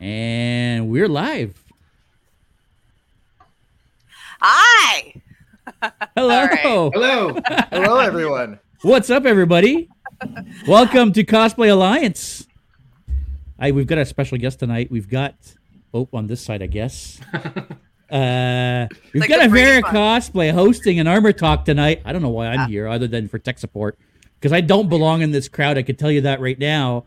And we're live. Hi. Hello. All right. Hello. Hello, everyone. What's up, everybody? Welcome to Cosplay Alliance. I we've got a special guest tonight. We've got oh on this side, I guess. Uh, we've Like got a Vera Brady Bunch. cosplay hosting an armor talk tonight. I don't know why I'm here, other than for tech support, because I don't belong in this crowd. I can tell you that right now.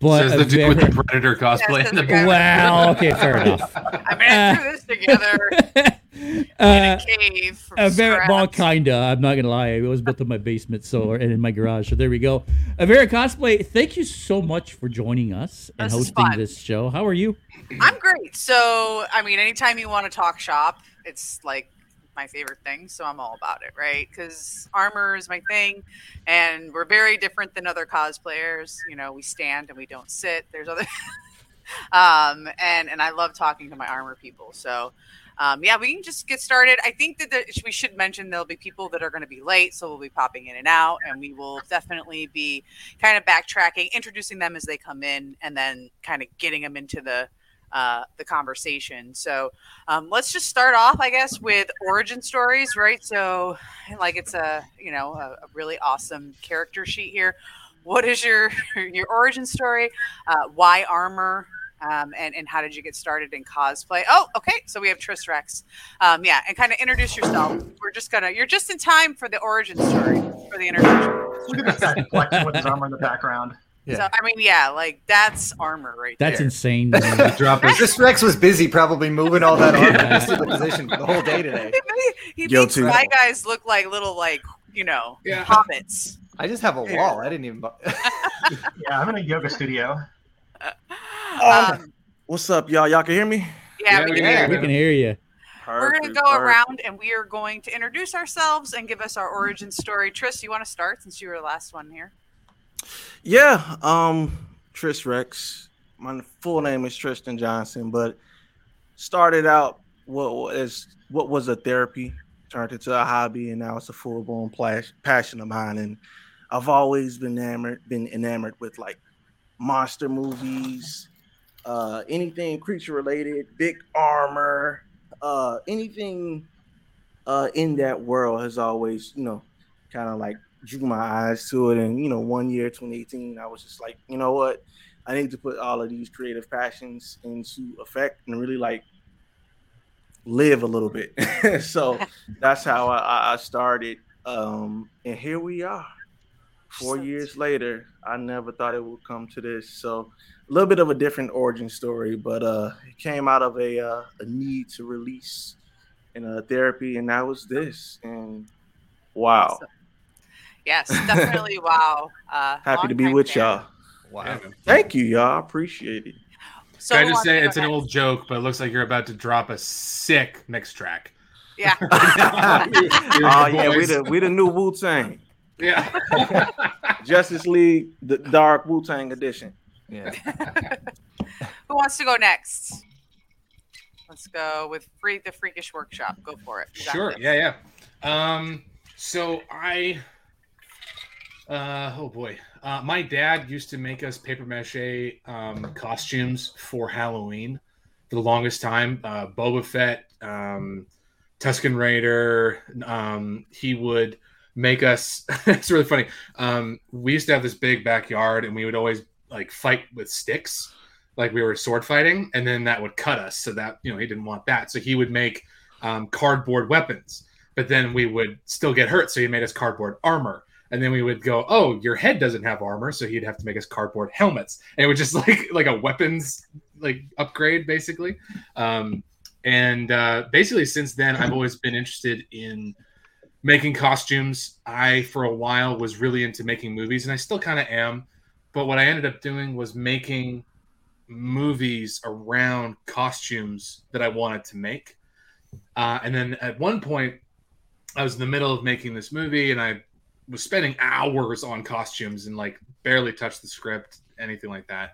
But Says the dude with the predator cosplay Yes, the that's the guy. Wow. Okay, fair enough. I ran through this together in Uh, a cave. From A very well, kinda. I'm not gonna lie. It was built in my basement, so and in my garage. So there we go. A Vera cosplay. Thank you so much for joining us and This is hosting this show. How are you? I'm great. So, I mean, anytime you want to talk shop, it's like my favorite thing. So I'm all about it, right? Because armor is my thing, and we're very different than other cosplayers. You know, we stand and we don't sit. There's other, um, and and I love talking to my armor people. So. Um, yeah, we can just get started. I think that the, we should mention there'll be people that are going to be late, so we'll be popping in and out, and we will definitely be kind of backtracking, introducing them as they come in, and then kind of getting them into the uh, the conversation. So um, let's just start off, I guess, with origin stories, right? So, like, it's a you know a, a really awesome character sheet here. What is your your origin story? Uh, why armor? Um, and, and how did you get started in cosplay? Oh, okay. So we have Tris Rex. Um, yeah, and kind of introduce yourself. We're just gonna. You're just in time for the origin story for the introduction. Look at with his armor in the background. Yeah. So I mean, yeah, like that's armor right That's there. insane. drop is Tris Rex was busy probably moving all that armor Yeah. into the position for the whole day today. he Yo, makes my guys look like little like you know Yeah. hobbits. I just have a wall. I didn't even. Yeah, I'm in a yoga studio. Um, What's up, y'all? Y'all can hear me? yeah, Yeah, we we can can hear hear we you. can hear you. We're going to go perfect. around and we are going to introduce ourselves and give us our origin story. Tris, you want to start since you were the last one here? Yeah, um, Tris Rex. My full name is Tristan Johnson, but started out what was what was a therapy, turned into a hobby, and now it's a full blown passion of mine. And I've always been enamored, been enamored with like monster movies, uh, anything creature related, big armor, uh, anything uh, in that world has always, you know, kind of like drew my eyes to it. And you know, one year, 2018, I was just like, you know what, I need to put all of these creative passions into effect and really like live a little bit. so that's how I- I, started, um, and here we are. Four So- years later, I never thought it would come to this. So a little bit of a different origin story, but uh, it came out of a uh, a need to release in a therapy, and that was this. And wow. Yes, definitely. wow. Uh, happy to be with fan. y'all. Wow. Thank you, y'all. I appreciate it. So Can I just say to go it's an next? old joke, but it looks like you're about to drop a sick mix track. Yeah. Oh yeah, we the we the new Wu Tang yeah. Justice League, the Dark Wu Tang edition. Yeah. Who wants to go next? Let's go with free the freakish workshop. Go for it. Sure. this. Yeah, yeah. Um, so I, uh, oh boy, uh, my dad used to make us paper mache um, costumes for Halloween for the longest time. Uh, Boba Fett, um, Tusken Raider. Um, he would make us. it's really funny. Um, we used to have this big backyard, and we would always like fight with sticks, like we were sword fighting, and then that would cut us. So that you know he didn't want that. So he would make um, cardboard weapons, but then we would still get hurt. So he made us cardboard armor. And then we would go, oh, your head doesn't have armor, so he'd have to make us cardboard helmets. And it was just like like a weapons like upgrade, basically. Um, and uh, basically, since then, I've always been interested in making costumes. I, for a while, was really into making movies, and I still kind of am. But what I ended up doing was making movies around costumes that I wanted to make. Uh, and then at one point, I was in the middle of making this movie, and I was spending hours on costumes and like barely touched the script, anything like that.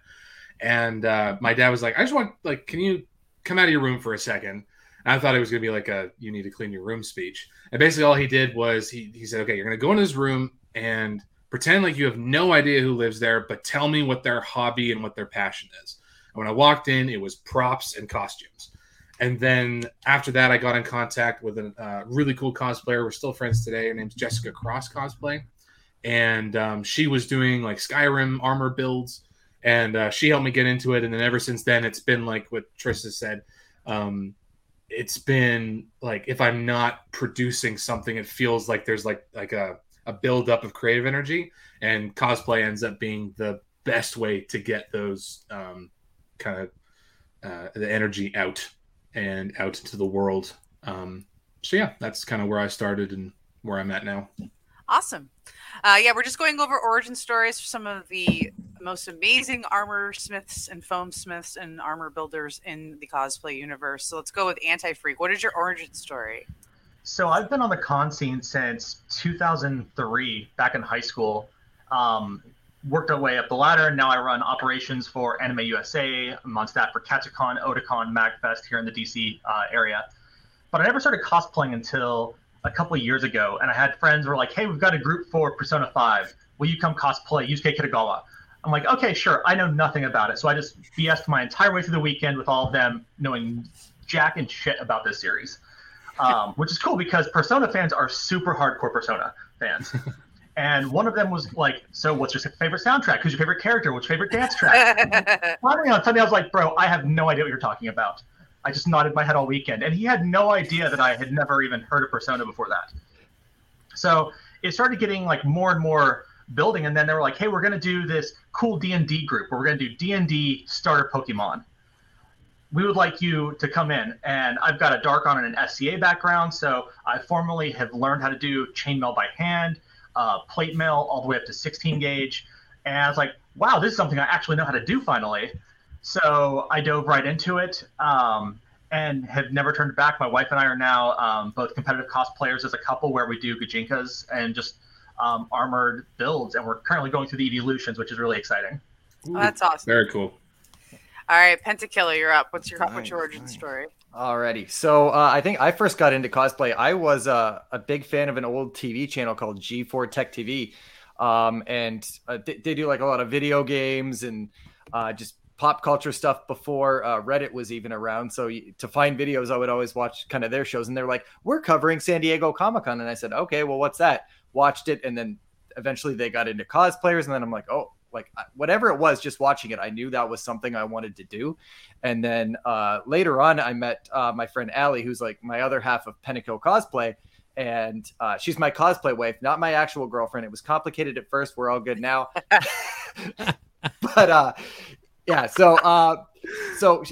And uh, my dad was like, "I just want like, can you come out of your room for a second? And I thought it was gonna be like a "you need to clean your room" speech. And basically, all he did was he he said, "Okay, you're gonna go in his room and pretend like you have no idea who lives there, but tell me what their hobby and what their passion is." And when I walked in, it was props and costumes. And then after that, I got in contact with a uh, really cool cosplayer. We're still friends today. Her name's Jessica Cross Cosplay, and um, she was doing like Skyrim armor builds, and uh, she helped me get into it. And then ever since then, it's been like what Trista said. Um, it's been like if I'm not producing something, it feels like there's like like a a buildup of creative energy, and cosplay ends up being the best way to get those um, kind of uh, the energy out and out into the world. Um, so yeah, that's kind of where I started and where I'm at now. Awesome. Uh, yeah, we're just going over origin stories for some of the most amazing armor smiths and foam smiths and armor builders in the cosplay universe. So let's go with Anti Freak. What is your origin story? So I've been on the con scene since 2003, back in high school. Um, worked our way up the ladder, now I run operations for Anime USA. I'm on staff for Katsucon, Otakon, MagFest here in the DC uh, area. But I never started cosplaying until a couple years ago, and I had friends who were like, "Hey, we've got a group for Persona 5. Will you come cosplay Yusuke Kitagawa?" I'm like, "Okay, sure." I know nothing about it, so I just BS'd my entire way through the weekend with all of them knowing jack and shit about this series, um, which is cool because Persona fans are super hardcore Persona fans. And one of them was like, "So, what's your favorite soundtrack? Who's your favorite character? What's your favorite dance track?" Finally, on Sunday, I was like, "Bro, I have no idea what you're talking about." I just nodded my head all weekend, and he had no idea that I had never even heard of Persona before that. So it started getting like more and more building, and then they were like, "Hey, we're gonna do this cool D and D group. Where we're gonna do D and D starter Pokemon. We would like you to come in." And I've got a Darkon and an SCA background, so I formally have learned how to do chainmail by hand, uh, plate mail all the way up to 16 gauge, and I was like, "Wow, this is something I actually know how to do finally." So I dove right into it um, and have never turned back. My wife and I are now um, both competitive cosplayers as a couple, where we do gijinkas and just um, armored builds, and we're currently going through the evolutions, which is really exciting. Oh, that's awesome. Very cool. All right, Pentakiller, you're up. What's your what's your origin nice. story? Alrighty. So uh, I think I first got into cosplay. I was uh, a big fan of an old TV channel called G4 Tech TV. Um, and uh, they, they do like a lot of video games and uh, just pop culture stuff before uh, Reddit was even around. So to find videos, I would always watch kind of their shows. And they're like, we're covering San Diego Comic Con. And I said, okay, well, what's that? Watched it. And then eventually they got into cosplayers. And then I'm like, oh, like whatever it was, just watching it, I knew that was something I wanted to do. And then uh, later on, I met uh, my friend Allie, who's like my other half of Pentakill cosplay. And uh, she's my cosplay wife, not my actual girlfriend. It was complicated at first. We're all good now. but uh, yeah, so uh, so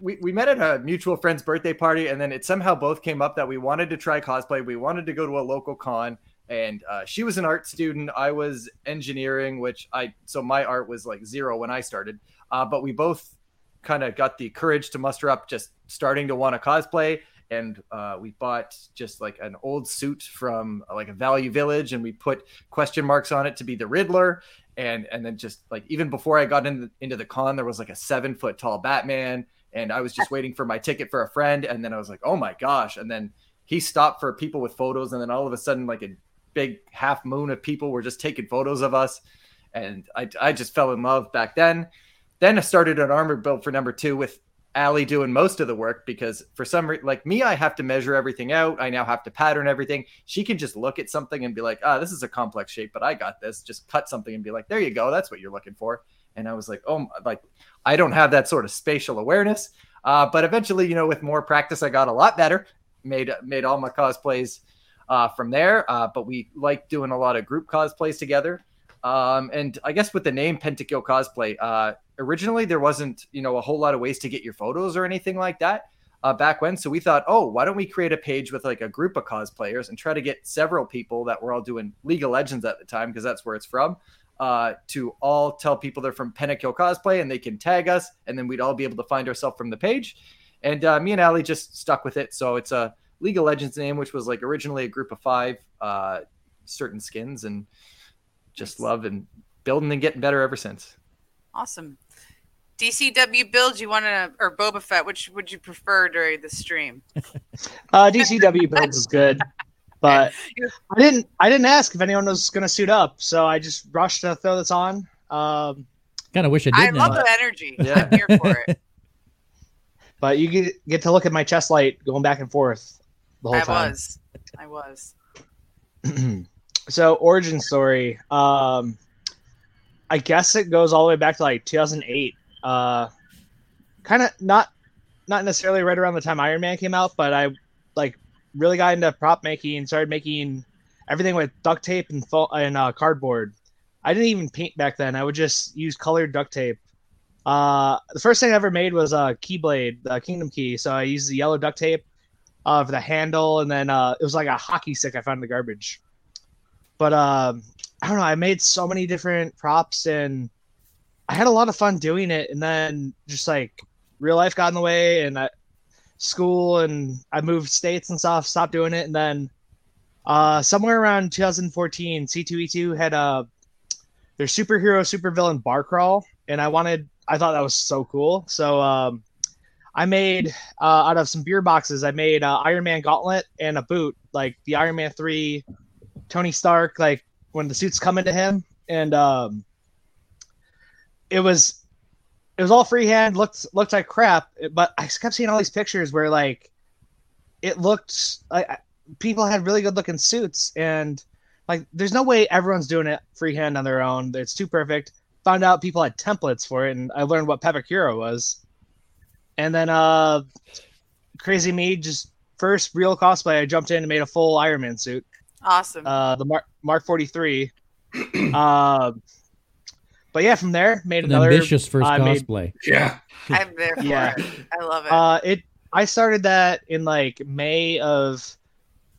we, we met at a mutual friend's birthday party, and then it somehow both came up that we wanted to try cosplay. We wanted to go to a local con, and uh, she was an art student. I was engineering, which I so my art was like zero when I started. Uh, but we both kind of got the courage to muster up, just starting to want to cosplay. And uh, we bought just like an old suit from like a Value Village, and we put question marks on it to be the Riddler. And and then just like even before I got in into the con, there was like a seven foot tall Batman, and I was just waiting for my ticket for a friend. And then I was like, oh my gosh! And then he stopped for people with photos, and then all of a sudden, like a big half moon of people were just taking photos of us, and I I just fell in love back then. Then I started an armor build for number two with Allie doing most of the work because for some reason, like me, I have to measure everything out. I now have to pattern everything. She can just look at something and be like, ah, this is a complex shape, but I got this. Just cut something and be like, there you go. That's what you're looking for. And I was like, oh, like I don't have that sort of spatial awareness. Uh, but eventually, you know, with more practice, I got a lot better. Made made all my cosplays uh, from there. Uh, but we like doing a lot of group cosplays together. Um, and I guess with the name Pentakill Cosplay, uh, originally there wasn't you know a whole lot of ways to get your photos or anything like that uh, back when. So we thought, oh, why don't we create a page with like a group of cosplayers and try to get several people that were all doing League of Legends at the time because that's where it's from. Uh, to all tell people they're from Pentakill Cosplay and they can tag us, and then we'd all be able to find ourselves from the page. And uh, me and Ali just stuck with it. So it's a League of Legends name, which was like originally a group of five uh, certain skins, and just love and building and getting better ever since. Awesome. DCW builds you want to or Boba Fett? Which would you prefer during the stream? Uh, DCW builds is good, but I didn't. I didn't ask if anyone was going to suit up, so I just rushed to throw this on. Um, Kind of wish I did. I did love now. the energy. Yeah. I'm here for it. But you get, get to look at my chest light going back and forth the whole I time. was. I was. so origin story. Um, I guess it goes all the way back to like 2008. Uh, kind of not not necessarily right around the time Iron Man came out, but I like really got into prop making and started making everything with duct tape and fo- and uh, cardboard. I didn't even paint back then. I would just use colored duct tape. Uh, the first thing I ever made was a keyblade, the Kingdom Key. So I used the yellow duct tape uh, for the handle, and then uh, it was like a hockey stick I found in the garbage. But um, I don't know. I made so many different props, and I had a lot of fun doing it. And then just like real life got in the way, and I, school, and I moved states and stuff. Stopped doing it, and then uh, somewhere around 2014, C2E2 had a their superhero supervillain bar crawl, and I wanted. I thought that was so cool. So um, I made uh, out of some beer boxes. I made uh, Iron Man gauntlet and a boot, like the Iron Man three, Tony Stark, like when the suits come into him, and um, it was it was all freehand. looked looked like crap, but I kept seeing all these pictures where like it looked like people had really good looking suits, and like there's no way everyone's doing it freehand on their own. It's too perfect. Found out people had templates for it, and I learned what Pepakura was. And then uh crazy me just first real cosplay I jumped in and made a full Iron Man suit. Awesome. Uh the Mark Mark 43. uh, but yeah, from there made An another ambitious first I made- cosplay. Yeah. I'm there for yeah. it. I love it. Uh it I started that in like May of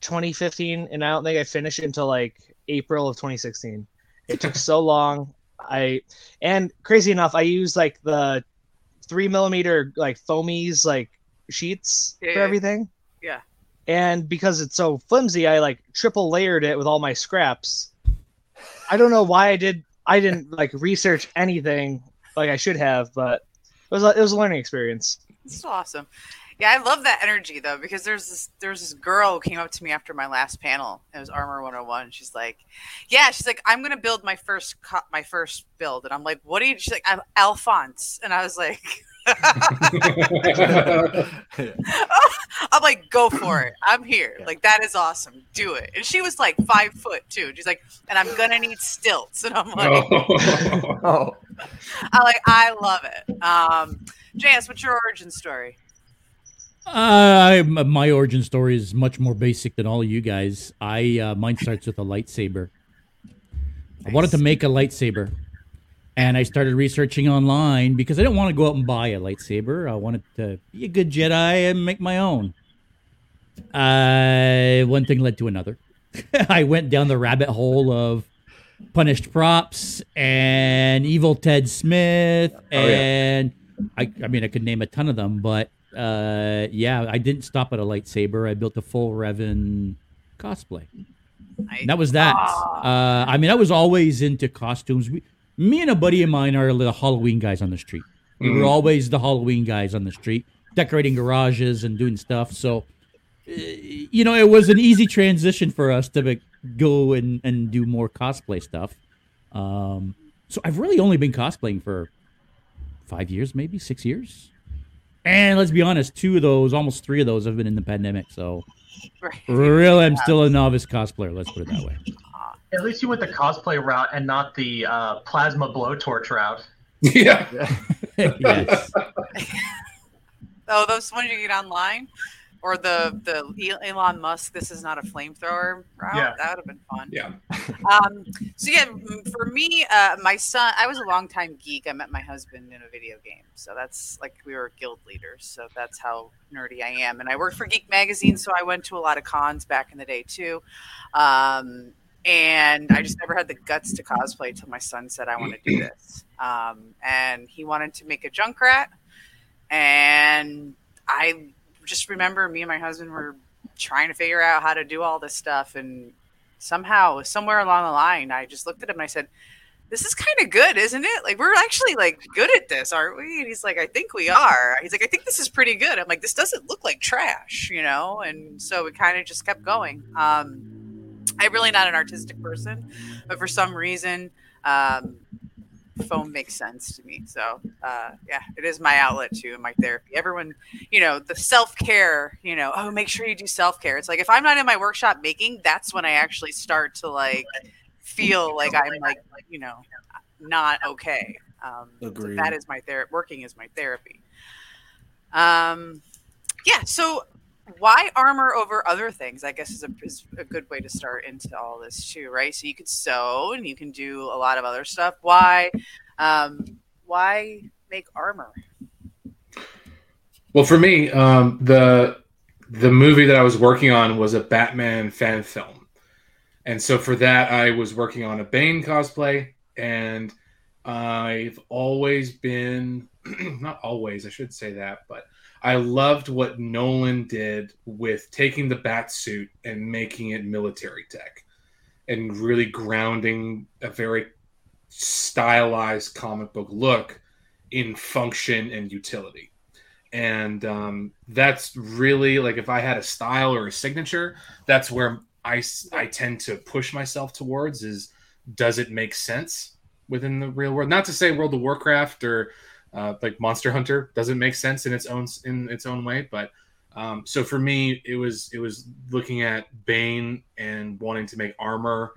2015 and I don't think I finished it until like April of 2016. It took so long. I and crazy enough, I used like the three millimeter like foamies like sheets Yeah, for yeah. everything. Yeah. And because it's so flimsy, I like triple layered it with all my scraps. I don't know why I did. I didn't like research anything like I should have, but it was a, it was a learning experience. This is awesome. Yeah, I love that energy though because there's this there's this girl who came up to me after my last panel. It was Armor 101. She's like, "Yeah, she's like, I'm gonna build my first co- my first build," and I'm like, "What are you?" She's like, "I'm Alphonse," and I was like, "I'm like, go for it. I'm here. Like that is awesome. Do it." And she was like five foot too. She's like, "And I'm gonna need stilts," and I'm like, oh, "I like, I love it." Um, JS, what's your origin story? Uh, my origin story is much more basic than all of you guys. I uh, mine starts with a lightsaber. I wanted to make a lightsaber, and I started researching online because I didn't want to go out and buy a lightsaber. I wanted to be a good Jedi and make my own. Uh, one thing led to another. I went down the rabbit hole of punished props and evil Ted Smith, yeah. and I, I mean, I could name a ton of them, but uh, yeah, I didn't stop at a lightsaber. I built a full Revan cosplay. I, that was that. Uh, I mean, I was always into costumes. We, me and a buddy of mine are the Halloween guys on the street. We were Mhm. always the Halloween guys on the street, decorating garages and doing stuff. So, uh, you know, it was an easy transition for us to like, go and, and do more cosplay stuff. Um, so I've really only been cosplaying for five years, maybe six years. And let's be honest, two of those, almost three of those, have been in the pandemic. So, right. really, I'm still a novice cosplayer. Let's put it that way. At least you went the cosplay route and not the uh, plasma blowtorch route. yeah. yes. Oh, those ones you get online, or the the Elon Musk. This is not a flamethrower route. Yeah. That would have been fun. Yeah. Um, so yeah, for me, uh, my son. I was a longtime geek. I met my husband in a video game, so that's like we were guild leaders. So that's how nerdy I am. And I worked for Geek Magazine, so I went to a lot of cons back in the day too. Um, and I just never had the guts to cosplay until my son said I want to do this. Um, and he wanted to make a Junkrat, and I just remember me and my husband were trying to figure out how to do all this stuff, and somehow, somewhere along the line, I just looked at him and I said, "This is kind of good, isn't it? Like we're actually like good at this, aren't we?" And he's like, "I think we are." He's like, "I think this is pretty good." I'm like, "This doesn't look like trash, you know?" And so we kind of just kept going. Um, I'm really not an artistic person, but for some reason, um, foam makes sense to me. So uh, yeah, it is my outlet too, my therapy. Everyone, you know, the self care. You know, oh, make sure you do self care. It's like if I'm not in my workshop making, that's when I actually start to like feel like I'm like you know not okay. Um, so that is my therapy. Working is my therapy. Um, yeah. So why armor over other things? I guess is a, is a good way to start into all this too, right? So you could sew and you can do a lot of other stuff. Why, um, why make armor? Well, for me, um, the the movie that I was working on was a Batman fan film, and so for that, I was working on a Bane cosplay, and I've always been not always, I should say that, but I loved what Nolan did with taking the bat suit and making it military tech, and really grounding a very stylized comic book look in function and utility and um, that's really like if I had a style or a signature, that's where I I tend to push myself towards is does it make sense within the real world? Not to say World of Warcraft or uh, like Monster Hunter doesn't make sense in its own in its own way, but um, so for me, it was it was looking at Bane and wanting to make armor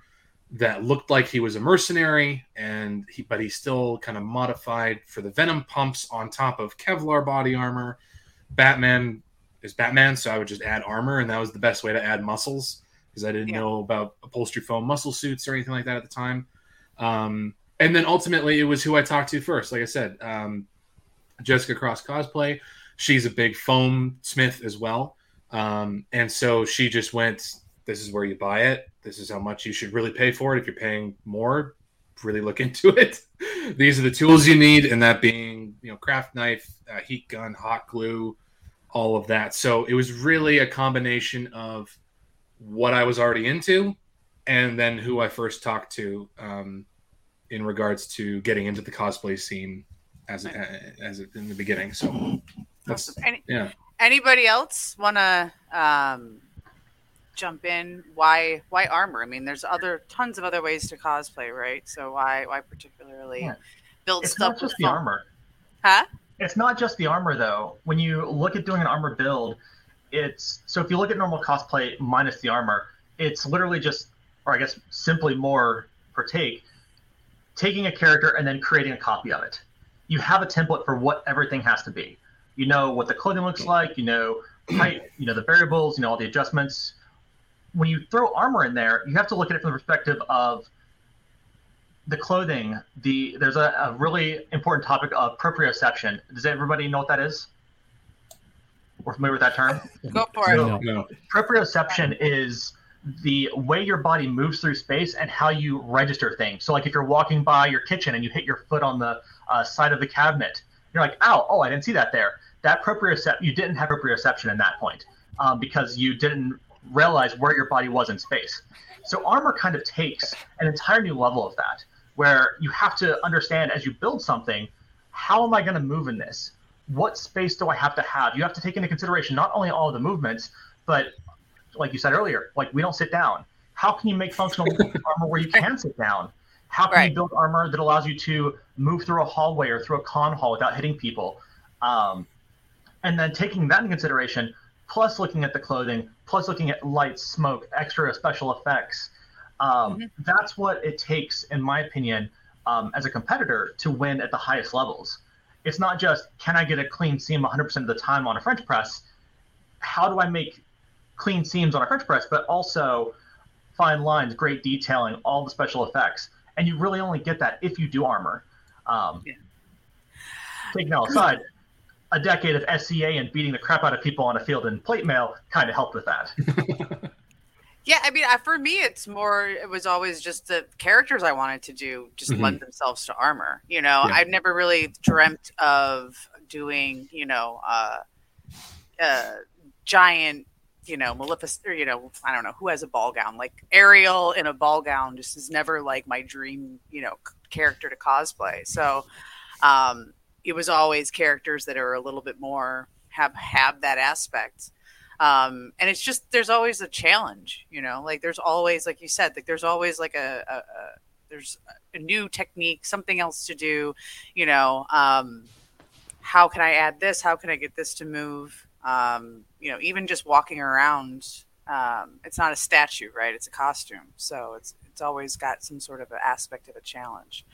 that looked like he was a mercenary, and he but he still kind of modified for the venom pumps on top of Kevlar body armor. Batman is Batman, so I would just add armor, and that was the best way to add muscles because I didn't Yeah. know about upholstery foam muscle suits or anything like that at the time. Um, and then ultimately, it was who I talked to first. Like I said, um, Jessica Cross cosplay. She's a big foam smith as well, um, and so she just went. This is where you buy it. This is how much you should really pay for it. If you're paying more, really look into it. These are the tools you need, and that being you know craft knife, uh, heat gun, hot glue, all of that. So it was really a combination of what I was already into, and then who I first talked to um, in regards to getting into the cosplay scene as as in the beginning. So that's Any, yeah. Anybody else want to um, jump in? Why why armor? I mean, there's other tons of other ways to cosplay, right? So why why particularly Yeah. build It's stuff not just with the foam? armor. Huh? It's not just the armor though. When you look at doing an armor build, it's so if you look at normal cosplay minus the armor, it's literally just, or I guess simply more per take, taking a character and then creating a copy of it. You have a template for what everything has to be. You know what the clothing looks like. You know height. You know the variables. You know all the adjustments. When you throw armor in there, you have to look at it from the perspective of the clothing, the there's a, a really important topic of proprioception. Does everybody know what that is? We're familiar with that term. Go for it. No. No. Proprioception is the way your body moves through space and how you register things. So, like if you're walking by your kitchen and you hit your foot on the uh, side of the cabinet, you're like, "Ow! Oh, I didn't see that there." That proprioception, you didn't have proprioception in that point um, because you didn't realize where your body was in space. So, armor kind of takes an entire new level of that, where you have to understand as you build something, how am I going to move in this? What space do I have to have? You have to take into consideration not only all of the movements, but like you said earlier, like we don't sit down. How can you make functional armor where you can sit down? How can Right. you build armor that allows you to move through a hallway or through a con hall without hitting people? Um, and then taking that into consideration, plus looking at the clothing, plus looking at lights, smoke, extra special effects. Um, That's what it takes, in my opinion, um, as a competitor to win at the highest levels. It's not just can I get a clean seam 100% of the time on a French press. How do I make clean seams on a French press, but also fine lines, great detailing, all the special effects. And you really only get that if you do armor. Um, Yeah. Taking that aside, a decade of SCA and beating the crap out of people on a field in plate mail kind of helped with that. Yeah, I mean, uh, for me, it's more. It was always just the characters I wanted to do just Mhm. lend themselves to armor. You know, Yeah. I've never really dreamt of doing, you know, uh, uh, giant, you know, Maleficent. Or, you know, I don't know who has a ball gown. Like Ariel in a ball gown just is never like my dream, you know, character to cosplay. So, um, it was always characters that are a little bit more have have that aspect um, and it's just there's always a challenge you know like there's always like you said like there's always like a, a, a there's a new technique, something else to do. You know, um, how can I add this? How can I get this to move? Um, you know, even just walking around, um, it's not a statue, right? It's a costume, so it's it's always got some sort of an aspect of a challenge.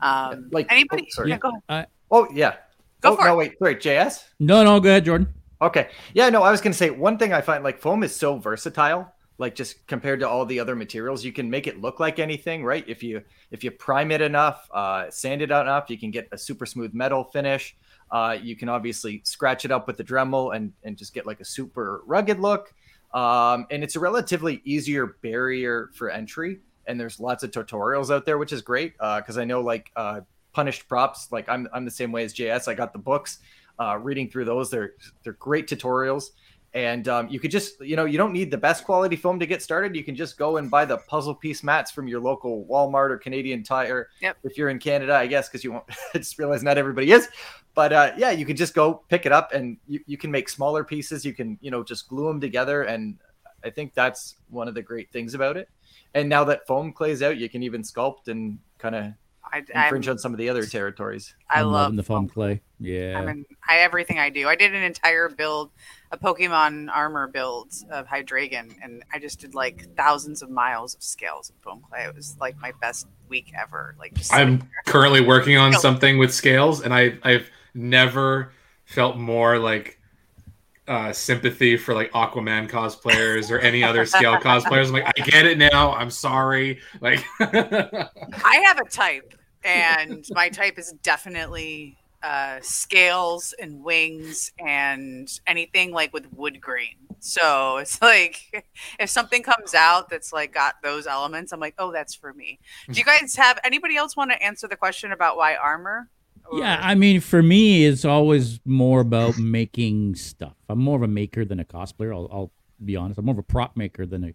Um, Like- anybody? oh, sorry. yeah, go ahead. Oh yeah. Go oh, for no, it. wait, sorry, JS. No, no, go ahead, Jordan. Okay. Yeah, no, I was going to say one thing I find like foam is so versatile. Like just compared to all the other materials, you can make it look like anything, right? If you if you prime it enough, uh, sand it out enough, you can get a super smooth metal finish. Uh, you can obviously scratch it up with the Dremel and and just get like a super rugged look. Um, and it's a relatively easier barrier for entry. And there's lots of tutorials out there, which is great because I know like uh, punished props. Like I'm I'm the same way as JS. I got the books uh, reading through those. They're they're great tutorials, and um, you could just you know you don't need the best quality foam to get started. You can just go and buy the puzzle piece mats from your local Walmart or Canadian Tire. Yep. If you're in Canada, I guess because you won't. I just realized not everybody is, but uh, yeah, you can just go pick it up and you, you can make smaller pieces. You can you know just glue them together, and I think that's one of the great things about it. And now that foam clay's out, you can even sculpt and kind of I, infringe I'm, on some of the other territories. I I'm love loving the foam clay. Yeah. I mean, I everything I do. I did an entire build, a Pokemon armor build of Hydreigon, and I just did like thousands of miles of scales of foam clay. It was like my best week ever. Like just I'm currently working on something with scales, and I I've never felt more like uh, sympathy for like Aquaman cosplayers or any other scale cosplayers. I'm like, I get it now. I'm sorry. Like, I have a type, and my type is definitely uh, scales and wings and anything like with wood grain. So it's like if something comes out that's like got those elements, I'm like, oh, that's for me. Do you guys have anybody else want to answer the question about why armor? Yeah, I mean, for me, it's always more about making stuff. I'm more of a maker than a cosplayer. I'll, I'll be honest. I'm more of a prop maker than a.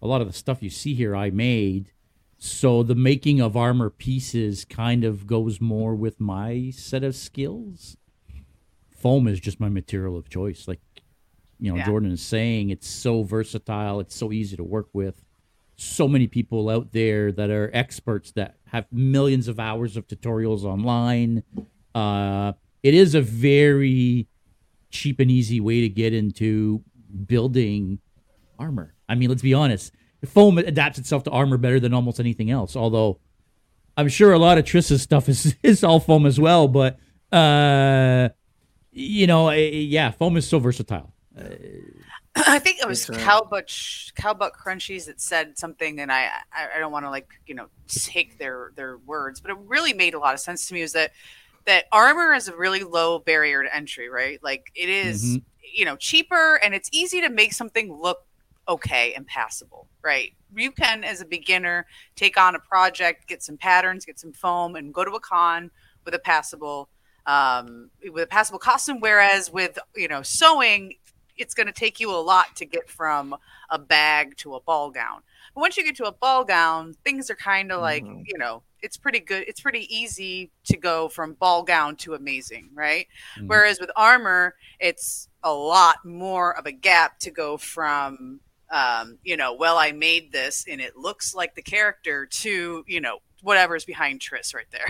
A lot of the stuff you see here, I made. So the making of armor pieces kind of goes more with my set of skills. Foam is just my material of choice. Like, you know, Yeah. Jordan is saying, it's so versatile. It's so easy to work with. So many people out there that are experts that have millions of hours of tutorials online. Uh, it is a very cheap and easy way to get into building armor. I mean, let's be honest. Foam adapts itself to armor better than almost anything else. Although, I'm sure a lot of Triss's stuff is is all foam as well. But uh, you know, yeah, foam is so versatile. I think it was. Cowbutt Cowbutt Crunchies that said something, and I I, don't want to like you know take their their words, but it really made a lot of sense to me. Is that that armor is a really low barrier to entry, right? Like it is, Mhm. you know cheaper and it's easy to make something look okay and passable, right? You can, as a beginner, take on a project, get some patterns, get some foam, and go to a con with a passable um, with a passable costume. Whereas with you know sewing, it's going to take you a lot to get from a bag to a ball gown. But once you get to a ball gown, things are kind of like Mhm. you know it's pretty good. It's pretty easy to go from ball gown to amazing, right? Mhm. Whereas with armor, it's a lot more of a gap to go from um, you know, well, I made this and it looks like the character to, you know, whatever's behind Triss right there.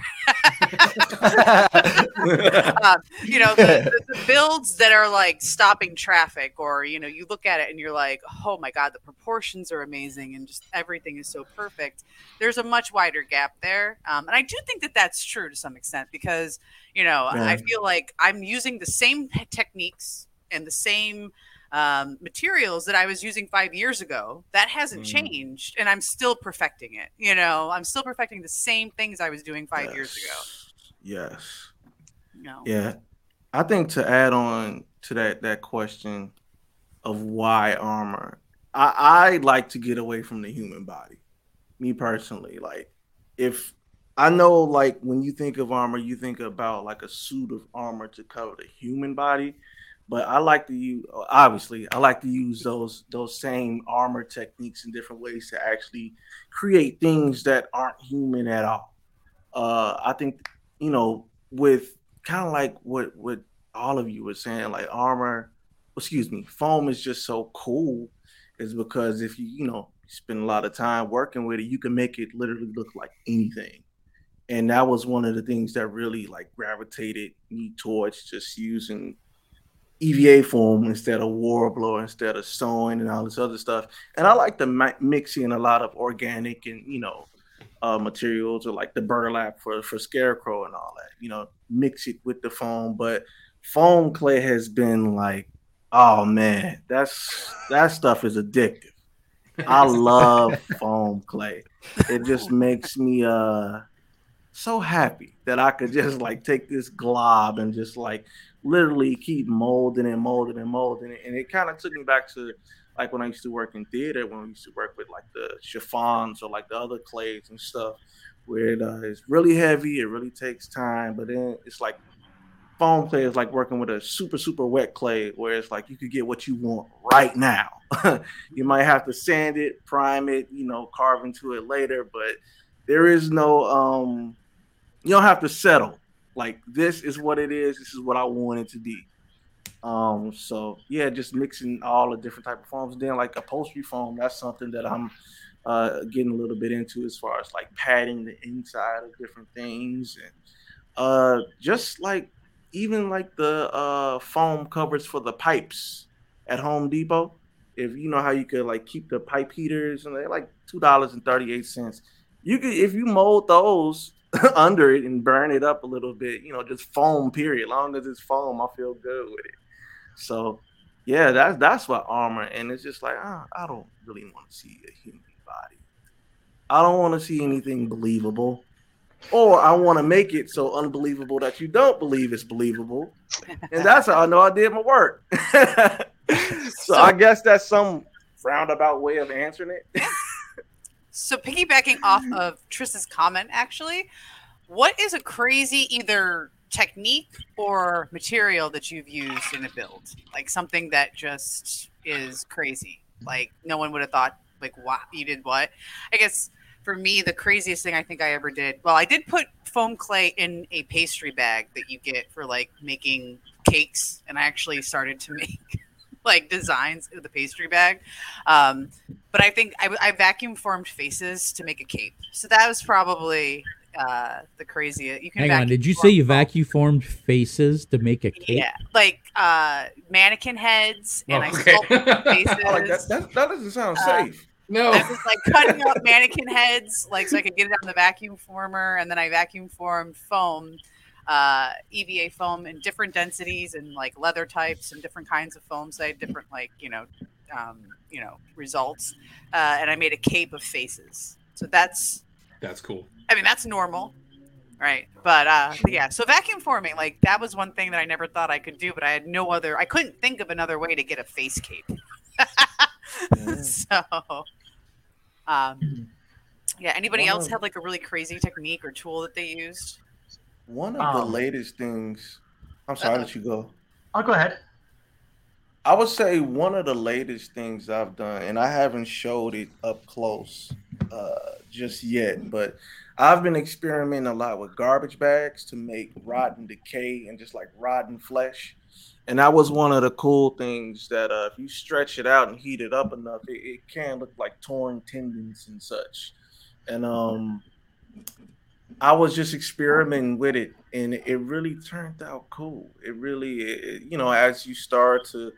um, you know, the, the, the builds that are like stopping traffic, or you know, you look at it and you're like, oh my god, the proportions are amazing and just everything is so perfect. There's a much wider gap there, um, and I do think that that's true to some extent because you know I feel like I'm using the same techniques and the same um, materials that I was using five years ago. That hasn't Mhm. changed, and I'm still perfecting it. You know, I'm still perfecting the same things I was doing five years ago. Yes. Know? Yeah. I think to add on to that that question of why armor, I, I like to get away from the human body. Me personally. Like if I know like when you think of armor, you think about like a suit of armor to cover the human body. But I like to use obviously I like to use those those same armor techniques in different ways to actually create things that aren't human at all. Uh I think you know, with kind of like what what all of you were saying, like armor, excuse me, foam is just so cool, is because if you you know spend a lot of time working with it, you can make it literally look like anything. And that was one of the things that really like gravitated me towards just using EVA foam instead of Worbla, instead of sewing and all this other stuff. And I like the mi- mixing a lot of organic and you know uh, materials or like the burlap for for scarecrow and all that. You know, mix it with the foam. But foam clay has been like, oh man, that's that stuff is addictive. I love foam clay. It just makes me uh so happy that I could just like take this glob and just like literally keep molding and molding and molding. And it kind of took me back to like when I used to work in theater, when we used to work with like the chiffons or like the other clays and stuff, where it uh, is really heavy, it really takes time, but then it's like foam clay is like working with a super super wet clay, where it's like you could get what you want right now. you might have to sand it, prime it, you know, carve into it later, but there is no um, you don't have to settle. Like this is what it is. This is what I want it to be. Um, so yeah, just mixing all the different type of foams. Then like upholstery foam, that's something that I'm uh, getting a little bit into as far as like padding the inside of different things and uh, just like even like the uh, foam covers for the pipes at Home Depot. If you know how you could like keep the pipe heaters and they're like two dollars and thirty eight cents. You could if you mold those under it and burn it up a little bit, you know, just foam. Period. Long as it's foam, I feel good with it. So, yeah, that's that's what armor, and it's just like oh, I don't really want to see a human body. I don't want to see anything believable, or I want to make it so unbelievable that you don't believe it's believable, and that's how I know I did my work. so, I guess that's some roundabout way of answering it. So piggybacking off mm-hmm. of Triss's comment, actually, what is a crazy either technique or material that you've used in a build? Like something that just is crazy. Like no one would have thought like what you did what? I guess for me the craziest thing I think I ever did. Well, I did put foam clay in a pastry bag that you get for like making cakes and I actually started to make like designs in the pastry bag. Um, but I think I, I vacuum formed faces to make a cape. So that was probably uh, the craziest. You can hang on. Did you say you vacuum formed faces to make a cape? Yeah, like uh, mannequin heads, and oh, okay. I sculpted faces. like that, that, that, doesn't sound uh, safe. No, I was like cutting up mannequin heads, like so I could get it on the vacuum former, and then I vacuum formed foam uh, EVA foam in different densities and like leather types and different kinds of foams. I had different like you know, um, you know results, uh, and I made a cape of faces. So that's that's cool. I mean that's normal, right? But uh, yeah, so vacuum forming like that was one thing that I never thought I could do, but I had no other. I couldn't think of another way to get a face cape. so, um, yeah. Anybody else have like a really crazy technique or tool that they used? One of um, the latest things. I'm sorry, let you go. I'll go ahead. I would say one of the latest things I've done, and I haven't showed it up close uh, just yet, but I've been experimenting a lot with garbage bags to make rotten decay and just like rotten flesh. And that was one of the cool things that uh, if you stretch it out and heat it up enough, it, it can look like torn tendons and such. And um, I was just experimenting with it, and it really turned out cool. It really, it, you know, as you start to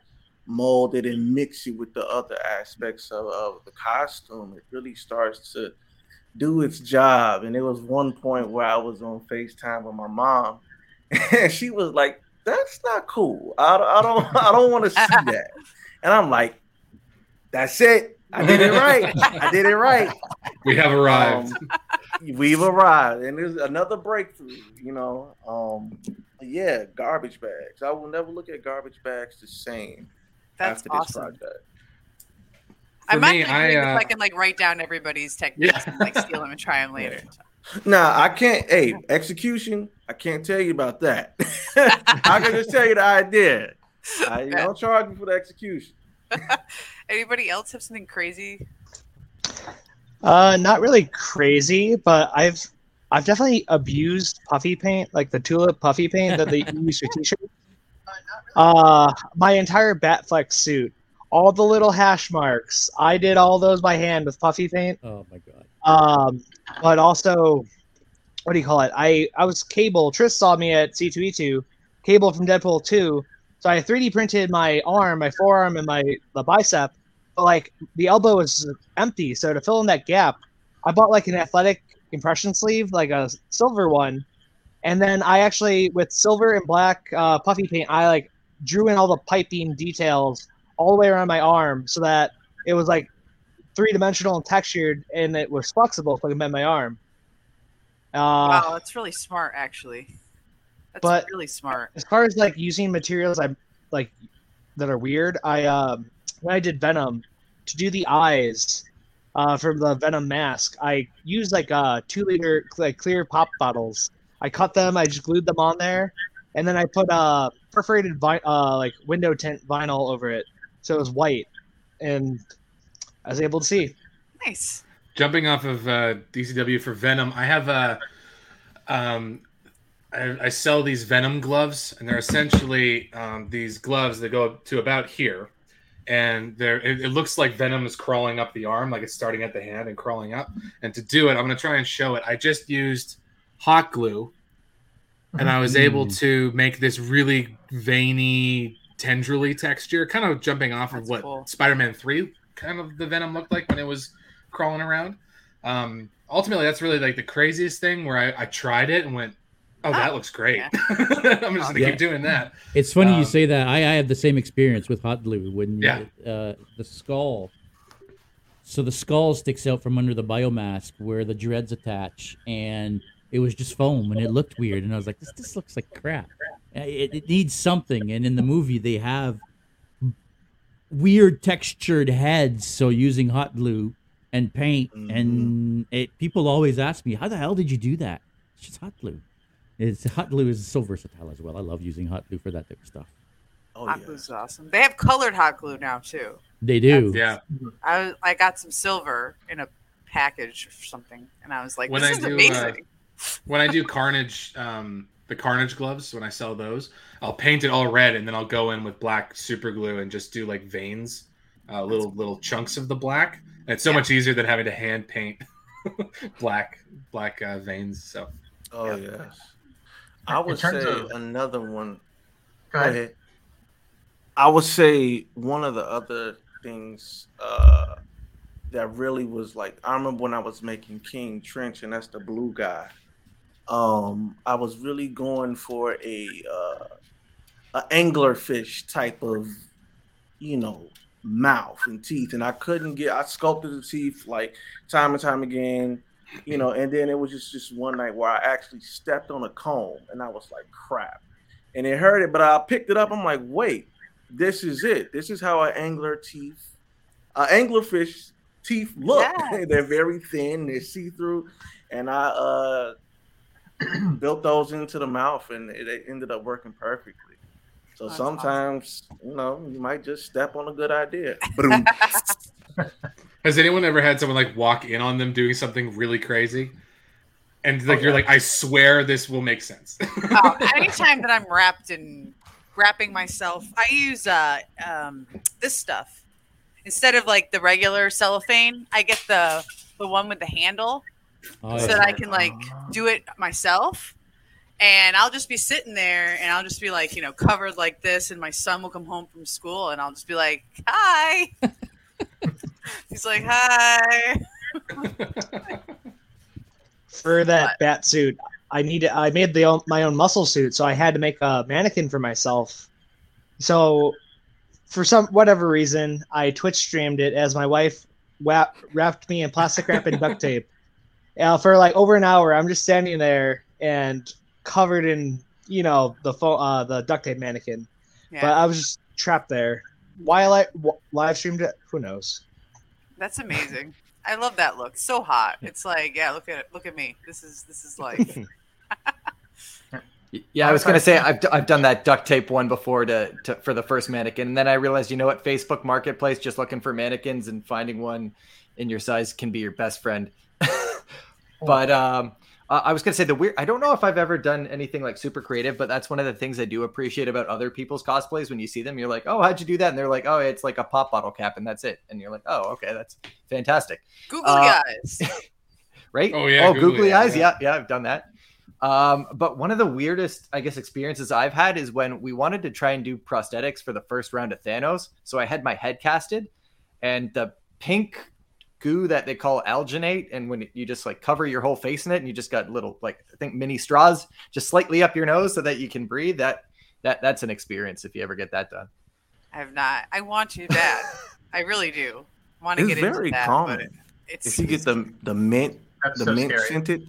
mold it and mix it with the other aspects of, of the costume, it really starts to do its job. And there was one point where I was on FaceTime with my mom, and she was like, "That's not cool. I, I don't, I don't want to see that." And I'm like, "That's it. I did it right. I did it right. We have arrived. Um, we've arrived, and there's another breakthrough. You know, um, yeah, garbage bags. I will never look at garbage bags the same That's after awesome. this project. I might me, I, uh, if I can like write down everybody's techniques yeah. and like steal them and try them later. Nah, I can't. Hey, execution. I can't tell you about that. I can just tell you the idea. I don't charge me for the execution. Anybody else have something crazy? Uh, not really crazy, but I've I've definitely abused puffy paint, like the tulip puffy paint that they use for t-shirts. Uh, my entire Batfleck suit, all the little hash marks. I did all those by hand with puffy paint. Oh my god. Um, but also, what do you call it? I I was Cable. Tris saw me at C2E2. Cable from Deadpool 2. So I 3D printed my arm, my forearm, and my the bicep. But like the elbow was empty, so to fill in that gap, I bought like an athletic compression sleeve, like a silver one, and then I actually with silver and black uh, puffy paint, I like drew in all the piping details all the way around my arm, so that it was like three dimensional and textured, and it was flexible, so I could bend my arm. Uh, wow, that's really smart, actually. That's But- really smart. as far as like using materials I like that are weird, I um when I did Venom to do the eyes uh, for the Venom mask, I used like uh two liter like clear pop bottles. I cut them, I just glued them on there, and then I put uh perforated vi- uh like window tint vinyl over it, so it was white, and I was able to see. Nice. Jumping off of uh, DCW for Venom, I have a. Um, I, I sell these Venom gloves, and they're essentially um, these gloves that go up to about here, and they're. It, it looks like Venom is crawling up the arm, like it's starting at the hand and crawling up. And to do it, I'm going to try and show it. I just used hot glue, and I was able Mm. to make this really veiny, tendrily texture, kind of jumping off of what cool. Spider-Man Three kind of the Venom looked like when it was crawling around. Um, ultimately, that's really like the craziest thing where I, I tried it and went, "Oh, that Ah, looks great." yeah. I'm just gonna Yeah. keep doing that. It's funny Um, you say that. I, I have the same experience with hot glue when Yeah. uh, the skull. So the skull sticks out from under the biomask where the dreads attach, and it was just foam, and it looked weird. And I was like, "This this looks like crap. Uh, It, it needs something." And in the movie, they have weird textured heads. So using hot glue and paint, and it people always ask me, "How the hell did you do that?" It's just hot glue. It's hot glue is so versatile as well. I love using hot glue for that type of stuff. Oh hot yeah. glue's awesome. They have colored hot glue now too. They do. Yeah, I was- I got some silver in a package or something, and I was like, When "This I is do, uh, amazing." when I do Carnage, um, the Carnage gloves, when I sell those, I'll paint it all red, and then I'll go in with black super glue and just do like veins, uh, little little chunks of the black. And it's so Yeah. much easier than having to hand paint black black uh, veins. So Oh Yeah. yes. I would say of- another one. Go ahead. I would say one of the other things uh, that really was like I remember when I was making King Trench, and that's the blue guy. Um, I was really going for a uh, a anglerfish type of, you know, mouth and teeth, and I couldn't get. I sculpted the teeth like time and time again, you know, and then it was just just one night where I actually stepped on a comb, and I was like, crap, and it hurt it, but I picked it up. I'm like, wait, this is it. This is how an angler teeth, uh, anglerfish teeth look. Yes. they're very thin, they're see through, and I uh, built those into the mouth, and it, it ended up working perfectly. So That's sometimes, you know, you might just step on a good idea. Boom. Has anyone ever had someone like walk in on them doing something really crazy? And like Oh, you're yeah. like, I swear this will make sense. oh, anytime that I'm wrapped in wrapping myself, I use uh um this stuff instead of like the regular cellophane. I get the the one with the handle Oh, so yeah. that I can like do it myself. And I'll just be sitting there, and I'll just be like, you know, covered like this, and my son will come home from school, and I'll just be like, "Hi." He's like, "Hi." for that bat suit, I needed I made the own, my own muscle suit, so I had to make a mannequin for myself. So, for some whatever reason, I Twitch streamed it as my wife wrap, wrapped me in plastic wrap and duct tape. Uh, for like over an hour, I'm just standing there and covered in you know the fo- uh, the duct tape mannequin, Yeah, but I was just trapped there. Why I li- live streamed it? Who knows? That's amazing. I love that look. So hot. It's like, yeah, look at it. Look at me. This is this is life. Yeah, I was gonna say I've, I've done that duct tape one before to, to for the first mannequin, and then I realized you know what Facebook Marketplace just looking for mannequins and finding one in your size can be your best friend. but um, Uh, I was gonna say the weird. I don't know if I've ever done anything like super creative, but that's one of the things I do appreciate about other people's cosplays. When you see them, you're like, "Oh, how'd you do that?" And they're like, "Oh, it's like a pop bottle cap, and that's it." And you're like, "Oh, okay, that's fantastic." Googly Uh, eyes. right? Oh, yeah, Oh, googly googly, eyes, eyes. Yeah. yeah, I've done that. Um, but one of the weirdest, I guess, experiences I've had is when we wanted to try and do prosthetics for the first round of Thanos. So I had my head casted, and the pink goo that they call alginate, and when you just like cover your whole face in it, and you just got little like I think mini straws just slightly up your nose so that you can breathe. That that that's an experience if you ever get that done. I have not. I want to that. I really do. Want to It's get very into that, common. but it's If you get the the mint That's the so mint scary. scented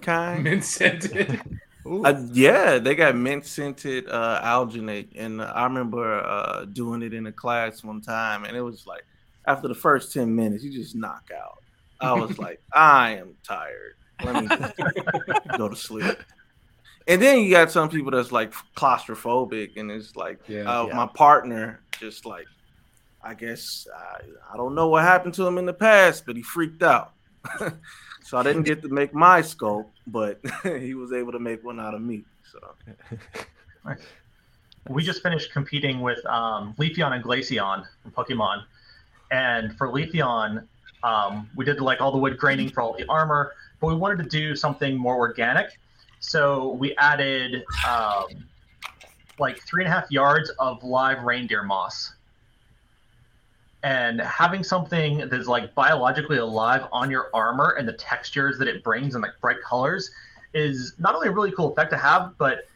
kind, Mint scented. Uh, yeah, they got mint scented uh, alginate, and uh, I remember uh, doing it in a class one time, and it was like after the first ten minutes, you just knock out. I was like, I am tired. Let me go to sleep. And then you got some people that's like claustrophobic, and it's like Yeah. uh, Yeah. my partner just like, I guess I, I don't know what happened to him in the past, but he freaked out. so I didn't get to make my scope, but he was able to make one out of me. So we just finished competing with um, Leafeon and Glaceon from Pokemon, and for Leafeon, um, we did like all the wood graining for all the armor, but we wanted to do something more organic, so we added um, like three and a half yards of live reindeer moss. And having something that's like biologically alive on your armor and the textures that it brings and like bright colors is not only a really cool effect to have, but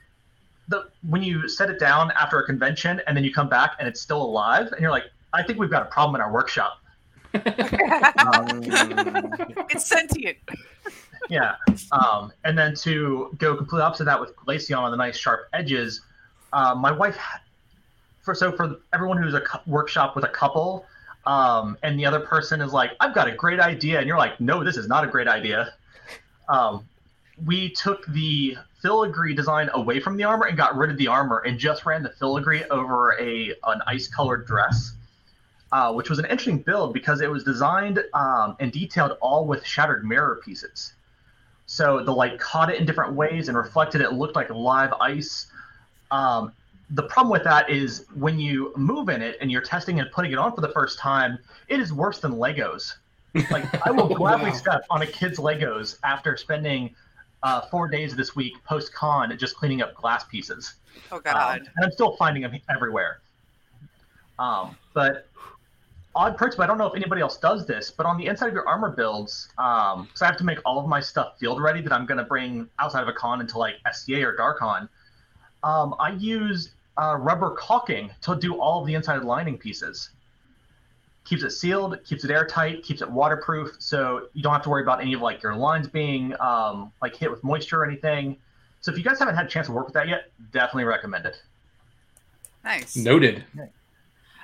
the when you set it down after a convention and then you come back and it's still alive and you're like, I think we've got a problem in our workshop. um, it's sentient. Yeah. Um, and then to go completely opposite that with Glaceon on the nice sharp edges, uh, my wife, for so for everyone who's a cou- workshop with a couple, um, and the other person is like, I've got a great idea, and you're like, No, this is not a great idea. Um, we took the filigree design away from the armor and got rid of the armor and just ran the filigree over a an ice colored dress. Uh, which was an interesting build because it was designed um, and detailed all with shattered mirror pieces. So the light caught it in different ways and reflected it. it looked like live ice. Um, the problem with that is when you move in it and you're testing and putting it on for the first time, it is worse than Legos. Like I will gladly wow. step on a kid's Legos after spending uh, four days this week post con just cleaning up glass pieces. Oh Um, God. and I'm still finding them everywhere. Um, but odd perks, but I don't know if anybody else does this, but on the inside of your armor builds, um, because I have to make all of my stuff field ready that I'm going to bring outside of a con into like SCA or Darkon, um, I use uh, rubber caulking to do all of the inside lining pieces. Keeps it sealed, keeps it airtight, keeps it waterproof, so you don't have to worry about any of like your lines being um, like hit with moisture or anything. So if you guys haven't had a chance to work with that yet, definitely recommend it. Nice. Noted.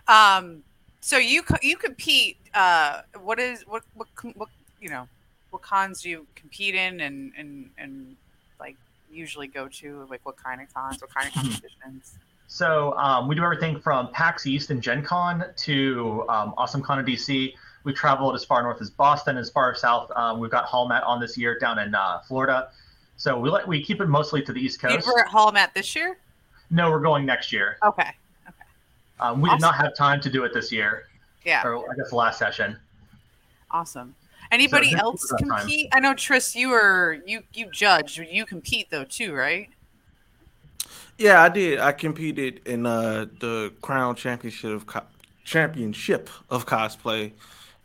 Um, so you co- you compete. Uh, what is what what what you know? What cons do you compete in, and and and like usually go to? Like what kind of cons? What kind of competitions? So um, we do everything from PAX East and Gen Con to um, Awesome Con in DC. We've traveled as far north as Boston, as far south. Um, we've got Hall Hallmat on this year down in uh, Florida. So we let we keep it mostly to the East You Coast. were at Hall Hallmat this year. No, we're going next year. Okay. Um, we did not have time to do it this year, Yeah. or I guess the last session. Awesome. Anybody this else is our time. compete? I know Tris, you were you you judge. You compete though too, right? Yeah, I did. I competed in uh, the Crown Championship of Co- Championship of cosplay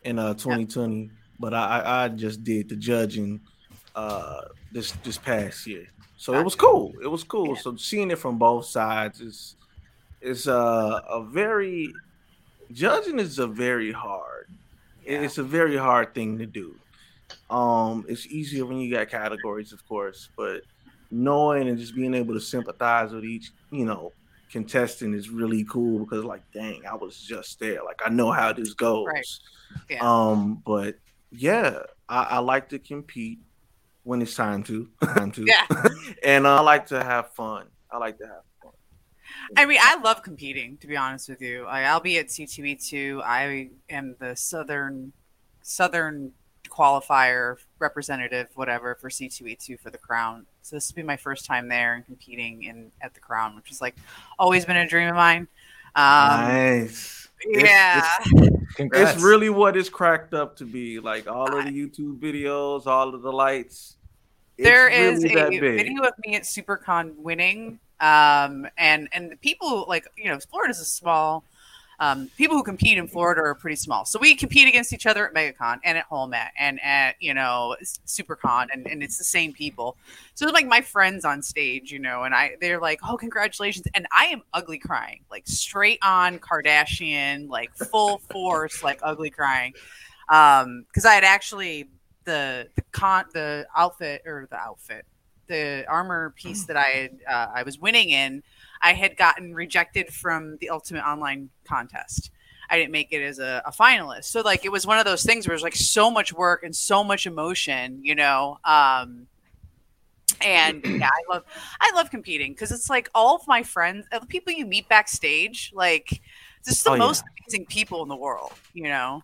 in uh, 2020, but I, I I just did the judging uh, this this past year, so it was cool. It was cool. Yeah. So seeing it from both sides is is uh, a very judging is a very hard. Yeah. It's a very hard thing to do. Um, it's easier when you got categories, of course, but knowing and just being able to sympathize with each, you know, contestant is really cool because, like, dang, I was just there. Like, I know how this goes. Right. Yeah. Um, but yeah, I, I like to compete when it's time to. time to. Yeah. and I like to have fun. I like to have. I mean, I love competing. To be honest with you, I, I'll be at C2E2. I am the southern southern qualifier representative, whatever, for C2E2 for the Crown. So this will be my first time there and competing in at the Crown, which has like always been a dream of mine. Um, nice. Yeah. It's, Congrats. it's really what it's cracked up to be. Like all of the YouTube videos, all of the lights. It's there is really a video of me at SuperCon winning, um, and and people like you know Florida's a small. Um, people who compete in Florida are pretty small, so we compete against each other at MegaCon and at Holmet and at you know SuperCon, and, and it's the same people. So like my friends on stage, you know, and I they're like, "Oh, congratulations!" And I am ugly crying, like straight on Kardashian, like full force, like ugly crying, Um, because I had actually the the con the outfit or the outfit the armor piece that I had uh, I was winning in I had gotten rejected from the ultimate online contest. I didn't make it as a, a finalist. So like it was one of those things where it was like so much work and so much emotion, you know. Um and yeah, I love I love competing because it's like all of my friends, the people you meet backstage, like just the Oh, yeah. most amazing people in the world, you know.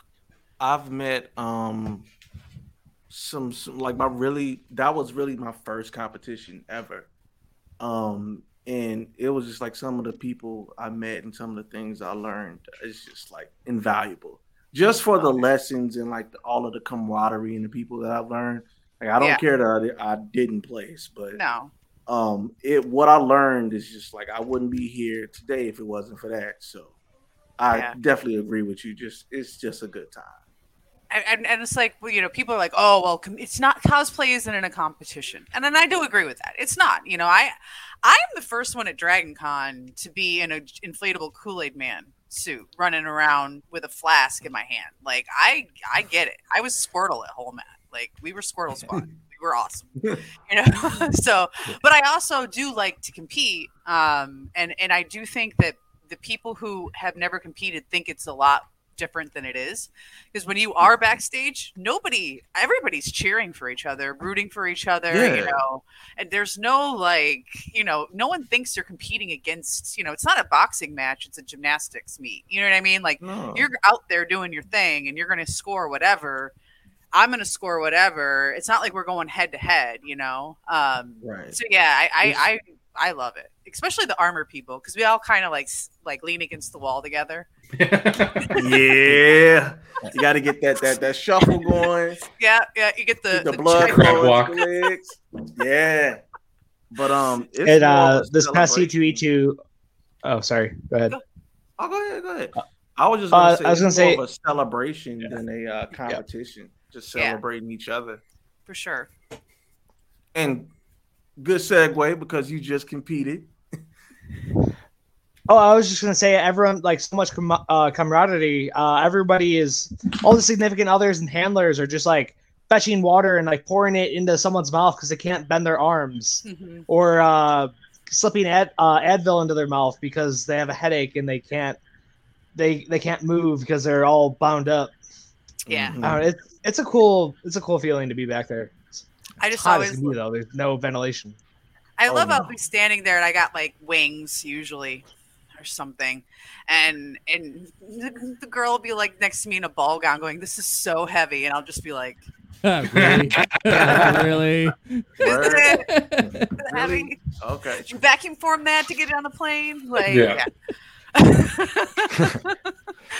I've met um some, some like my really that was really my first competition ever. Um and it was just like some of the people I met and some of the things I learned it's just like invaluable. Just for the lessons and like the, all of the camaraderie and the people that I've learned. Like I don't Yeah. care that I, I didn't place, but No, um it what I learned is just like I wouldn't be here today if it wasn't for that. So I Yeah. definitely agree with you. Just it's just a good time. And, and, it's like well, you know people are like oh well com- it's not cosplay isn't in a competition. And then i do agree with that. It's not you know i i'm the first one at dragon con to be in an inflatable kool-aid man suit running around with a flask in my hand. Like i i get it. I was squirtle at whole mat like we were squirtle squad. We were awesome. You know? So but i also do like to compete um and and i do think that the people who have never competed think it's a lot different than it is. Because when you are backstage nobody everybody's cheering for each other rooting for each other you know and there's no like you know no one thinks they're competing against you know it's not a boxing match it's a gymnastics meet you know what i mean? Like No. you're out there doing your thing and you're going to score whatever. I'm going to score whatever. It's not like we're going head to head you know? Um right. so yeah i i i, I love it especially the armor people because we all kind of like like lean against the wall together yeah, you got to get that that that shuffle going. yeah yeah you get the, Keep the, the blood check- flowing walk. the legs. Yeah, but um, it's And uh, this past. C2E2. Oh, sorry. Go ahead. Oh, go ahead, go ahead. I was just gonna Uh, say, I was it's gonna more say- of a celebration than a uh, competition. Just Yeah. celebrating each other. for sure And good segue because you just competed. Oh, I was just gonna say, everyone like so much com- uh, camaraderie. Uh, everybody is all the significant others and handlers are just like fetching water and like pouring it into someone's mouth because they can't bend their arms, Mhm. or uh, slipping ad- uh, Advil into their mouth because they have a headache and they can't they they can't move because they're all bound up. yeah Mhm. Uh, it's it's a cool it's a cool feeling to be back there. It's i just hot as always can be though. There's no ventilation. I Oh, love no. how we standing there and I got like wings usually or something. And and the, the girl will be like next to me in a ball gown going, This is so heavy and I'll just be like, really? really? Is Word. it heavy? Really? Okay. Did you vacuum form that to get it on the plane? Like Yeah.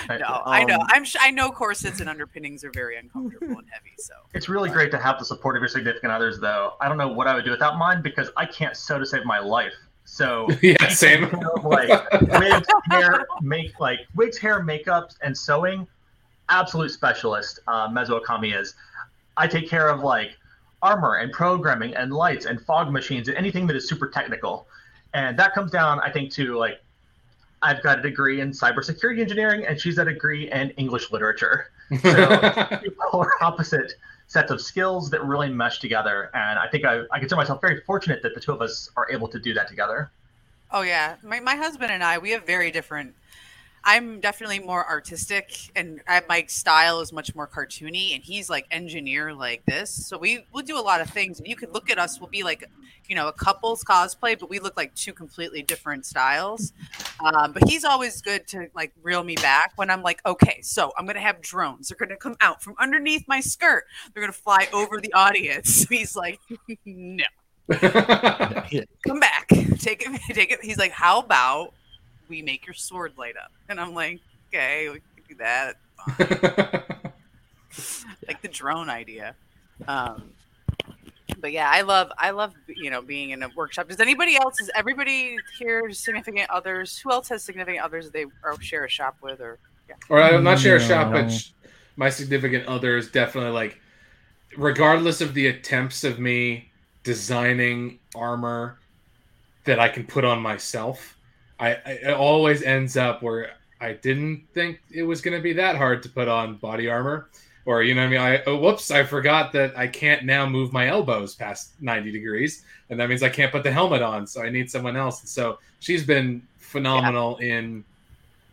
no, I know. Um, I'm sh- I know corsets and underpinnings are very uncomfortable and heavy, so It's really great to have the support of your significant others, though. I don't know what I would do without mine because I can't sew to save my life. So yeah, same. like wigs, hair, make like wigs, hair, makeup, and sewing. Absolute specialist. Uh, Mezo Akami is. I take care of like armor and programming and lights and fog machines and anything that is super technical, and that comes down, I think, to like I've got a degree in cybersecurity engineering and she's a degree in English literature. Two polar opposite sets of skills that really mesh together, and I think I, I consider myself very fortunate that the two of us are able to do that together. Oh yeah, my my husband and I we have very different. I'm definitely more artistic, and I, my style is much more cartoony. And he's like engineer like this, so we will do a lot of things. And you could look at us; we'll be like, you know, a couple's cosplay, but we look like two completely different styles. Um, but he's always good to like reel me back when I'm like, okay, so I'm gonna have drones. They're gonna come out from underneath my skirt. They're gonna fly over the audience. He's like, no, come back, take it, take it. He's like, how about we make your sword light up? And I'm like, okay, we can do that. like the drone idea. Um, but yeah, I love I love you know being in a workshop. Does anybody else? Is everybody here significant others? Who else has significant others that they or share a shop with or? Yeah. or I'm not share a shop, but sh- my significant other is definitely like, regardless of the attempts of me designing armor that I can put on myself, I, I it always ends up where I didn't think it was going to be that hard to put on body armor. Or you know what I mean? I oh, whoops! I forgot that I can't now move my elbows past ninety degrees, and that means I can't put the helmet on. So I need someone else. And so she's been phenomenal in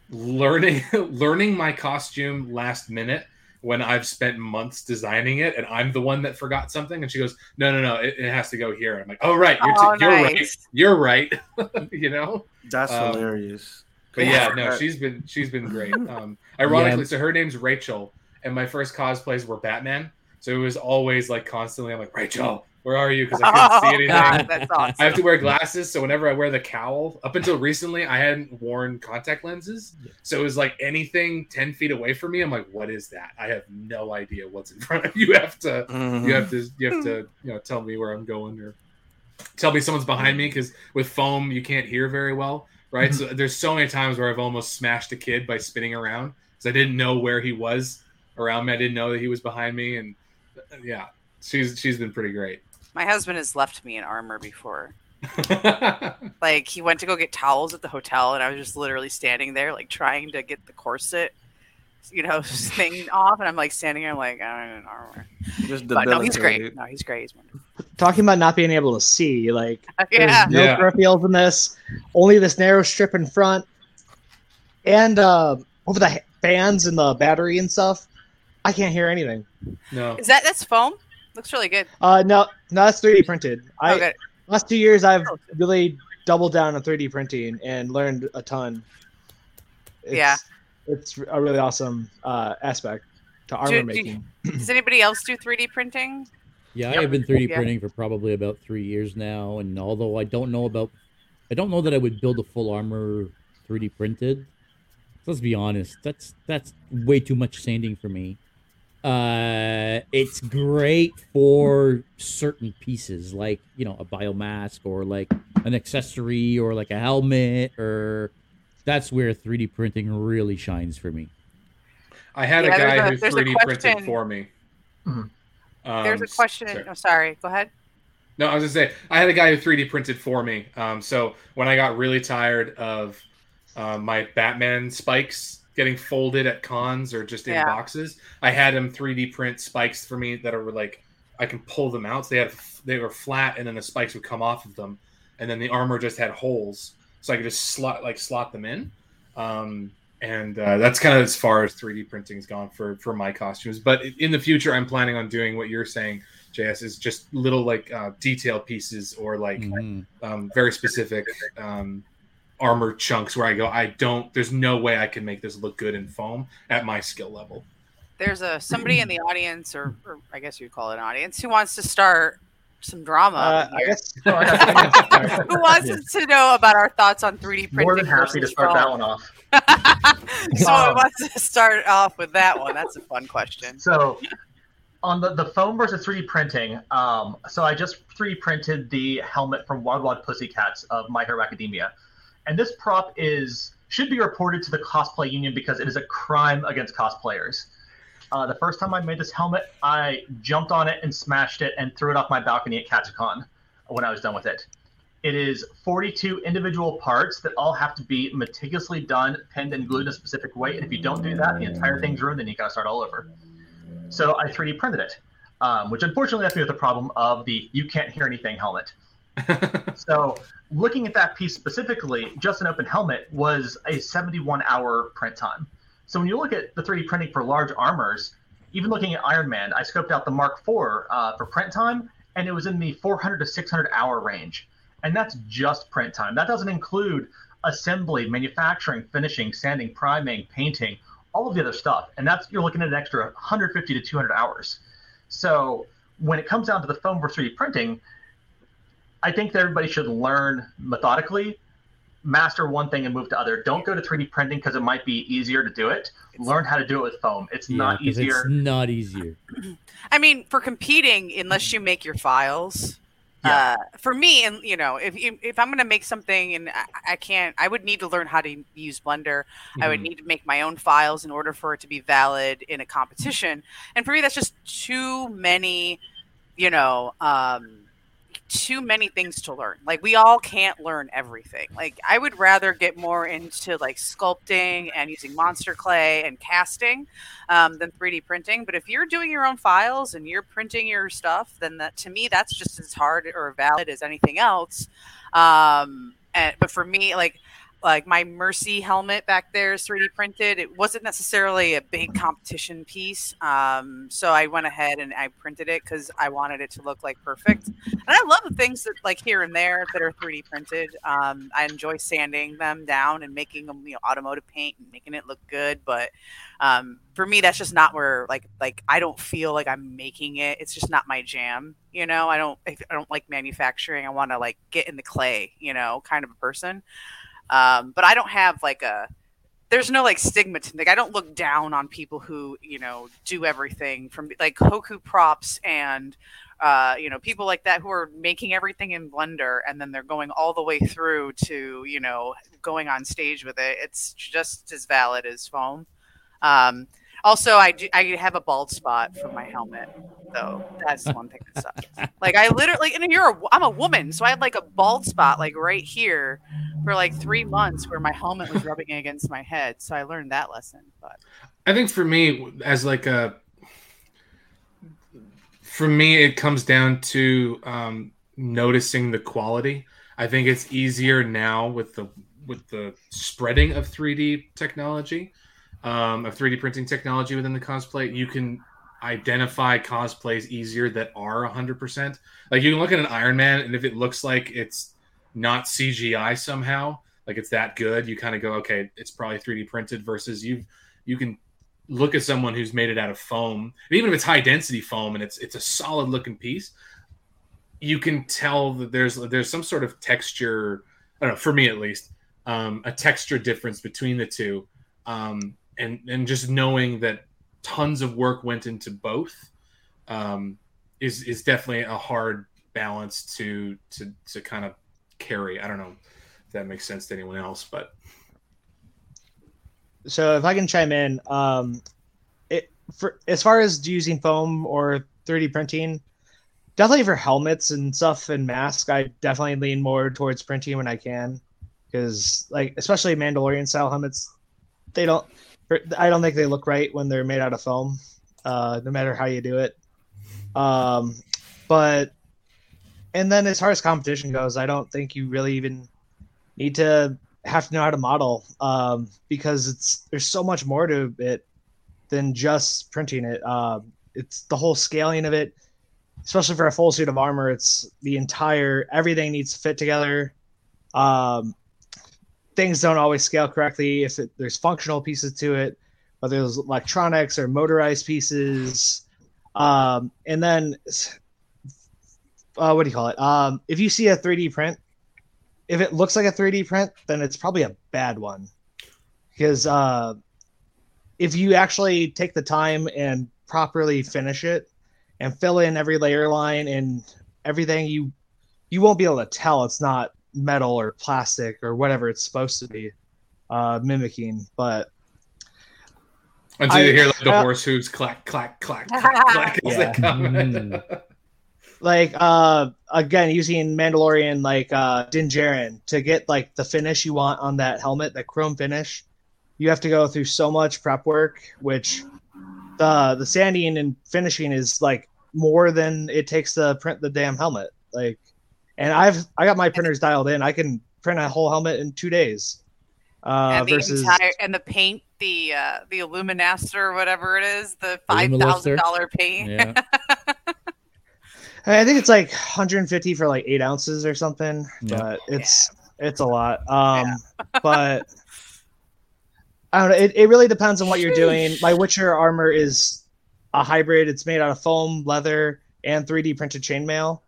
learning learning my costume last minute when I've spent months designing it, and I'm the one that forgot something. And she goes, "No, no, no, it, it has to go here." I'm like, "Oh, right, you're, Oh, t- you're right, you're right." you know. That's Um, hilarious. But yeah, Yeah. no, she's been she's been great. Um, ironically, so her name's Rachel, and my first cosplays were Batman. So it was always like constantly, I'm like, Rachel, where are you? Because I couldn't see anything. God, that's awesome. I have to wear glasses, so whenever I wear the cowl, up until recently, I hadn't worn contact lenses. So it was like anything ten feet away from me, I'm like, what is that? I have no idea what's in front of you. You have to Mhm. you have to you have to you know tell me where I'm going or tell me someone's behind me because with foam you can't hear very well, right? So there's so many times where I've almost smashed a kid by spinning around because I didn't know where he was around me. I didn't know that he was behind me, and uh, yeah, she's she's been pretty great. My husband has left me in armor before. Like he went to go get towels at the hotel, and I was just literally standing there, like trying to get the corset, you know, thing off, and I'm like standing there, like I'm in armor. Just But no, he's great. No, he's great. He's wonderful. Talking about not being able to see, like Yeah. there's no Yeah. peripherals in this, only this narrow strip in front, and uh, over the h- fans and the battery and stuff. I can't hear anything. no, Is that that's foam? Looks really good. Uh, no, no, that's 3D printed. I okay. last two years I've really doubled down on 3D printing and learned a ton. It's, Yeah. it's a really awesome uh, aspect to armor Do- do- making. Does anybody else do 3D printing? Yeah, Yep. I've been 3D Yeah. printing for probably about three years now, and although I don't know about, I don't know that I would build a full armor 3D printed. Let's be honest, that's that's way too much sanding for me. Uh, it's great for certain pieces, like you know a biomask or like an accessory or like a helmet, or that's where 3D printing really shines for me. I had Yeah, a guy a- who 3D printed for me. Mhm. Um, There's a question. sorry. Oh, sorry. Go ahead. No, I was gonna say I had a guy who 3D printed for me. Um, so when I got really tired of um, my Batman spikes getting folded at cons or just in Yeah. boxes, I had him 3D print spikes for me that are like I can pull them out. So they had they were flat, and then the spikes would come off of them, and then the armor just had holes, so I could just slot like slot them in. Um, and uh, that's kind of as far as 3D printing's gone for for my costumes. But in the future, I'm planning on doing what you're saying, JS, is just little like uh, detail pieces or like Mhm. um, very specific um, armor chunks where I go, I don't. There's no way I can make this look good in foam at my skill level. There's a somebody in the audience, or, or I guess you'd call it an audience, who wants to start some drama. Uh, I guess Oh, I got who wants to know about our thoughts on 3D printing? More than happy to start foam? that one off. Someone Um, wants to start off with that one. That's a fun question. So, on the, the foam versus 3D printing, um, so I just 3D printed the helmet from Wild Wild Pussycats of My Hero Academia, and this prop is should be reported to the cosplay union because it is a crime against cosplayers. Uh, the first time I made this helmet, I jumped on it and smashed it and threw it off my balcony at Katsucon when I was done with it. It is 42 individual parts that all have to be meticulously done, pinned and glued in a specific way. And if you don't do that, the entire thing's ruined and you gotta start all over. So I 3D printed it, um, which unfortunately left me with the problem of the you can't hear anything helmet. So looking at that piece specifically, just an open helmet was a 71 hour print time. So when you look at the 3D printing for large armors, even looking at Iron Man, I scoped out the Mark IV uh, for print time, and it was in the 400 to 600 hour range. And that's just print time. That doesn't include assembly, manufacturing, finishing, sanding, priming, painting, all of the other stuff. And that's you're looking at an extra 150 to 200 hours. So when it comes down to the foam for 3D printing, I think that everybody should learn methodically, master one thing and move to other. Don't go to 3D printing because it might be easier to do it. Learn how to do it with foam. It's Yeah, not 'cause easier. It's not easier. I mean, for competing, unless you make your files. Yeah. Uh, for me, and you know, if if if I'm going to make something and I, I can't, I would need to learn how to use Blender. I would Mhm. need to make my own files in order for it to be valid in a competition. And for me, that's just too many, you know, um, too many things to learn. Like we all can't learn everything. Like I would rather get more into like sculpting and using monster clay and casting um, than 3D printing. But if you're doing your own files and you're printing your stuff, then that to me that's just as hard or valid as anything else. Um, and, but for me, like like my Mercy helmet back there is 3D printed. It wasn't necessarily a big competition piece, um, so I went ahead and I printed it because I wanted it to look like perfect. And I love the things that like here and there that are 3D printed. Um, I enjoy sanding them down and making them you know automotive paint and making it look good. But um, for me, that's just not where like like I don't feel like I'm making it. It's just not my jam. You know, I don't I don't like manufacturing. I want to like get in the clay. You know, kind of a person. Um, but I don't have like a there's no like stigma to like I don't look down on people who you know do everything from like Hoku props and uh, you know people like that who are making everything in Blender and then they're going all the way through to you know going on stage with it. It's just as valid as foam. Um, also, I do, I have a bald spot from my helmet, though. That's one thing that sucks. Like I literally, and you're a, I'm a woman, so I had like a bald spot like right here for like three months where my helmet was rubbing against my head. So I learned that lesson. But I think for me, as like a, for me, it comes down to um, noticing the quality. I think it's easier now with the with the spreading of 3D technology, um, of 3D printing technology within the cosplay. You can identify cosplays easier that are 100%. Like you can look at an Iron Man, and if it looks like it's not CGI somehow, like it's that good, you kind of go, okay, it's probably 3D printed. Versus you, you can look at someone who's made it out of foam, even if it's high density foam and it's it's a solid looking piece, you can tell that there's there's some sort of texture. I don't know, for me at least, um, a texture difference between the two, um, and and just knowing that tons of work went into both um, is is definitely a hard balance to to to kind of carry. I don't know if that makes sense to anyone else, but so if I can chime in, um, it for as far as using foam or 3D printing, definitely for helmets and stuff and masks, I definitely lean more towards printing when I can, because like especially Mandalorian style helmets, they don't. I don't think they look right when they're made out of foam, uh, no matter how you do it. Um, but and then as far as competition goes, I don't think you really even need to have to know how to model um, because it's there's so much more to it than just printing it. Um, it's the whole scaling of it, especially for a full suit of armor. It's the entire everything needs to fit together. Um, things don't always scale correctly if it, there's functional pieces to it, whether there's electronics or motorized pieces. Um, and then, uh, what do you call it? Um, if you see a 3D print, if it looks like a 3D print, then it's probably a bad one. Because uh, if you actually take the time and properly finish it and fill in every layer line and everything, you you won't be able to tell it's not metal or plastic or whatever it's supposed to be uh, mimicking. But until I- you hear like the uh, horse hooves clack clack clack clack clack as Yeah. they come. Mm. like uh again using Mandalorian like uh Din Djarin to get like the finish you want on that helmet, that chrome finish, you have to go through so much prep work, which the the sanding and finishing is like more than it takes to print the damn helmet. Like and I've I got my printers dialed in. I can print a whole helmet in two days. Uh, and the versus entire and the paint, the uh, the Illuminaster or whatever it is, the five thousand dollar paint. Yeah. I think it's like 150 for like eight ounces or something, Yeah. but it's it's a lot. Um, but I don't know. It, it really depends on what you're doing. My Witcher armor is a hybrid. It's made out of foam, leather, and 3D printed chainmail.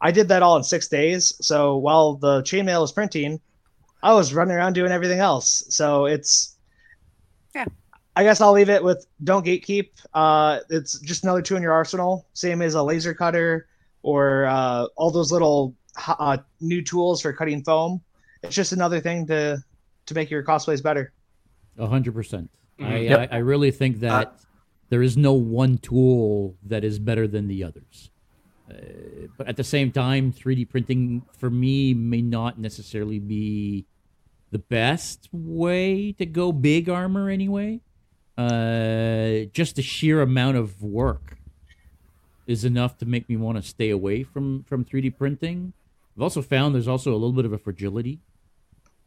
I did that all in six days. So while the chainmail was printing, I was running around doing everything else. So it's Yeah. I guess I'll leave it with don't gatekeep. Uh, it's just another tool in your arsenal, same as a laser cutter or uh, all those little uh, new tools for cutting foam. It's just another thing to to make your cosplays better. A hundred percent. I, Mhm. I I really think that there is no one tool that is better than the others. Uh, but at the same time, 3D printing for me may not necessarily be the best way to go big armor anyway. Uh, just the sheer amount of work is enough to make me want to stay away from from 3D printing. I've also found there's also a little bit of a fragility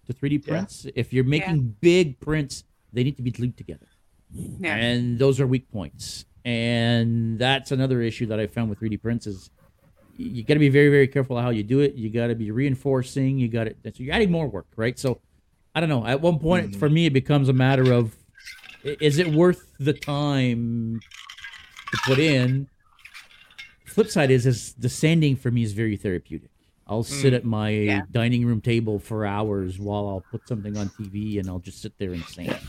to 3D Yeah. prints. If you're making big prints, they need to be glued together Yeah. and those are weak points. And that's another issue that I found with 3D prints is you got to be very, very careful how you do it. You got to be reinforcing. You got to. So you're adding more work, right? So I don't know. At one point, for me, it becomes a matter of is it worth the time to put in? Flip side is is the sanding for me is very therapeutic. I'll sit Mm. at my Yeah. dining room table for hours while I'll put something on TV and I'll just sit there and sand.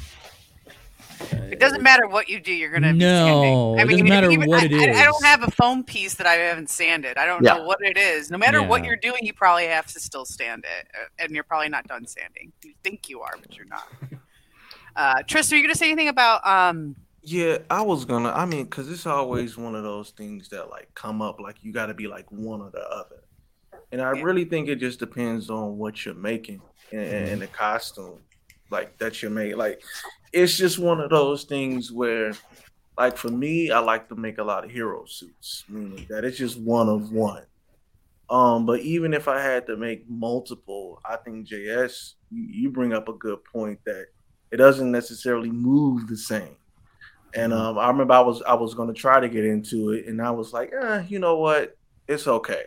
It doesn't matter what you do, you're gonna. be No, sanding. I it doesn't matter even- what I, it I- I don't have a foam piece that I haven't sanded. I don't Yeah. know what it is. No matter what you're doing, you probably have to still stand it, uh, and you're probably not done sanding. You think you are, but you're not. Uh, Tristan, are you gonna say anything about um? Yeah, I was gonna. I mean, because it's always one of those things that like come up. Like you got to be like one or the other, and I Yeah. really think it just depends on what you're making and, and the costume, like that you're making. Like it's just one of those things where, like for me, I like to make a lot of hero suits, meaning that it's just one of one. Um, but even if I had to make multiple, I think JS, you, bring up a good point that it doesn't necessarily move the same. And um, I remember I was I was gonna try to get into it, and I was like, eh, you know what? It's okay.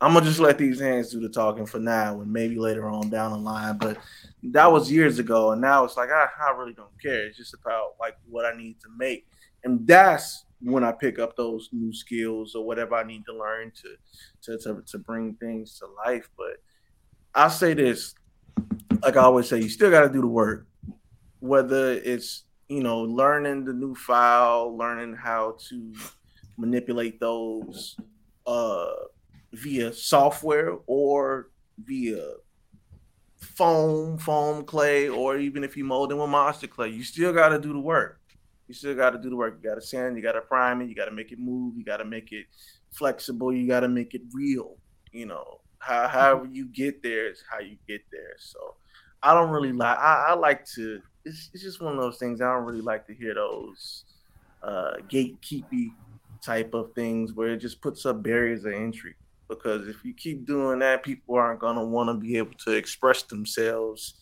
I'm gonna just let these hands do the talking for now, and maybe later on down the line. But that was years ago, and now it's like I, I really don't care. It's just about like what I need to make, and that's when I pick up those new skills or whatever I need to learn to to to, to bring things to life. But I'll say this, like I always say, you still got to do the work, whether it's you know, learning the new file, learning how to manipulate those uh, via software or via foam, foam clay, or even if you mold them with monster clay, you still got to do the work. You still got to do the work. You got to sand, you got to prime it, you got to make it move, you got to make it flexible, you got to make it real. You know, how, however you get there is how you get there. So I don't really like. I, I like to it's, it's just one of those things. I don't really like to hear those uh, gatekeepy type of things where it just puts up barriers of entry. Because if you keep doing that, people aren't gonna want to be able to express themselves,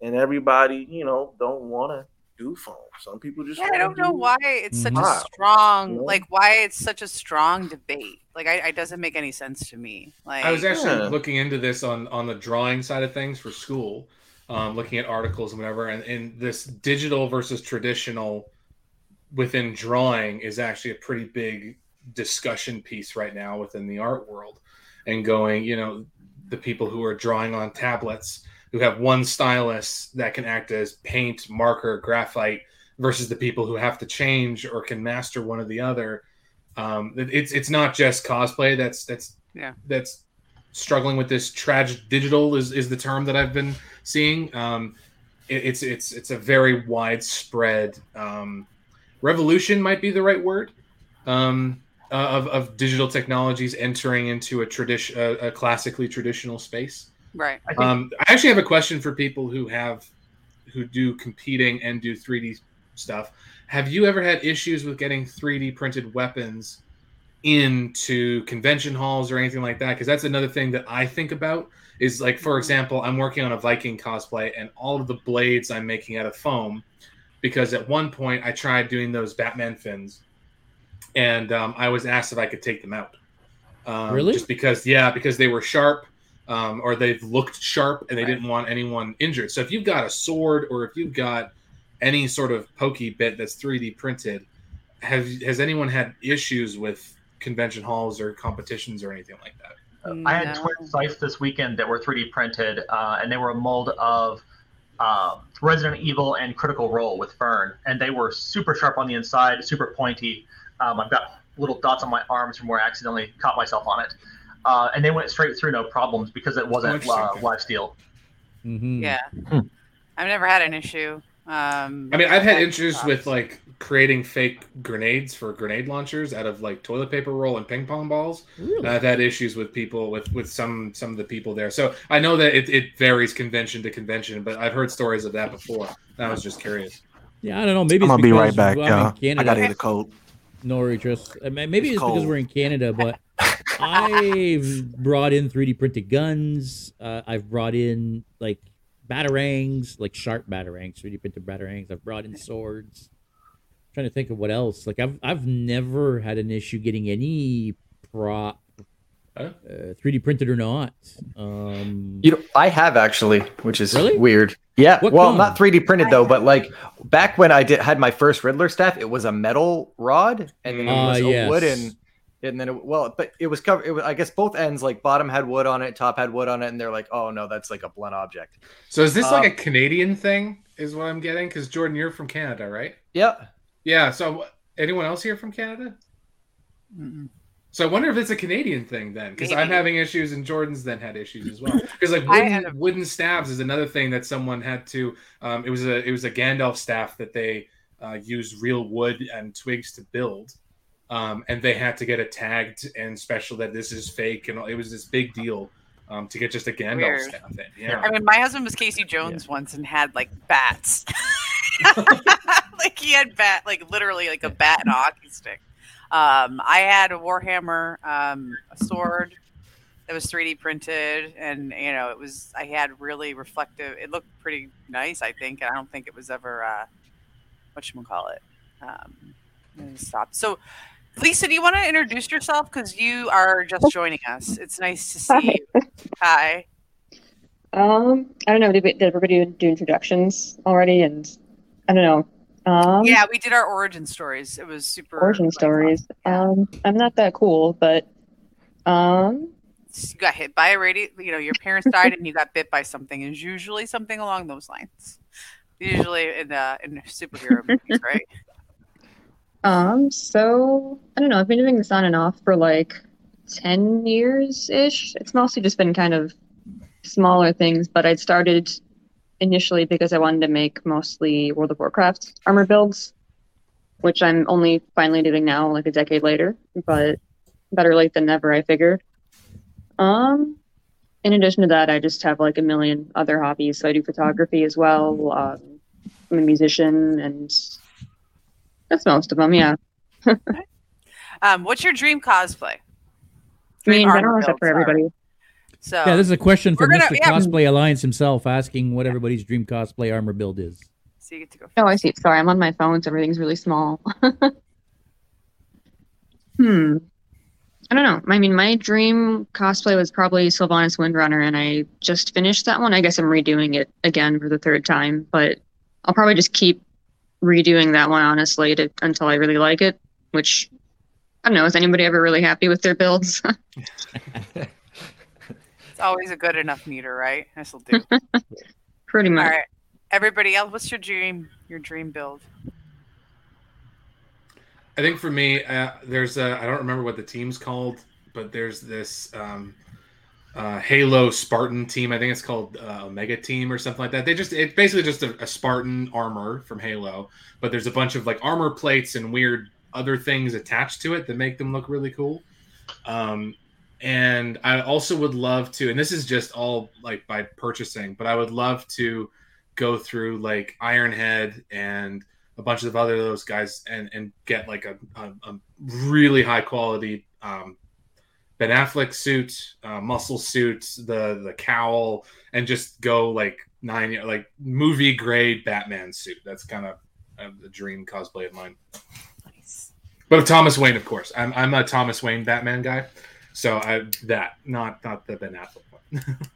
and everybody, you know, don't want to do phone. Some people just Yeah, I wanna don't know why it's such a Wow. strong, Yeah. like why it's such a strong debate. Like, I, it doesn't make any sense to me. Like, I was actually Yeah. looking into this on on the drawing side of things for school, um, looking at articles and whatever, and, and this digital versus traditional within drawing is actually a pretty big discussion piece right now within the art world, and going, you know, the people who are drawing on tablets who have one stylus that can act as paint, marker, graphite, versus the people who have to change or can master one or the other. Um, it's it's not just cosplay that's that's Yeah. that's struggling with this tragic digital is, is the term that I've been seeing. Um, it, it's it's it's a very widespread um, revolution might be the right word um, uh, of of digital technologies entering into a tradition a, a classically traditional space. right. I think Um, I actually have a question for people who have who do competing and do 3D stuff. Have you ever had issues with getting 3D printed weapons into convention halls or anything like that because that's another thing that I think about is like for example I'm working on a Viking cosplay and all of the blades I'm making out of foam because at one point I tried doing those Batman fins and um, I was asked if I could take them out. Um, Really? Just because, yeah, because they were sharp um, or they've looked sharp and they Right. didn't want anyone injured. So if you've got a sword or if you've got any sort of pokey bit that's 3D printed, have has anyone had issues with convention halls or competitions or anything like that? I had No. twin scythes this weekend that were 3D printed, uh, and they were a mold of uh, Resident Evil and Critical Role with Fern, and they were super sharp on the inside, super pointy. Um, I've got little dots on my arms from where I accidentally caught myself on it, uh, and they went straight through no problems because it wasn't uh, live steel. Mhm. Yeah. Hmm. I've never had an issue. Um, I mean, I've had issues props. with like creating fake grenades for grenade launchers out of like toilet paper roll and ping pong balls. Really? I've had issues with people with with some some of the people there. So I know that it, it varies convention to convention, but I've heard stories of that before. And I was just curious. Yeah, I don't know. Maybe I'm it's gonna be right back, I'm y'all. Canada. I gotta get a coat. No, just maybe it's, because we're in Canada, but I've brought in 3D printed guns. Uh, I've brought in like batarangs, like sharp batarangs, 3D printed batarangs. I've brought in swords. trying to think of what else. Like I've I've never had an issue getting any prop? Uh, 3D printed or not. Um, You know, I have actually, which is Really? weird. Yeah, What well, kind? not 3D printed though, but like back when I did had my first Riddler staff, it was a metal rod, and then it Ah, was a yes. wooden, and then it, well, but it was covered. It was, I guess both ends, like bottom had wood on it, top had wood on it, and they're like, oh no, that's like a blunt object. So is this Um, like a Canadian thing? Is what I'm getting? Because Jordan, you're from Canada, right? Yeah, Yeah. So anyone else here from Canada? Mm-mm. So I wonder if it's a Canadian thing then, because I'm having issues and Jordan's then had issues as well. Because like wooden, had a- wooden staves is another thing that someone had to. Um, it was a it was a Gandalf staff that they uh, used real wood and twigs to build, um, and they had to get it tagged and special that this is fake, and it was this big deal um, to get just a Gandalf Weird. staff in. Yeah. I mean, my husband was Casey Jones once and had like bats. like he had bat, like literally like a bat and a hockey stick. Um, I had a Warhammer, um, a sword that was 3D printed, and you know, it was. I had really reflective. It looked pretty nice, I think, and I don't think it was ever uh, what you call it. Um, stop. So, Lisa, do you want to introduce yourself because you are just joining us? It's nice to see you. Hi. Um, I don't know. Did, we, did everybody do introductions already? And I don't know. Um, Yeah, we did our origin stories. It was super origin stories. Um, I'm not that cool, but um, You got hit by a radio. You know, your parents died and you got bit by something. Is usually something along those lines. Usually in uh, in superhero movies, right? um, so I don't know. I've been doing this on and off for like ten years ish. It's mostly just been kind of smaller things, but I'd started initially because I wanted to make mostly World of Warcraft armor builds, which I'm only finally doing now, like a decade later. But better late than never, I figured. Um, in addition to that, I just have like a million other hobbies. So I do photography as well. Um, I'm a musician, and that's most of them. Yeah, Um, what's your dream cosplay? I mean, Dream general armor except for everybody. So yeah, this is a question We're from gonna- Mr. yeah. Cosplay Alliance himself, asking what everybody's dream cosplay armor build is. so you get to go. Oh, I see. Sorry, I'm on my phone, so everything's really small. hmm. I don't know. I mean, my dream cosplay was probably Sylvanas Windrunner, and I just finished that one. I guess I'm redoing it again for the third time, but I'll probably just keep redoing that one, honestly, to, until I really like it. Which I don't know. Is anybody ever really happy with their builds? It's always a good enough meter, right? This will do. Pretty much. right. Everybody else, what's your dream? Your dream build? I think for me, uh, there's a, I don't remember what the team's called, but there's this um, uh, Halo Spartan team. I think it's called uh, Omega Team or something like that. They just it's basically just a, a Spartan armor from Halo, but there's a bunch of like armor plates and weird other things attached to it that make them look really cool. Um, and I also would love to, and this is just all like by purchasing, but I would love to go through like Ironhead and a bunch of other those guys and and get like a, a, a really high quality um, Ben Affleck suit, uh, muscle suit, the the cowl, and just go like nine like movie grade Batman suit. That's kind of a dream cosplay of mine. Nice. But of Thomas Wayne, of course. I'm I'm a Thomas Wayne Batman guy, so I that not not the Ben Affleck one.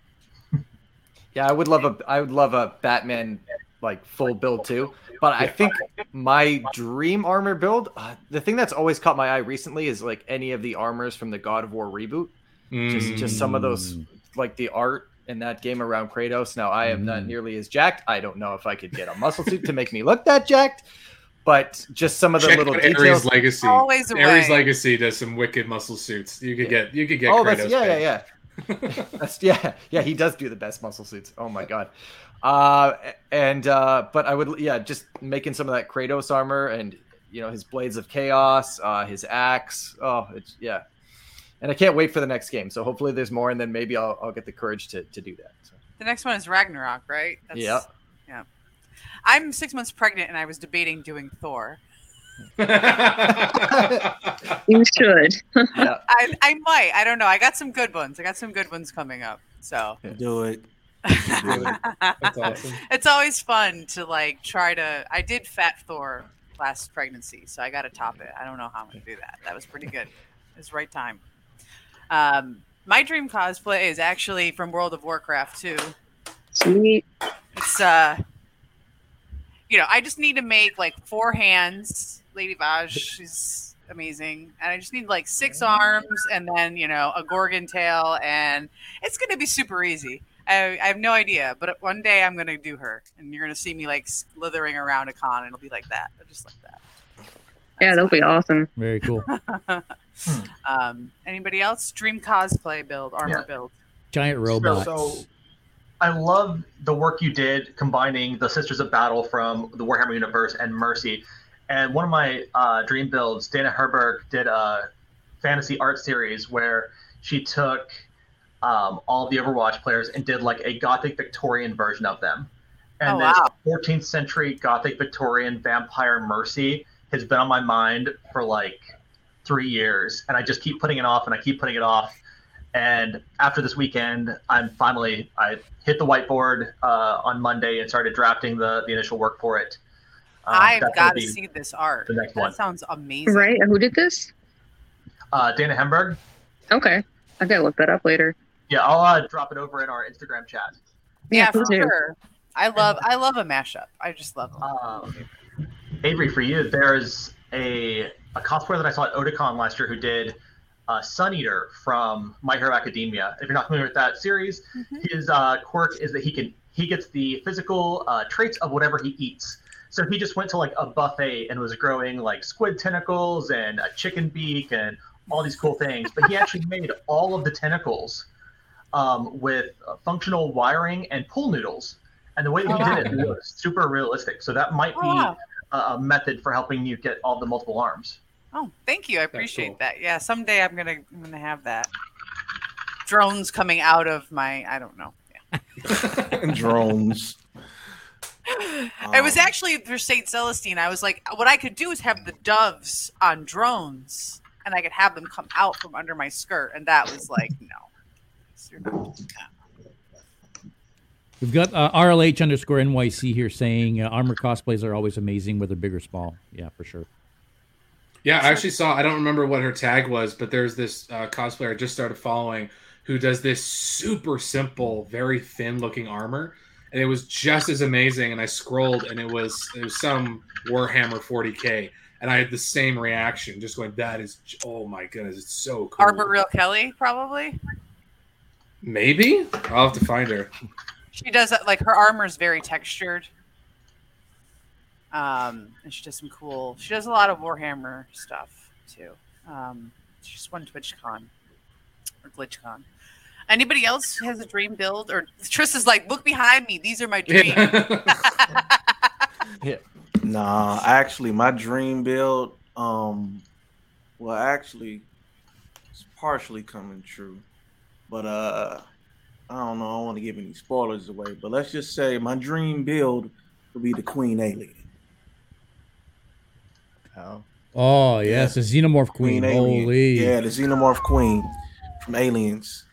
Yeah, I would love a I would love a Batman like full build too. But I think my dream armor build, uh, the thing that's always caught my eye recently is like any of the armors from the God of War reboot. Just just some of those Mm. like the art in that game around Kratos. Now I am not Mm. nearly as jacked. I don't know if I could get a muscle suit to make me look that jacked, but just some of the Check little out details. Ares Legacy. Always a Ares way. Legacy does some wicked muscle suits. You could get you could get. oh, Kratos that's yeah, yeah, paint. yeah. That's yeah, yeah. He does do the best muscle suits. Oh my god. Uh, and uh, but I would yeah, just making some of that Kratos armor and you know his blades of chaos, uh, his axe. Oh, it's yeah. And I can't wait for the next game. So hopefully there's more, and then maybe I'll, I'll get the courage to, to do that. So, The next one is Ragnarok, right? yeah. Yeah. I'm six months pregnant and I was debating doing Thor. You should. Yeah. I, I might. I don't know. I got some good ones. I got some good ones coming up. So Do it. That's awesome. it's always fun to like try to. I did Fat Thor last pregnancy, so I got to top it. I don't know how I'm gonna do that. That was pretty good. It was right time. Um, my dream cosplay is actually from World of Warcraft too. Sweet. It's uh, you know, I just need to make like four hands. Lady Vashj, she's amazing, and I just need like six arms, and then you know a gorgon tail, and it's gonna be super easy. I, I have no idea, but one day I'm gonna do her, and you're gonna see me like slithering around a con, and it'll be like that, just like that. Yeah, that'll be awesome. Very cool. Um, anybody else? Dream cosplay build, armor Yeah. build. Giant robots. So I love the work you did combining the Sisters of Battle from the Warhammer universe and Mercy. And one of my uh, dream builds, Dana Herberg did a fantasy art series where she took um, all the Overwatch players and did like a Gothic Victorian version of them. And Oh, this 14th century Gothic Victorian vampire Mercy has been on my mind for like three years. And I just keep putting it off and I keep putting it off. And after this weekend, I'm finally I hit the whiteboard uh, on Monday and started drafting the the initial work for it. Um, I've got to see this art. the next that one. sounds amazing. Right? Who did this? Uh, Dana Hemberg. Okay. I gotta look that up later. Yeah, I'll uh, drop it over in our Instagram chat. Yeah, for please sure. I love I love a mashup. I just love them. Um, Avery, for you, there's a a cosplayer that I saw at Otakon last year who did uh, Sun Eater from My Hero Academia. If you're not familiar with that series, Mhm. his uh, quirk is that he can he gets the physical uh, traits of whatever he eats. So he just went to like a buffet and was growing like squid tentacles and a chicken beak and all these cool things. But he actually made all of the tentacles um, with uh, functional wiring and pool noodles. And the way that he wow. did it was super realistic. So that might Oh, be wow. a, a method for helping you get all the multiple arms. Oh, thank you. I appreciate cool. that. Yeah, someday I'm gonna I'm gonna have that. Drones coming out of my I don't know. Yeah. Drones. it was actually for Saint Celestine. I was like, what I could do is have the doves on drones, and I could have them come out from under my skirt, and that was like, no. You're not doing that. We've got uh, RLH underscore NYC here saying uh, armor cosplays are always amazing, whether big or small. Yeah, for sure. Yeah, I actually saw. I don't remember what her tag was, but there's this uh, cosplayer I just started following who does this super simple, very thin looking armor, and it was just as amazing. And I scrolled, and it was it was some Warhammer 40k, and I had the same reaction, just going, "That is, oh my goodness, it's so cool." Arbor Real Kelly, probably. Maybe I'll have to find her. She does that. Like her armor is very textured. Um, and she does some cool. She does a lot of Warhammer stuff too. Um, she just won TwitchCon or GlitchCon. Anybody else has a dream build? Or Tris is like, look behind me. These are my dreams. Yeah. Nah, actually, my dream build, um, well, actually, it's partially coming true, but uh, I don't know. I don't want to give any spoilers away, but let's just say my dream build would be the Queen Alien. Oh. Oh yes, a xenomorph queen. alien. Holy. Yeah, the xenomorph queen from Aliens.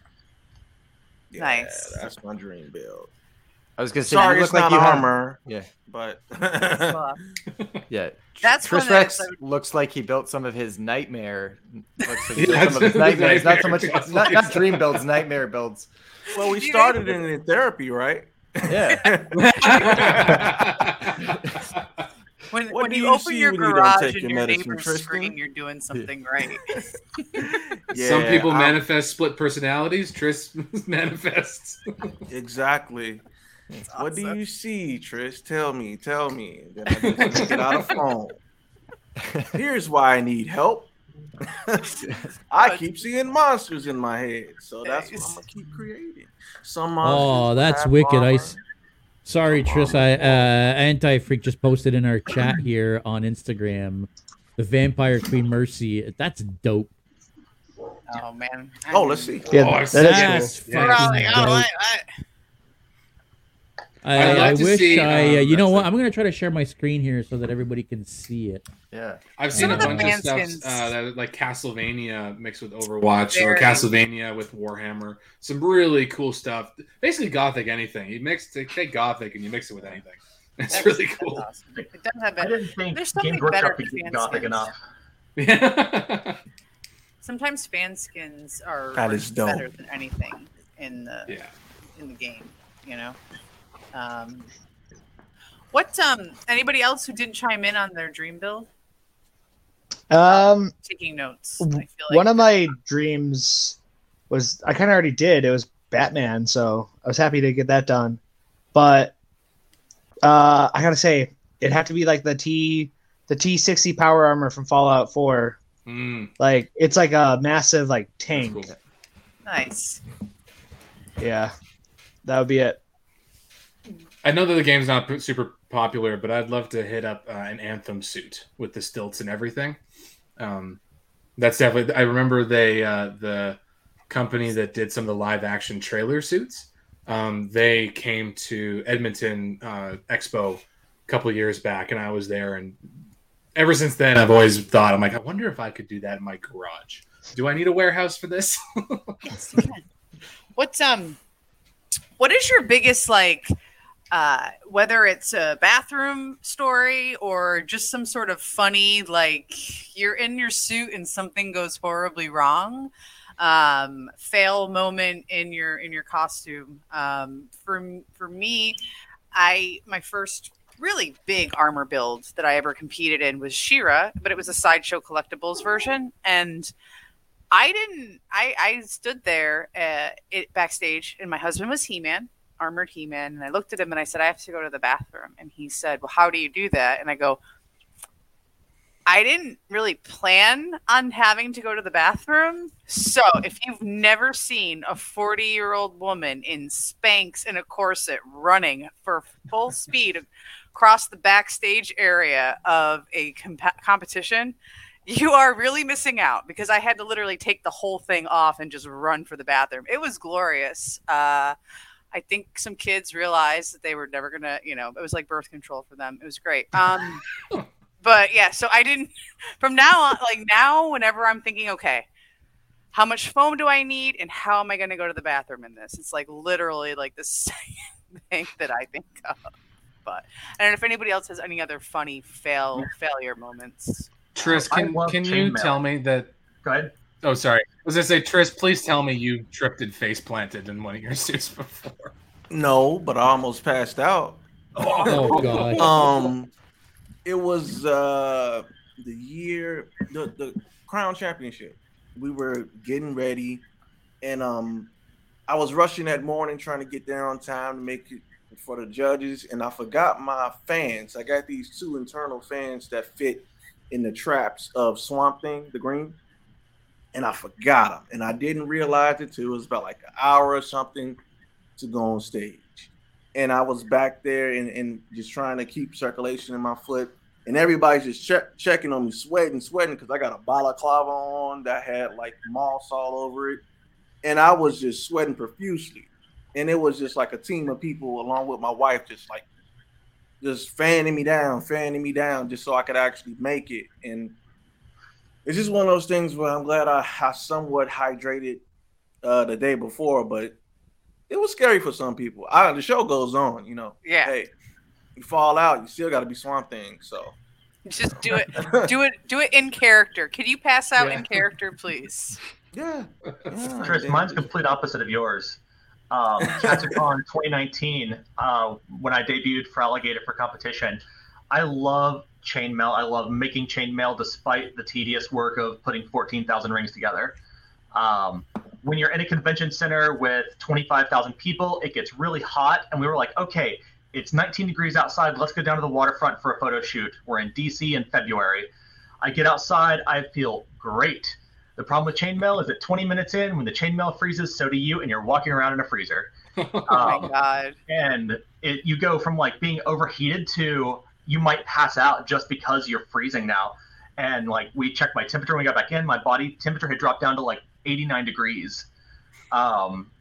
Yeah, Nice. That's my dream build. I was gonna say Sorry, you it's look like not you have- armor, Yeah, but yeah. That's Trish one that Rex I looks like he built some of his nightmare. Looks like Yeah, built some of his that's- nightmares, not so much nightmare. not, not dream builds, nightmare builds. well, we started in, in therapy, right? Yeah. when What when do you, you open see your when you don't garage take and your your medicine, neighbors Tristan? scream, you're doing something right. yeah, Some people I'm- manifest split personalities. Tris manifests. Exactly. What do you see, Tris? Tell me, tell me. Then I get to get out of phone. Here's why I need help. I keep seeing monsters in my head, so that's what I'm gonna keep creating. Some monsters. Oh, that's wicked. I armor. s- Sorry, Tris. I uh, anti freak just posted in our chat here on Instagram. The Vampire Queen Mercy. That's dope. oh man. Oh, let's see. Yeah, Oh, that I've cool. That's Yeah. We're all fucking like, dope. What, what? I, I'd like I to wish see, I. um, uh, you know that's what? I'm gonna try to share my screen here so that everybody can see it. Yeah. I've seen Some a bunch of stuff uh, that like Castlevania mixed with Overwatch or Castlevania with Warhammer. Some really cool stuff. Basically, Gothic anything. You mix take Gothic and you mix it with anything. It's That's- really cool. awesome. It does have I didn't think There's something Game better could for get fan gothic skins. enough. Yeah. Sometimes fan skins are, That are is dope. better than anything in the yeah. in the game. You know. Um, what um anybody else who didn't chime in on their dream build? Um, Taking notes. I feel like one of my dreams was I kind of already did. It was Batman, so I was happy to get that done. But uh, I gotta say, it had to be like the T the T sixty power armor from Fallout Four. Mm, Like it's like a massive like tank. cool. nice. Yeah, that would be it. I know that the game's not super popular, but I'd love to hit up uh, an Anthem suit with the stilts and everything. Um, that's definitely. I remember they uh, the company that did some of the live action trailer suits. Um, they came to Edmonton uh, Expo a couple years back, and I was there. And ever since then, I've always thought, I'm like, I wonder if I could do that in my garage. Do I need a warehouse for this? Yes. What's um what is your biggest like uh whether it's a bathroom story or just some sort of funny like you're in your suit and something goes horribly wrong um fail moment in your in your costume um for for me i my first really big armor build that i ever competed in was She-Ra but it was a sideshow collectibles version and I didn't. I I stood there uh, it backstage, and my husband was He Man, armored He Man, and I looked at him and I said, "I have to go to the bathroom." And he said, "Well, how do you do that?" And I go, "I didn't really plan on having to go to the bathroom. So if you've never seen a forty-year-old woman in Spanx and a corset running for full speed across the backstage area of a comp- competition." you are really missing out because I had to literally take the whole thing off and just run for the bathroom. It was glorious. Uh, I think some kids realized that they were never gonna, you know, it was like birth control for them. It was great. Um, but yeah, so I didn't. From now on, like now, whenever I'm thinking, okay, how much foam do I need, and how am I gonna go to the bathroom in this? It's like literally like the second thing that I think of. But I don't know if anybody else has any other funny fail failure moments. Tris, can can you chainmail. tell me that Go ahead. Oh, sorry. I was gonna say, Tris, please tell me you tripped and face planted in one of your suits before. No, but I almost passed out. Oh god. Um, it was uh the year the the Crown Championship. We were getting ready, and um, I was rushing that morning trying to get there on time to make it for the judges, and I forgot my fans. I got these two internal fans that fit in the traps of Swamp Thing, the green, and I forgot them, and I didn't realize it till it was about like an hour or something to go on stage and I was back there and, and just trying to keep circulation in my foot. And everybody's just check, checking on me, sweating, sweating, because I got a balaclava on that had like moss all over it. And I was just sweating profusely. And it was just like a team of people, along with my wife, just like just fanning me down, fanning me down, just so I could actually make it. And it's just one of those things where I'm glad I, I somewhat hydrated uh, the day before, but it was scary for some people. I, the show goes on, you know. Yeah. Hey, you fall out, you still got to be Swamp Thing. So Just do it. do it. Do it in character. Can you pass out Yeah. in character, please? yeah, yeah Chris, mine's complete opposite of yours. Um, Katsucon 2019, uh, when I debuted for Alligator for competition, I love chainmail. I love making chainmail despite the tedious work of putting 14,000 rings together. Um, when you're in a convention center with 25,000 people, it gets really hot, and we were like, okay, it's 19 degrees outside. Let's go down to the waterfront for a photo shoot. We're in DC in February. I get outside, I feel great. The problem with chainmail is that 20 minutes in, when the chainmail freezes, so do you, and you're walking around in a freezer. Oh my Um, god. and it, you go from like being overheated to you might pass out just because you're freezing now. And like we checked my temperature when we got back in, my body temperature had dropped down to like 89 degrees. Um,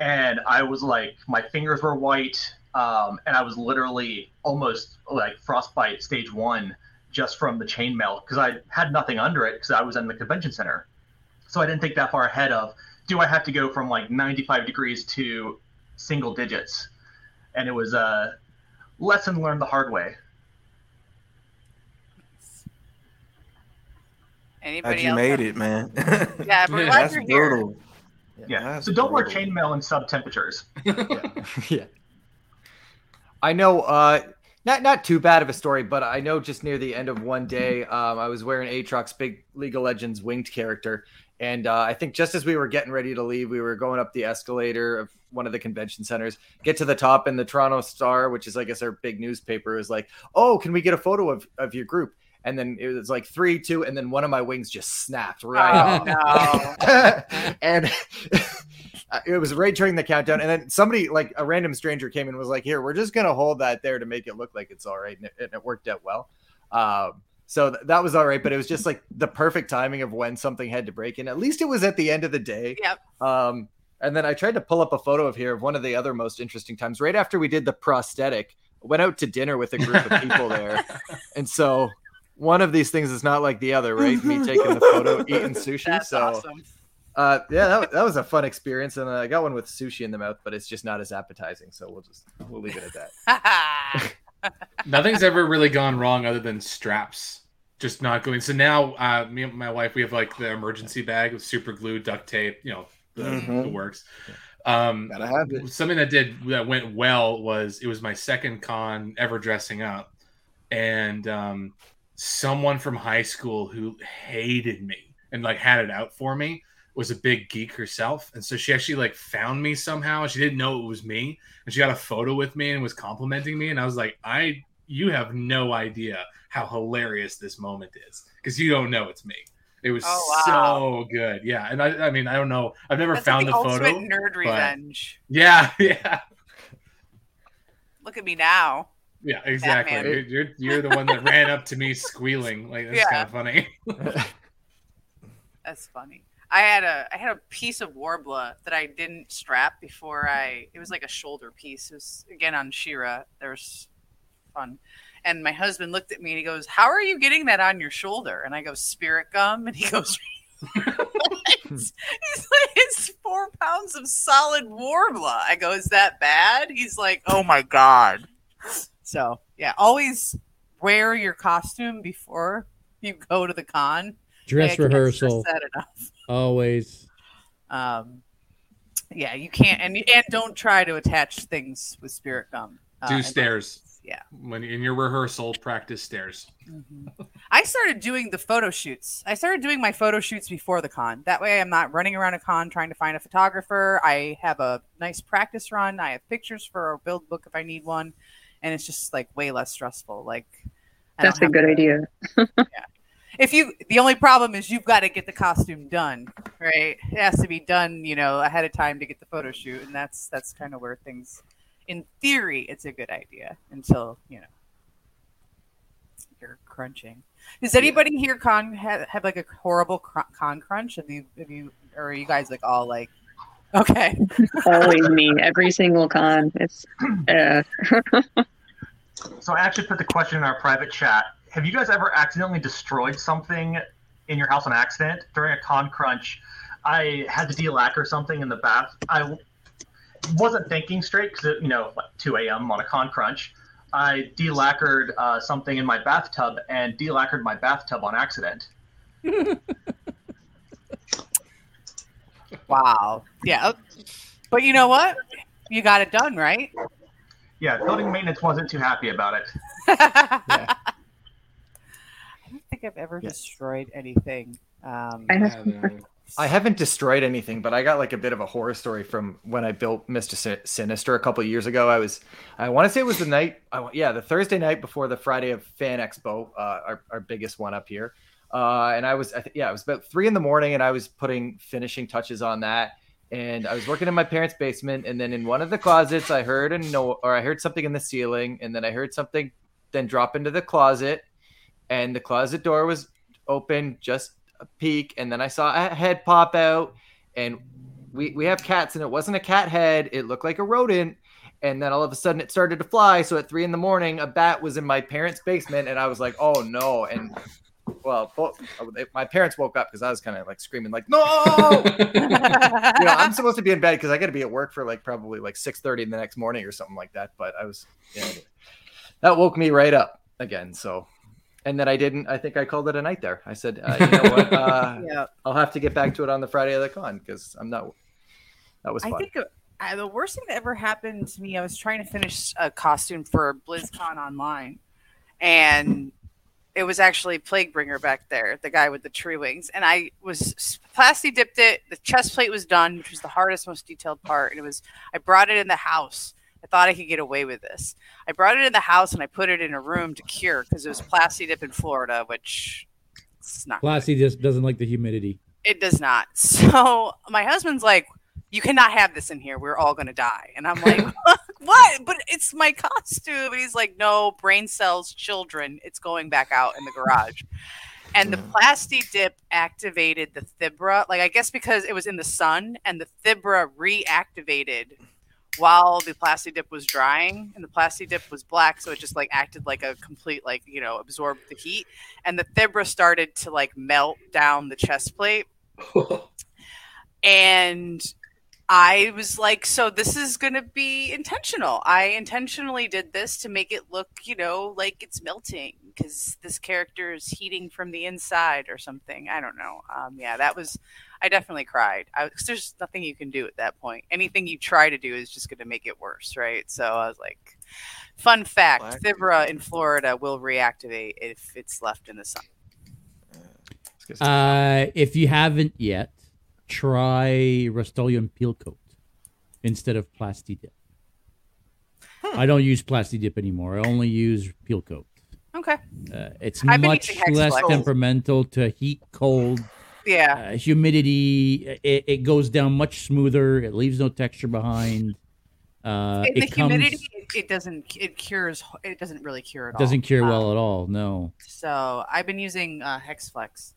and I was like, my fingers were white, um, and I was literally almost like frostbite stage one just from the chainmail because I had nothing under it because I was in the convention center. So I didn't think that far ahead of do I have to go from like 95 degrees to single digits? And it was a lesson learned the hard way. Glad Anybody you else? made it, man. Yeah, but Yeah, that's you're here. brutal. Yeah. That's so don't wear chainmail in sub temperatures. yeah. I know uh not not too bad of a story, but I know just near the end of one day, um, I was wearing Aatrox's big League of Legends winged character. And uh, I think just as we were getting ready to leave, we were going up the escalator of one of the convention centers, get to the top, and the Toronto Star, which is I guess our big newspaper, is like, "Oh, can we get a photo of, of your group?" And then it was like three, two, and then one of my wings just snapped right Oh off. no. and it was right during the countdown. And then somebody, like a random stranger, came in and was like, "Here, we're just gonna hold that there to make it look like it's all right," and it, and it worked out well. Um, so th- that was all right, but it was just like the perfect timing of when something had to break in. At least it was at the end of the day. Yep. Um, and then I tried to pull up a photo of here of one of the other most interesting times. Right after we did the prosthetic, went out to dinner with a group of people there, and so one of these things is not like the other, right? Me taking the photo, eating sushi. That's so awesome. uh, yeah, that, that was a fun experience, and uh, I got one with sushi in the mouth, but it's just not as appetizing. So we'll just we'll leave it at that. Nothing's ever really gone wrong other than straps just not going. So now, uh, me and my wife, we have like the emergency bag with super glue, duct tape, you know, the, Mhm. the works. Um, Gotta have it. something that did that went well was it was my second con ever dressing up, and um, someone from high school who hated me and like had it out for me was a big geek herself, and so she actually like found me somehow. She didn't know it was me, and she got a photo with me and was complimenting me, and I was like, I you have no idea how hilarious this moment is because you don't know it's me. It was Oh, wow. so good, yeah. And I, I mean, I don't know. I've never That's found like the, the, photo. nerd revenge. Yeah, yeah. Look at me now. Yeah, exactly. You're, you're you're the one that ran up to me squealing. Like that's Yeah. kind of funny. That's funny. I had a I had a piece of Worbla that I didn't strap before I. It was like a shoulder piece. It was again on She-Ra. There's fun, and my husband looked at me and he goes, "How are you getting that on your shoulder?" And I go, "Spirit gum." And he goes, "He's like, it's four pounds of solid Worbla." I go, "Is that bad?" He's like, "Oh my god." So yeah, always wear your costume before you go to the con. Dress Yeah, rehearsal that enough. always. Um, yeah, you can't, and and don't try to attach things with spirit gum. Uh, Do stairs Yeah. when in your rehearsal. Practice stairs. I started doing the photo shoots. I started doing my photo shoots before the con. That way, I'm not running around a con trying to find a photographer. I have a nice practice run. I have pictures for a build book if I need one, and it's just like way less stressful. Like I That's a good to- idea. if you the only problem is you've got to get the costume done right it has to be done you know ahead of time to get the photo shoot and that's that's kind of where things in theory it's a good idea until you know you're crunching does anybody here con have, have like a horrible cr- con crunch have you have you or are you guys like all like okay Always me. Every single con. It's uh, So I actually put the question in our private chat. Have you guys ever accidentally destroyed something in your house on accident during a con crunch. I had to de-lacquer something in the bath. I wasn't thinking straight because you know, like 2 a.m. on a con crunch. I de-lacquered uh, something in my bathtub and de-lacquered my bathtub on accident. Wow. Yeah. But you know what? You got it done, right? Yeah, building maintenance wasn't too happy about it. I don't think I've ever destroyed anything. Um, I have Yeah, the- I haven't destroyed anything, but I got like a bit of a horror story from when I built Mister Sin- Sinister a couple of years ago. I was, I want to say it was the night, I, yeah, the Thursday night before the Friday of Fan Expo, uh, our, our biggest one up here. Uh, and I was, I th- yeah, it was about three in the morning, and I was putting finishing touches on that. And I was working in my parents' basement, and then in one of the closets, I heard a no, or I heard something in the ceiling, and then I heard something then drop into the closet, and the closet door was open just a peek, and then I saw a head pop out, and we we have cats, and it wasn't a cat head; it looked like a rodent. And then all of a sudden, it started to fly. So at three in the morning, a bat was in my parents' basement, and I was like, "Oh no!" And well, both, my parents woke up because I was kind of like screaming, like, "No!" you know, I'm supposed to be in bed because I got to be at work for like probably like six thirty the next morning or something like that. But I was, yeah, that woke me right up again. So, and then I didn't. I think I called it a night there. I said, uh, you know what? Uh, yeah. I'll have to get back to it on the Friday of the con because I'm not. That was I think uh, the worst thing that ever happened to me, I was trying to finish a costume for BlizzCon online, and it was actually Plaguebringer back there, the guy with the tree wings, and I was plasti dipped it. The chest plate was done, which was the hardest, most detailed part, and it was. I brought it in the house. I thought I could get away with this. I brought it in the house and I put it in a room to cure because it was plasti dip in Florida, which it's not. Classy just doesn't like the humidity. It does not. So my husband's like, "You cannot have this in here. We're all going to die." And I'm like, "What? But it's my costume." And he's like, "No, brain cells, children. It's going back out in the garage." And the plasti dip activated the Thibra. Like I guess because it was in the sun, and the Thibra reactivated while the plasti dip was drying, and the plasti dip was black, so it just like acted like a complete like you know absorbed the heat, and the Thibra started to like melt down the chest plate and I was like, so this is going to be intentional. I intentionally did this to make it look, you know, like it's melting because this character is heating from the inside or something. I don't know. Um, yeah, that was. I definitely cried. I, cause there's nothing you can do at that point. Anything you try to do is just going to make it worse, right? So I was like, fun fact: Black- Thibra in Florida will reactivate if it's left in the sun. Uh, if you haven't yet, try Rust-Oleum Peel Coat instead of Plasti Dip. I don't use Plasti Dip anymore. I only use Peel Coat. Okay. Uh, it's I've much less Flex. temperamental to heat, cold, Yeah. uh, humidity. It, it goes down much smoother. It leaves no texture behind. Uh, in the it comes, humidity, it, it doesn't. It cures. It doesn't really cure at all. doesn't cure Um, well at all. No. So I've been using uh, Hexflex.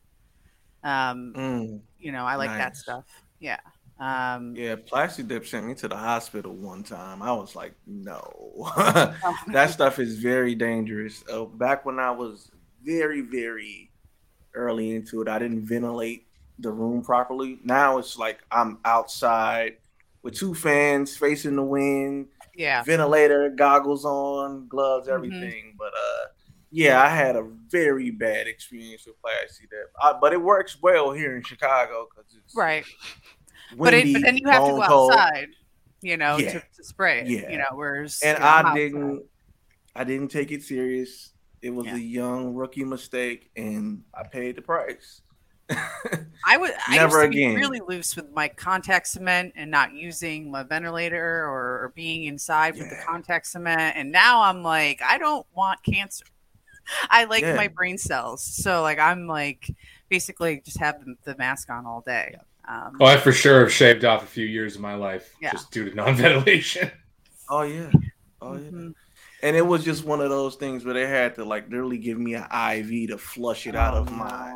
Um, Mm, you know, I like that stuff. Yeah. Um, yeah, Plasti Dip sent me to the hospital one time. I was like, no, oh, that stuff is very dangerous. Uh, back when I was very, very early into it, I didn't ventilate the room properly. Now it's like I'm outside with two fans facing the wind, yeah. ventilator, goggles on, gloves, Mhm. everything. But uh, yeah, I had a very bad experience with Dip, uh, but it works well here in Chicago because it's Right. But, it, but then you have to go cold. outside, you know, Yeah. to, to spray it. Yeah. You know, whereas and I outside. didn't I didn't take it serious. It was Yeah. a young rookie mistake and I paid the price. I would I Never to again. really loose with my contact cement and not using my ventilator or, or being inside with the contact cement. And now I'm like, I don't want cancer. I like Yeah. my brain cells. So like I'm like basically just have the, the mask on all day. Um, Oh, I for sure have shaved off a few years of my life Yeah. just due to non-ventilation. Oh yeah. Oh yeah. mhm. And it was just one of those things where they had to like literally give me an IV to flush it out Oh, of my.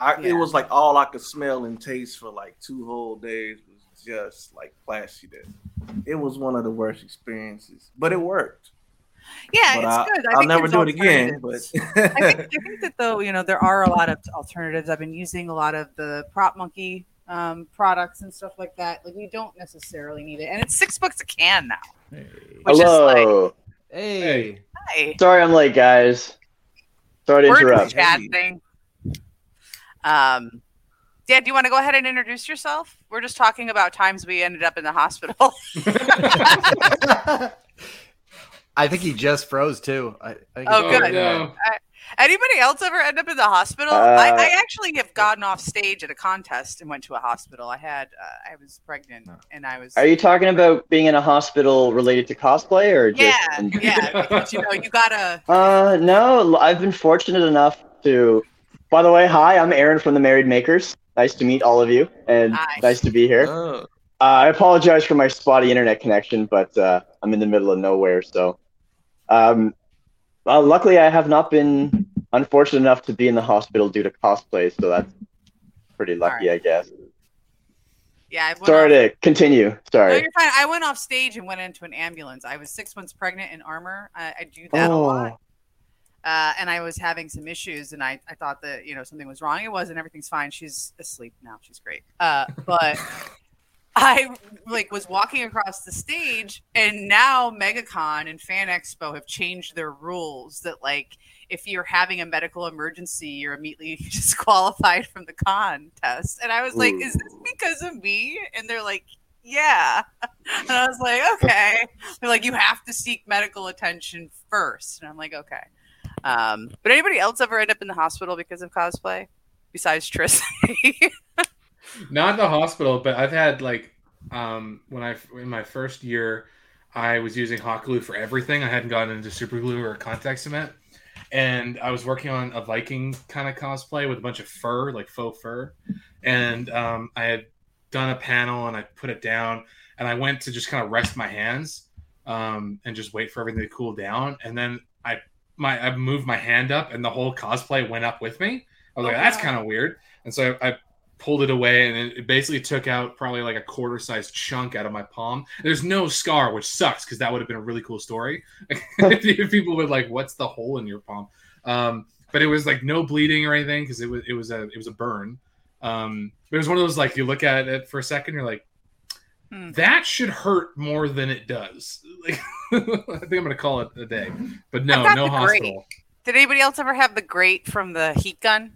I, Yeah. it was like all I could smell and taste for like two whole days was just like Plasti Dip. It was one of the worst experiences. But it worked. Yeah, But it's I, good. I I'll never do it again. But I think, I think that though, you know, there are a lot of alternatives. I've been using a lot of the Prop Monkey um, products and stuff like that. Like, you don't necessarily need it, and it's six bucks a can now. Hey. Which is like, Hello. Hey. Hey. hi, Sorry I'm late, guys. Sorry to we're interrupt. just chat Hey. thing. Um, Dan, do you want to go ahead and introduce yourself? We're just talking about times we ended up in the hospital. I think he just froze too. I, I think Oh, he's- good. no. Anybody else ever end up in the hospital? Uh, I, I actually have gotten off stage at a contest and went to a hospital. I had, uh, I was pregnant and I was. Are you talking about being in a hospital related to cosplay or just? Yeah, yeah. Because, you know, you gotta. Uh, no, I've been fortunate enough to. By the way, hi, I'm Aaron from the Married Makers. Nice to meet all of you, and Hi. nice to be here. Oh. Uh, I apologize for my spotty internet connection, but uh, I'm in the middle of nowhere, so. Um, well, luckily, I have not been unfortunate enough to be in the hospital due to cosplay, so that's pretty lucky, I guess. Yeah, Sorry off- to continue. No, Sorry. you're fine. I went off stage and went into an ambulance. I was six months pregnant in armor. I, I do that a lot. Uh, and I was having some issues, and I, I thought that you know something was wrong. It wasn't. Everything's fine. She's asleep now. She's great. Uh, but I like was walking across the stage, and now MegaCon and Fan Expo have changed their rules that like if you're having a medical emergency, you're immediately disqualified from the contest. And I was like, Ooh. "Is this because of me?" And they're like, "Yeah." And I was like, "Okay." They're like, "You have to seek medical attention first. And I'm like, "Okay." Um, but anybody else ever end up in the hospital because of cosplay besides Tristan? Not the hospital, but I've had like um when I in my first year I was using hot glue for everything. I hadn't gotten into super glue or contact cement. And I was working on a Viking kind of cosplay with a bunch of fur, like faux fur. And um, I had done a panel and I put it down and I went to just kind of rest my hands um, and just wait for everything to cool down. And then I my I moved my hand up and the whole cosplay went up with me. I was like, Oh, that's kind of weird. And so I, I pulled it away and it, it basically took out probably like a quarter sized chunk out of my palm. There's no scar, which sucks because that would have been a really cool story. people would like, what's the hole in your palm? Um, but it was like no bleeding or anything because it was it was a it was a burn. Um, but it was one of those like you look at it for a second, you're like, Hmm. that should hurt more than it does. Like, I think I'm gonna call it a day. But no, no the grate. hospital. Did anybody else ever have the grate from the heat gun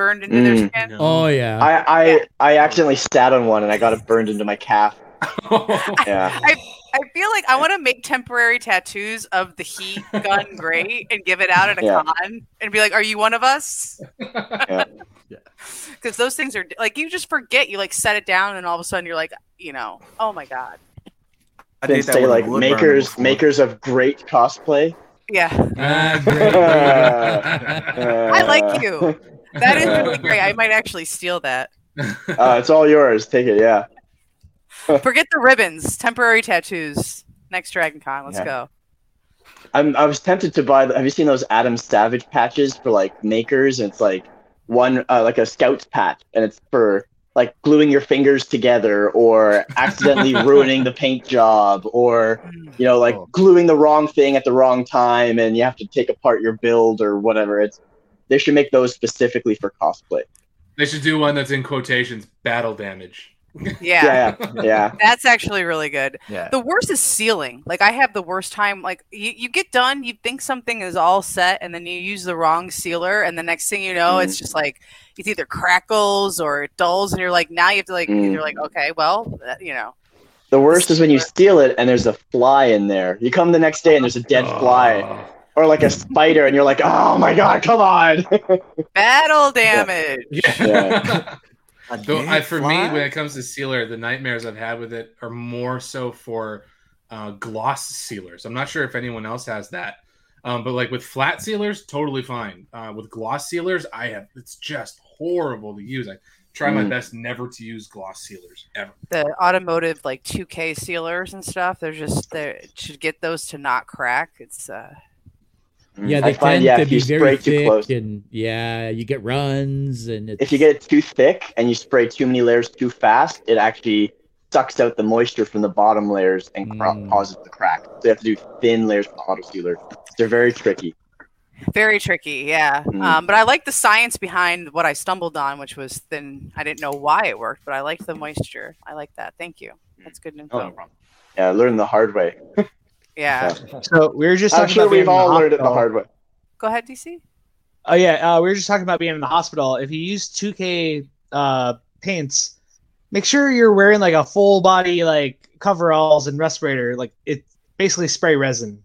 burned into their Mm. skin? Oh yeah. I, I I accidentally sat on one and I got it burned into my calf. Yeah. I feel like I want to make temporary tattoos of the heat gun grate and give it out at a Yeah. con and be like, "Are you one of us?" Yeah. Because those things are like you just forget. You like set it down, and all of a sudden you're like, you know, oh my god, I Then did that say like makers makers of great cosplay. yeah, Ah, great. I like you. That is really great. I might actually steal that. Uh, it's all yours. Take it. Yeah. Forget the ribbons. Temporary tattoos. Next Dragon Con. Let's Yeah. go. I'm I was tempted to buy. The, have you seen those Adam Savage patches for like makers? And it's like one uh, like a Scouts patch, and it's for like gluing your fingers together or accidentally ruining the paint job or you know like gluing the wrong thing at the wrong time and you have to take apart your build or whatever. It's they should make those specifically for cosplay. they should do one that's in quotations battle damage. Yeah. Yeah, yeah, yeah. That's actually really good. Yeah. The worst is sealing. Like I have the worst time. Like you, you get done, you think something is all set, and then you use the wrong sealer, and the next thing you know, it's just like it's either crackles or it dulls, and you're like, now you have to like, Mm. you're like, okay, well, uh, you know, The worst is when you steal it and there's a fly in there. You come the next day and there's a dead fly. Or like a spider, and you're like, oh my god, come on. battle damage. Yeah. A Though I, for fly? me, when it comes to sealer, the nightmares I've had with it are more so for uh, gloss sealers. I'm not sure if anyone else has that, um, but like with flat sealers, totally fine. Uh, with gloss sealers, I have it's just horrible to use. I try my Mm. best never to use gloss sealers ever. The automotive like 2K sealers and stuff. They're just they should get those to not crack. It's uh, Yeah, I they find, tend yeah, to if be you very spray too thick, close- and yeah, you get runs, and it's, if you get it too thick and you spray too many layers too fast, it actually sucks out the moisture from the bottom layers and cra- Mm. causes the crack. So you have to do thin layers with the auto sealer. They're very tricky. Very tricky, yeah. Mm. Um, but I like the science behind what I stumbled on, which was thin. I didn't know why it worked, but I liked the moisture. I like that. Thank you. That's good info. Oh, no problem. Yeah, I learned the hard way. yeah. So we were just I'm sure about we've all learned it the hard way. Go ahead, DC. Oh yeah, uh, we were just talking about being in the hospital. If you use 2K uh, paints, make sure you're wearing like a full body like coveralls and respirator. Like it basically spray resin.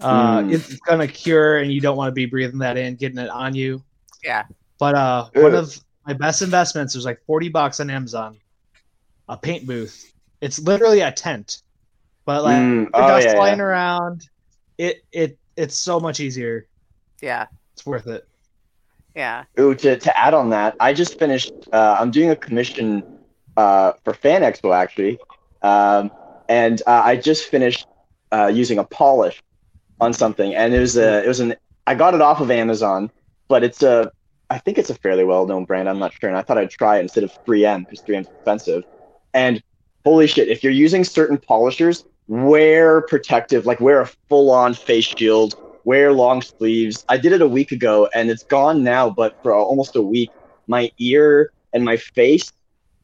Uh, Mm. It's gonna cure, and you don't want to be breathing that in, getting it on you. Yeah. But uh, one of my best investments was like 40 bucks on Amazon. A paint booth. It's literally a tent, but like Mm, the oh, dust yeah, flying yeah. around. It it it's so much easier. Yeah. It's worth it. Yeah. Ooh, to, to add on that, I just finished. Uh, I'm doing a commission uh, for Fan Expo actually, um, and uh, I just finished uh, using a polish on something, and it was a it was an I got it off of Amazon, but it's a I think it's a fairly well known brand. I'm not sure, and I thought I'd try it instead of 3M because 3M's expensive. And holy shit, if you're using certain polishers, wear protective, like wear a full on face shield, wear long sleeves. I did it a week ago and it's gone now, but for almost a week, my ear and my face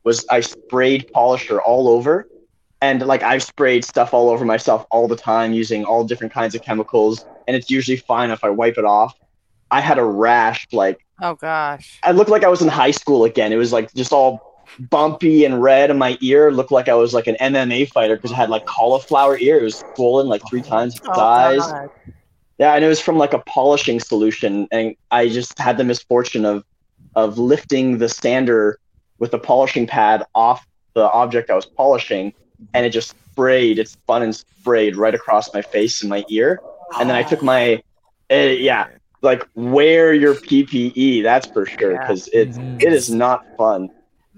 was I sprayed polisher all over. And like I've sprayed stuff all over myself all the time using all different kinds of chemicals, and it's usually fine if I wipe it off. I had a rash, like Oh gosh. I looked like I was in high school again. It was like just all bumpy and red, and my ear looked like I was like an MMA fighter because I had like cauliflower ears, swollen like three times its Oh, size. God. Yeah, and it was from like a polishing solution, and I just had the misfortune of of lifting the sander with the polishing pad off the object I was polishing, and it just sprayed. It spun and sprayed right across my face and my ear, and then I took my, uh, yeah, like wear your PPE. That's for sure, Yeah. because it's Mhm. it is not fun.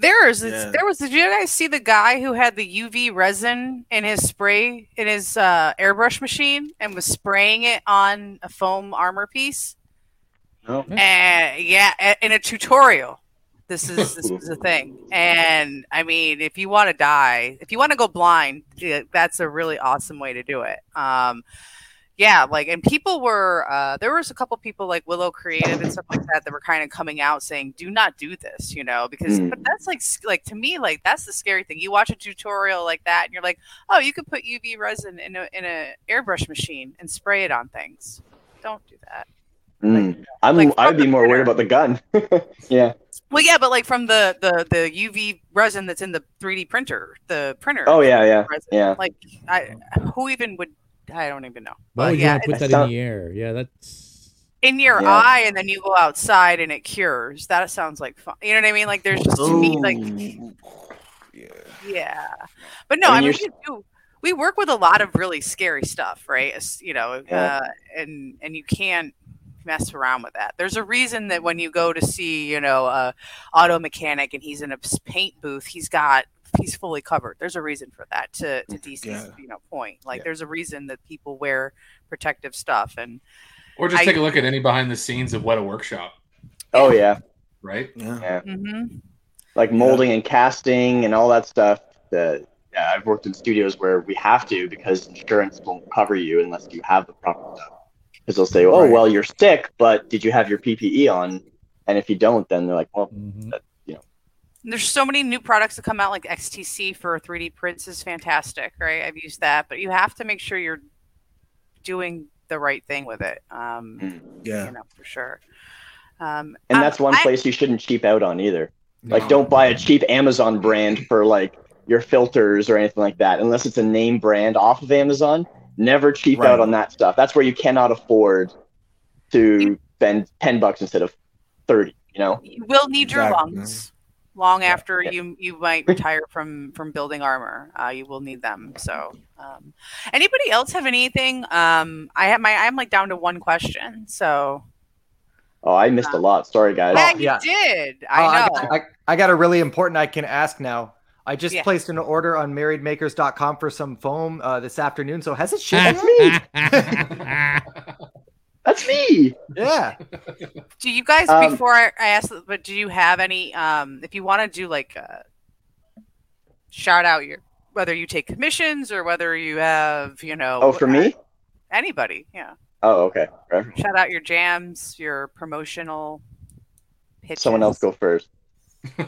There's Yeah. there was did you guys see the guy who had the UV resin in his spray in his uh, airbrush machine and was spraying it on a foam armor piece? No. And yeah, in a tutorial. This is this is a thing. And I mean, if you want to die, if you want to go blind, that's a really awesome way to do it. Um yeah, like and people were uh there was a couple people like Willow Creative and stuff like that that were kind of coming out saying, "Do not do this," you know, because Mm. but that's like like to me like that's the scary thing. You watch a tutorial like that and you're like, "Oh, you could put UV resin in a in a airbrush machine and spray it on things." Don't do that. Mm. I'm like I'd be more worried about the gun. yeah. Well, yeah, but like from the the the UV resin that's in the 3D printer, the printer. Oh yeah, yeah, resin. yeah. Like, I who even would? I don't even know. Why But would you yeah, want put that sound- in the air? Yeah, that's in your Yeah. eye, and then you go outside and it cures. That sounds like fun. You know what I mean? Like, there's just to me like, yeah. yeah. But no, I I mean, mean, we do. We work with a lot of really scary stuff, right? It's, You know, Yeah. uh, and and you can't mess around with that. There's a reason that when you go to see, you know, a auto mechanic and he's in a paint booth, he's got he's fully covered. There's a reason for that. To to DC's Yeah. you know point, like Yeah. there's a reason that people wear protective stuff, and Or just I- take a look at any behind the scenes of what a workshop, Oh yeah, right? Yeah. yeah. mm-hmm. like molding and casting and all that stuff. That yeah, I've worked in studios where we have to because insurance won't cover you unless you have the proper stuff. Because they'll say, "Oh, Right. well, you're sick, but did you have your PPE on?" And if you don't, then they're like, "Well, mhm. There's so many new products that come out like XTC for 3D prints is fantastic, right? I've used that, but you have to make sure you're doing the right thing with it. Um, Mm. Yeah. you know, for sure. Um, and um, that's one I- place you shouldn't cheap out on either. Like, don't buy a cheap Amazon brand for like your filters or anything like that, unless it's a name brand off of Amazon. Never cheap Right. out on that stuff. That's where you cannot afford to spend ten bucks instead of thirty. You know. you will need your Exactly. lungs long after Yeah. you you might retire from from building armor. Uh, you will need them. So, um, anybody else have anything? Um, I have my I'm like down to one question. So, Oh, I missed a lot. Sorry, guys. yeah, Oh, you yeah. did. Uh, I know. got, I, I got a really important I can ask now. I just Yeah. placed an order on marriedmakers.com for some foam uh, this afternoon. So has it That's shipped? me. That's me. yeah. Do you guys Um, before I, I ask, but do you have any? Um, if you want to do like, uh, shout out your whether you take commissions or whether you have you know. Oh, for me? Anybody, yeah. Oh, okay. Right. Shout out your jams, your promotional. Pitches. Someone else go first.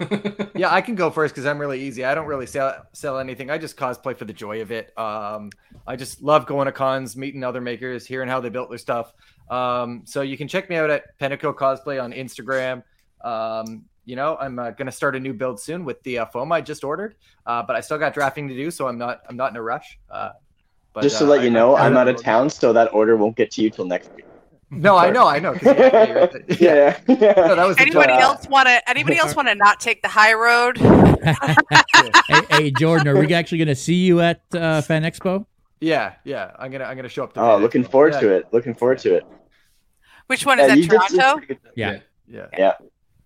yeah, I can go first because I'm really easy. I don't really sell sell anything. I just cosplay for the joy of it. Um, I just love going to cons, meeting other makers, hearing how they built their stuff. Um, so you can check me out at Pentakill Cosplay on Instagram. Um, you know, I'm uh, gonna start a new build soon with the uh, foam I just ordered, uh, but I still got drafting to do, so I'm not I'm not in a rush. Uh, but, Just to uh, let I- you know, I- I'm out of town, so that order won't get to you till next week. No, I know, I know. 'cause you got? Yeah, yeah. No, that was Anybody else want to? Anybody else want to not take the high road? hey, hey, Jordan, are we actually going to see you at uh, Fan Expo? Yeah, yeah. I'm gonna I'm gonna show up. To Oh, looking forward Yeah, to it. Looking forward to it. Which one is Yeah, that? you did Toronto? pretty good- Yeah. Yeah, Yeah.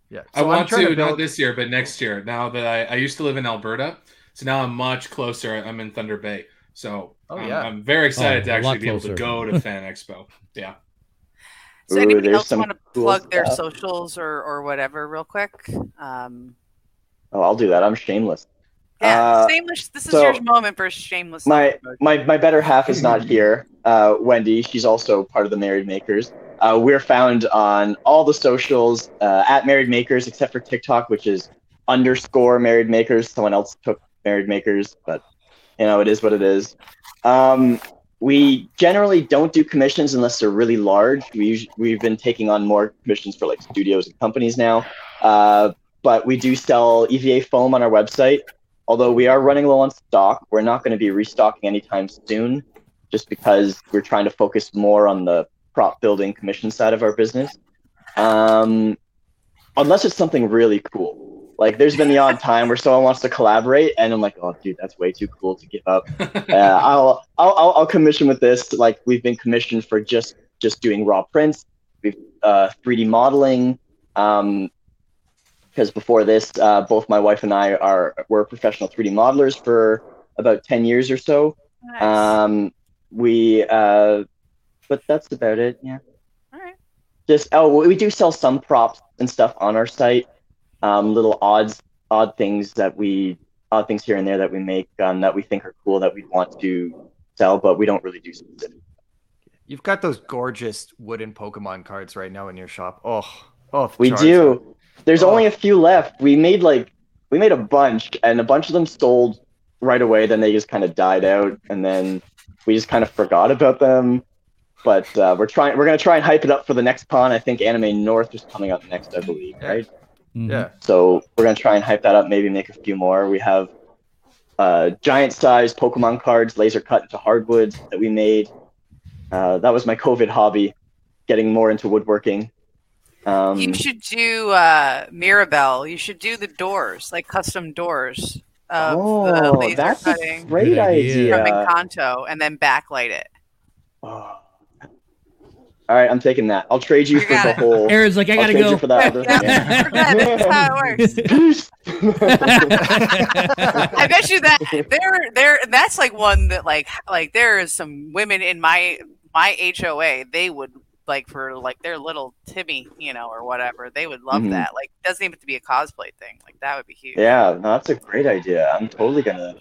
yeah. I So I'm want trying to, not this year, but next year. Now that I, I used to live in Alberta, so now I'm much closer. I'm in Thunder Bay, so Oh, I'm, yeah. I'm very excited Oh, to actually be able to go to Fan Expo. Yeah. So Ooh, anybody there's else want to cool plug their stuff. socials or or whatever real quick? Um, Oh, I'll do that. I'm shameless. Yeah, Uh, shameless. This is so your moment for shameless. My my my better half is not here. Uh, Wendy, she's also part of the Married Makers. Uh, we're found on all the socials uh, at Married Makers, except for TikTok, which is underscore Married Makers. Someone else took Married Makers, but you know it is what it is. Um, we generally don't do commissions unless they're really large. We we've been taking on more commissions for like studios and companies now. Uh, but we do sell EVA foam on our website. Although we are running low on stock, we're not going to be restocking anytime soon, just because we're trying to focus more on the prop building commission side of our business. Um, unless it's something really cool. Like there's been the odd time where someone wants to collaborate, and I'm like, oh, dude, that's way too cool to give up. Uh, I'll, I'll I'll commission with this. Like we've been commissioned for just just doing raw prints, we've uh, 3D modeling. Um, because before this, uh, both my wife and I are were professional 3D modelers for about 10 years or so. Nice. Um, we, uh, but that's about it. Yeah. All right. Just oh, we do sell some props and stuff on our site. Um, little odds, odd things that we, odd things here and there that we make um, that we think are cool that we want to sell, but we don't really do specific. You've got those gorgeous wooden Pokemon cards right now in your shop. Oh, oh, We Charizard. do. There's Oh. only a few left. We made like we made a bunch, and a bunch of them sold right away. Then they just kind of died out, and then we just kind of forgot about them. But uh, we're trying. We're gonna try and hype it up for the next con. I think Anime North is coming up next, I believe, Yeah. right? Mhm. Yeah. So we're gonna try and hype that up. Maybe make a few more. We have uh, giant size Pokemon cards, laser cut into hardwood that we made. Uh, that was my COVID hobby, getting more into woodworking. Um, you should do uh, Mirabel. You should do the doors, like custom doors of the oh, laser that's a great Good idea. from idea. Encanto, and then backlight it. Oh. All right, I'm taking that. I'll trade you You for the it. whole. Aaron's like, I I'll gotta trade go. you for that. other- Yeah, yeah. forget. That's how it works. I bet you that there, there. That's like one that like, like there is some women in my my HOA. They would like for like their little Timmy, you know, or whatever. They would love Mhm. that. Like, it doesn't even have to be a cosplay thing. Like that would be huge. yeah, no, that's a great idea. I'm totally gonna.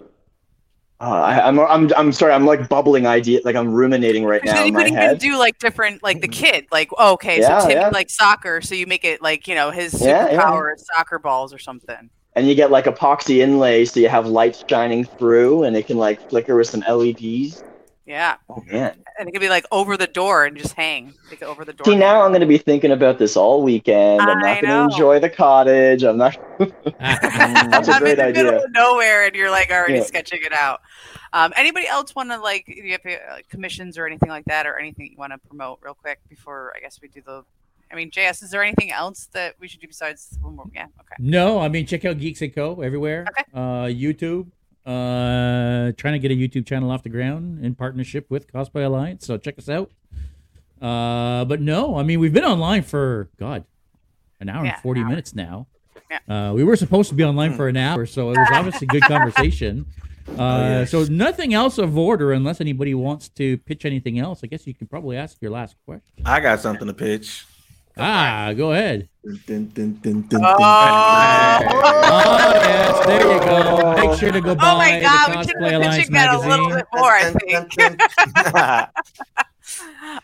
Uh, I, I'm, I'm, I'm sorry. I'm like bubbling idea. Like I'm ruminating right now then in you my could even do like different, like the kid, like oh, okay, Yeah, so Timmy yeah. like soccer, so you make it like you know his Yeah, yeah. superpower is soccer balls or something. and you get like epoxy inlay, so you have lights shining through, and it can like flicker with some LEDs. Yeah, Oh man. and it could be like over the door and just hang, like over the door. See, now I'm going to be thinking about this all weekend. I'm I not going to know. enjoy the cottage. I'm not. That's a I'm great in the middle idea. of nowhere, and you're like already Yeah. sketching it out. Um, anybody else want to like, do you have uh, commissions or anything like that, or anything you want to promote real quick before I guess we do the. I mean, JS, is there anything else that we should do besides one more? Yeah, okay. No, I mean check out Geeks and Co. everywhere. Okay. Uh, YouTube. Uh, trying to get a YouTube channel off the ground in partnership with Cosplay Alliance. So check us out. Uh, but no, I mean we've been online for God, an hour Yeah, and forty hour. minutes now. Yeah. Uh, we were supposed to be online for an hour, so it was obviously good conversation. Uh, So nothing else of order, unless anybody wants to pitch anything else. I guess you could probably ask your last question. I got something to pitch. Ah, go ahead. Dun, dun, dun, dun, Oh. Oh, yes, there you go. Make sure to go buy Oh my god, we the should Cosplay have Alliance pitching that a little bit more, I think.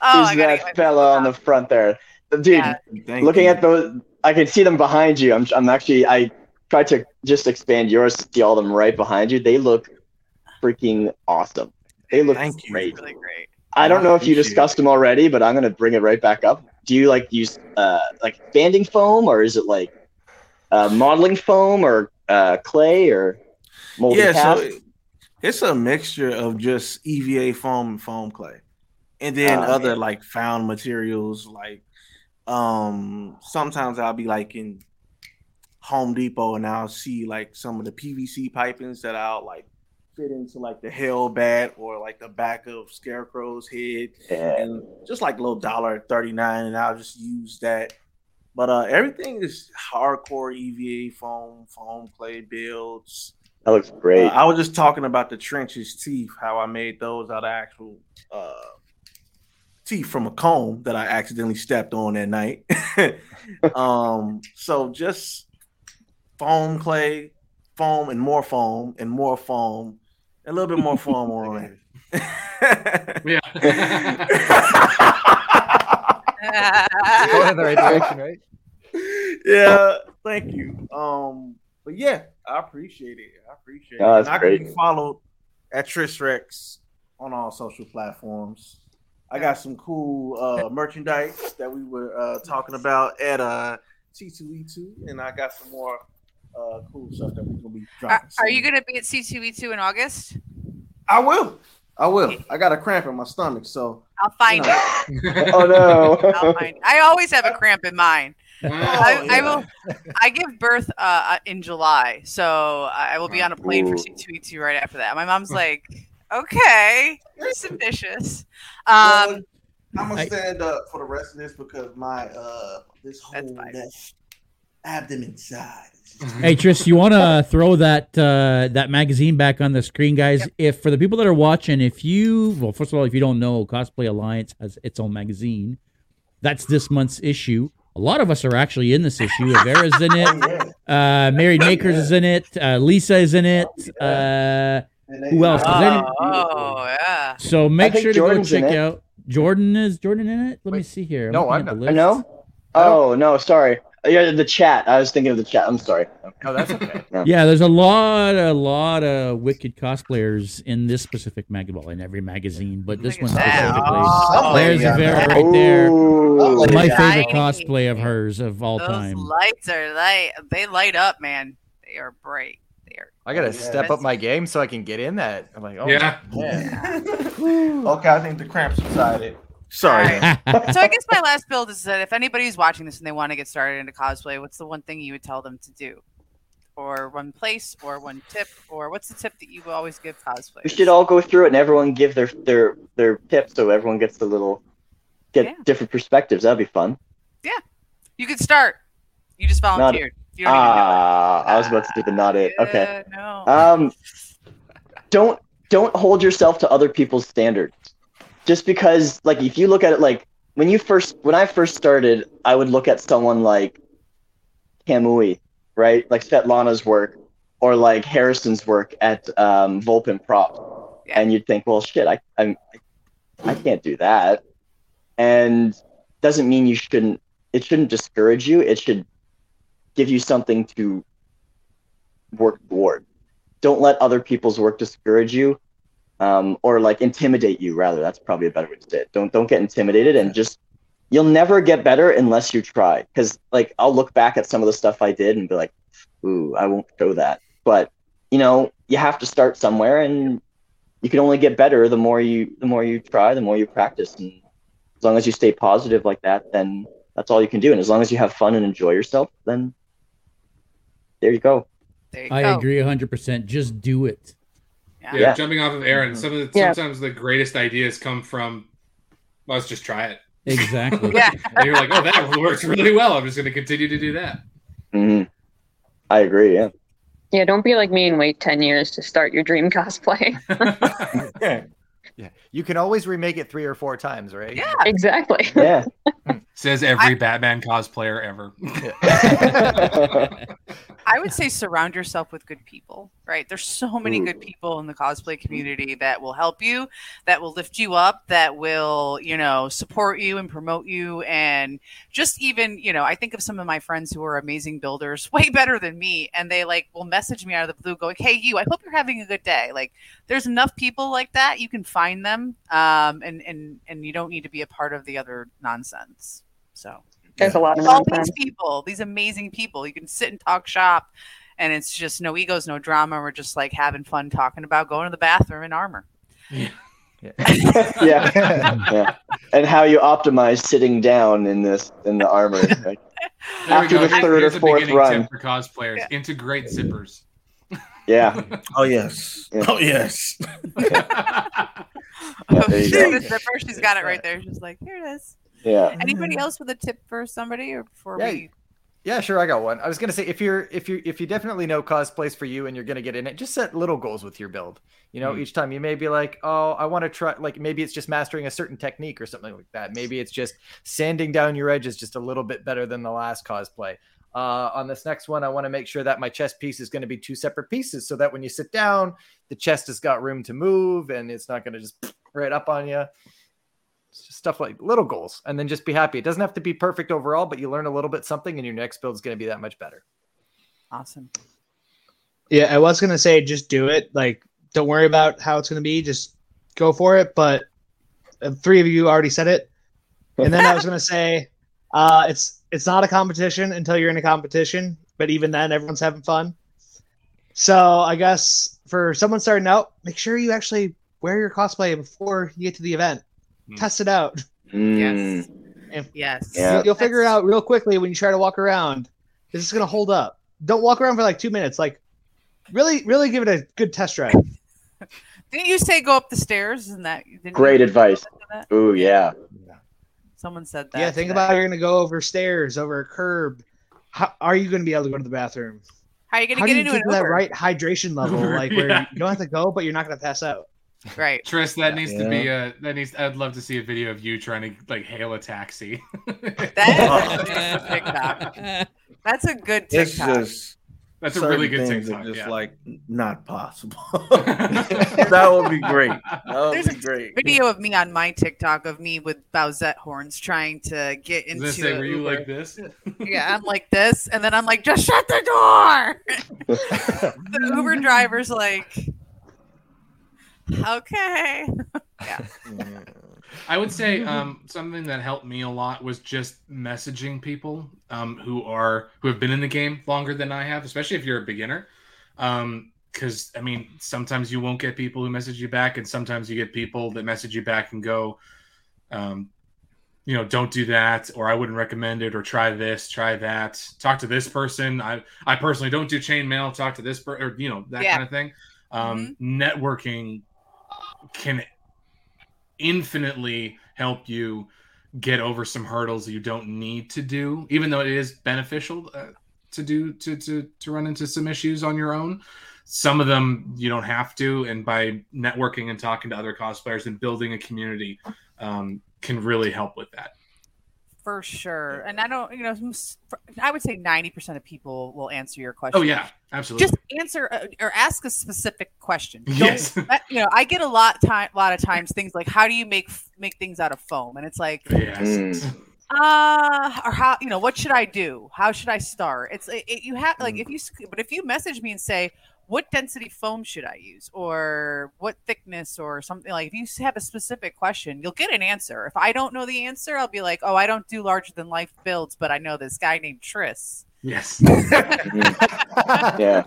Oh, I that fella on the front there? Dude, Yeah. Looking you. at those, I can see them behind you. I'm, I'm actually, I tried to just expand yours to see all of them right behind you. They look freaking awesome. They look Thank you. great. really great. I don't know if you Appreciate discussed them already, but I'm gonna bring it right back up. Do you like use uh like banding foam or is it like uh, modeling foam or uh, clay or yeah, cast? so it- it's a mixture of just EVA foam and foam clay, and then Oh, other man. like found materials. Like, um, sometimes I'll be like in Home Depot and I'll see like some of the PVC pipings that I'll like fit into like the hell bat or like the back of Scarecrow's head, Yeah. and just like a little dollar thirty nine, and I'll just use that. But uh, everything is hardcore EVA foam, foam clay builds. That looks great. Uh, I was just talking about the trenches teeth, how I made those out of actual uh, teeth from a comb that I accidentally stepped on that night. um, so just foam clay, foam and more foam and more foam, a little bit more formal on it. Going in the right direction, right? yeah, thank you. Um, but yeah, I appreciate it. I appreciate it. Oh, that's and I great. can be followed at Tris Rex on all social platforms. I got some cool uh, merchandise that we were uh, talking about at uh, C2E2, and I got some more uh, cool stuff that we're gonna be dropping. Are, are you going to be at C2E2 in August? I will. I will. I got a cramp in my stomach, so I'll find No. it. oh no. I'll find it. I always have a cramp in mine. I, I yeah. will. I give birth uh, in July, so I will be on a plane for Ooh. C2E2 right after that. My mom's like, "Okay, you're ambitious." Well, Um, I'm gonna I- stand up for the rest of this because my uh this whole abdomen side. Is just- Hey Tris, you want to throw that uh, that magazine back on the screen, guys? If for the people that are watching, if you well, first of all, if you don't know, Cosplay Alliance has its own magazine. That's this month's issue. A lot of us are actually in this issue. Vera's in it. Uh, Married Makers is in it. Uh, Lisa is in it. Uh, who else? Oh, any- oh, yeah. so make sure to Jordan's go check out. Jordan is Jordan in it? Let me see here. No, I'm not. I know. Oh no, sorry. Yeah, the chat. I was thinking of the chat. I'm sorry. No, that's okay. Yeah, there's a lot, a lot of wicked cosplayers in this specific magazine, well, in every magazine, but this Look one specifically. Oh, oh, There's yeah. a Vera right there. Ooh. My Shiny. favorite cosplay of hers of all Those time. lights are light. They light up, man. They are bright. They are. I gotta Yeah. step up my game so I can get in that. I'm like, oh Yeah. man. okay, I think the cramp subsided. Sorry. All so I guess my last build is that if anybody's watching this and they want to get started into cosplay, what's the one thing you would tell them to do, or one place, or one tip, or what's the tip that you always give cosplay? We should all go through it and everyone give their their their tips so everyone gets a little get Yeah. different perspectives. That'd be fun. Yeah. You could start. You just volunteered. You don't even know. Ah, I was about to do the not it. Okay. Yeah, no. Um, don't don't hold yourself to other people's standards. Just because, like, if you look at it, like when you first, when I first started, I would look at someone like Kamui, right, like Svetlana's work, or like Harrison's work at um, Volpin Prop, and you'd think, well, shit, I, I'm, I can't do that, and doesn't mean you shouldn't. It shouldn't discourage you. It should give you something to work toward. Don't let other people's work discourage you um, or like intimidate you rather. That's probably a better way to say it. Don't don't get intimidated and just you'll never get better unless you try. Because like i'll look back at some of the stuff i did and be like ooh i won't show that. But you know you have to start somewhere and you can only get better the more you the more you try the more you practice. And as long as you stay positive like that then that's all you can do. And as long as you have fun and enjoy yourself then there you go. There you I go. agree 100%. Just do it. Yeah. Yeah, Yeah. jumping off of Aaron, some of the, Yeah. sometimes the greatest ideas come from let's just try it. Exactly. Yeah. And you're like, oh, that works really well. I'm just going to continue to do that. hmm i agree yeah Yeah, don't be like me and wait 10 years to start your dream cosplay. yeah. Yeah, you can always remake it three or four times, right? Yeah. Exactly. Yeah. Says every Batman cosplayer ever. I would say surround yourself with good people, right? There's so many Ooh. good people in the cosplay community that will help you, that will lift you up, that will, you know, support you and promote you. And just even, you know, I think of some of my friends who are amazing builders, way better than me. And they like will message me out of the blue going, Hey, you, I hope you're having a good day. Like there's enough people like that. You can find them. Um, and, and, and you don't need to be a part of the other nonsense. So There's a lot of all nonsense. these people, these amazing people. You can sit and talk shop, and it's just no egos, no drama. We're just like having fun talking about going to the bathroom in armor. yeah. yeah. And how you optimize sitting down in this in the armor. Like, There After the third or Here's a fourth run. for cosplayers: integrate zippers. yeah. Oh yes. Yeah. Oh yes. Yeah, there you go. the zipper. She's got it right there. She's like, here it is. Yeah. Anybody else with a tip for somebody, or for Yeah, we? Yeah, sure. I got one. I was gonna say if you're if you if you definitely know cosplays for you and you're gonna get in it, just set little goals with your build. You know, Mm. each time you may be like, oh, I want to try. Like maybe it's just mastering a certain technique or something like that. Maybe it's just sanding down your edges just a little bit better than the last cosplay. Uh, on this next one, I want to make sure that my chest piece is going to be two separate pieces, so that when you sit down, the chest has got room to move and it's not going to just right up on you. It's just stuff like little goals, and then just be happy. It doesn't have to be perfect overall, but you learn a little bit something, and your next build is going to be that much better. Awesome. Yeah, I was gonna say just do it. Like, don't worry about how it's gonna be. Just go for it. But uh, three of you already said it. And then I was gonna say, uh, it's it's not a competition until you're in a competition. But even then, everyone's having fun. So I guess for someone starting out, make sure you actually wear your cosplay before you get to the event. Hmm. Test it out. Mm. Yes. Yes. Yeah. You'll, you'll figure it out real quickly when you try to walk around. Is this gonna hold up? Don't walk around for like two minutes. Like, really, really give it a good test drive. Didn't you say go up the stairs? Isn't that didn't Great you- advice. that? Ooh, yeah. Someone said that. yeah, think today. about you're going to go over stairs, over a curb. How are you going to be able to go to the bathroom? How are you gonna do get into get an that right hydration level, like where Yeah. you don't have to go, but you're not going to pass out? Right. Tris, that needs to be a uh, that needs. I'd love to see a video of you trying to like hail a taxi. That is a good TikTok. That's a good It's TikTok. just That's a really good things TikTok. are just yeah. like not possible. that would be great. That would There's be great. Video of me on my TikTok of me with Bowsette horns trying to get into. gonna say, were you Uber. like this? Yeah, I'm like this, and then I'm like, just shut the door. the Uber driver's like, okay. Yeah. I would say um, something that helped me a lot was just messaging people um, who are who have been in the game longer than I have, especially if you're a beginner. Because I mean, sometimes you won't get people who message you back, and sometimes you get people that message you back and go, um, you know, don't do that, or I wouldn't recommend it, or try this, try that, talk to this person. I I personally don't do chainmail. Talk to this person, or you know that Yeah. kind of thing. Um, Networking can infinitely help you get over some hurdles you don't need to do even though it is beneficial uh, to do to, to to run into some issues on your own. Some of them you don't have to and by networking and talking to other cosplayers and building a community um, can really help with that For sure. And I don't, you know, I would say 90% of people will answer your question. oh yeah absolutely Just answer uh, or ask a specific question. Don't- Yes. that- you know, I get a lot time, a lot of times things like, how do you make make things out of foam? And it's like, yes Mm. uh, or how, you know, what should I do? How should I start? It's it, it- you have like Mm. if you, but if you message me and say, what density foam should I use, or what thickness, or something like, if you have a specific question, you'll get an answer. If I don't know the answer, I'll be like, oh, I don't do larger than life builds, but I know this guy named Tris. yes Yeah.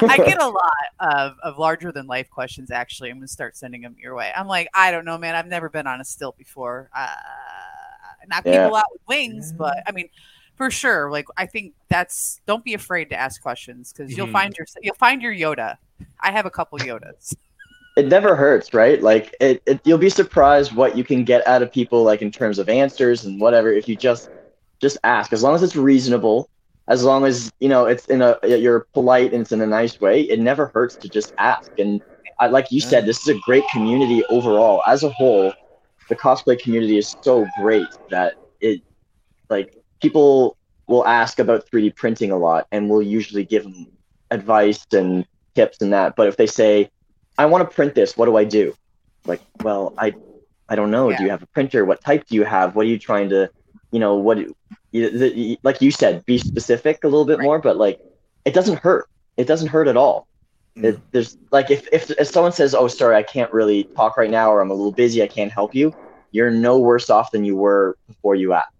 I get a lot of, of larger than life questions. Actually, I'm gonna start sending them your way. I'm like, I don't know, man. I've never been on a stilt before. Uh, knock Yeah. people out with wings, but I mean, for sure. Like, I think that's. Don't be afraid to ask questions because you'll Mhm. find your you'll find your Yoda. I have a couple Yodas. it never hurts, right? Like it, it, you'll be surprised what you can get out of people, like in terms of answers and whatever, if you just just ask. As long as it's reasonable, as long as you know it's in a you're polite and it's in a nice way, it never hurts to just ask. And I, like you said, this is a great community overall. As a whole, the cosplay community is so great that it, like, people will ask about 3D printing a lot, and we'll usually give them advice and tips and that. But if they say, "I want to print this, what do I do?" Like, well, I, I don't know. Do you have a printer? What type do you have? What are you trying to, you know, what? Like you said, be specific a little bit more. But like, it doesn't hurt. It doesn't hurt at all. Mm. It, there's like if, if if someone says, "Oh, sorry, I can't really talk right now," or "I'm a little busy, I can't help you," you're no worse off than you were before you asked.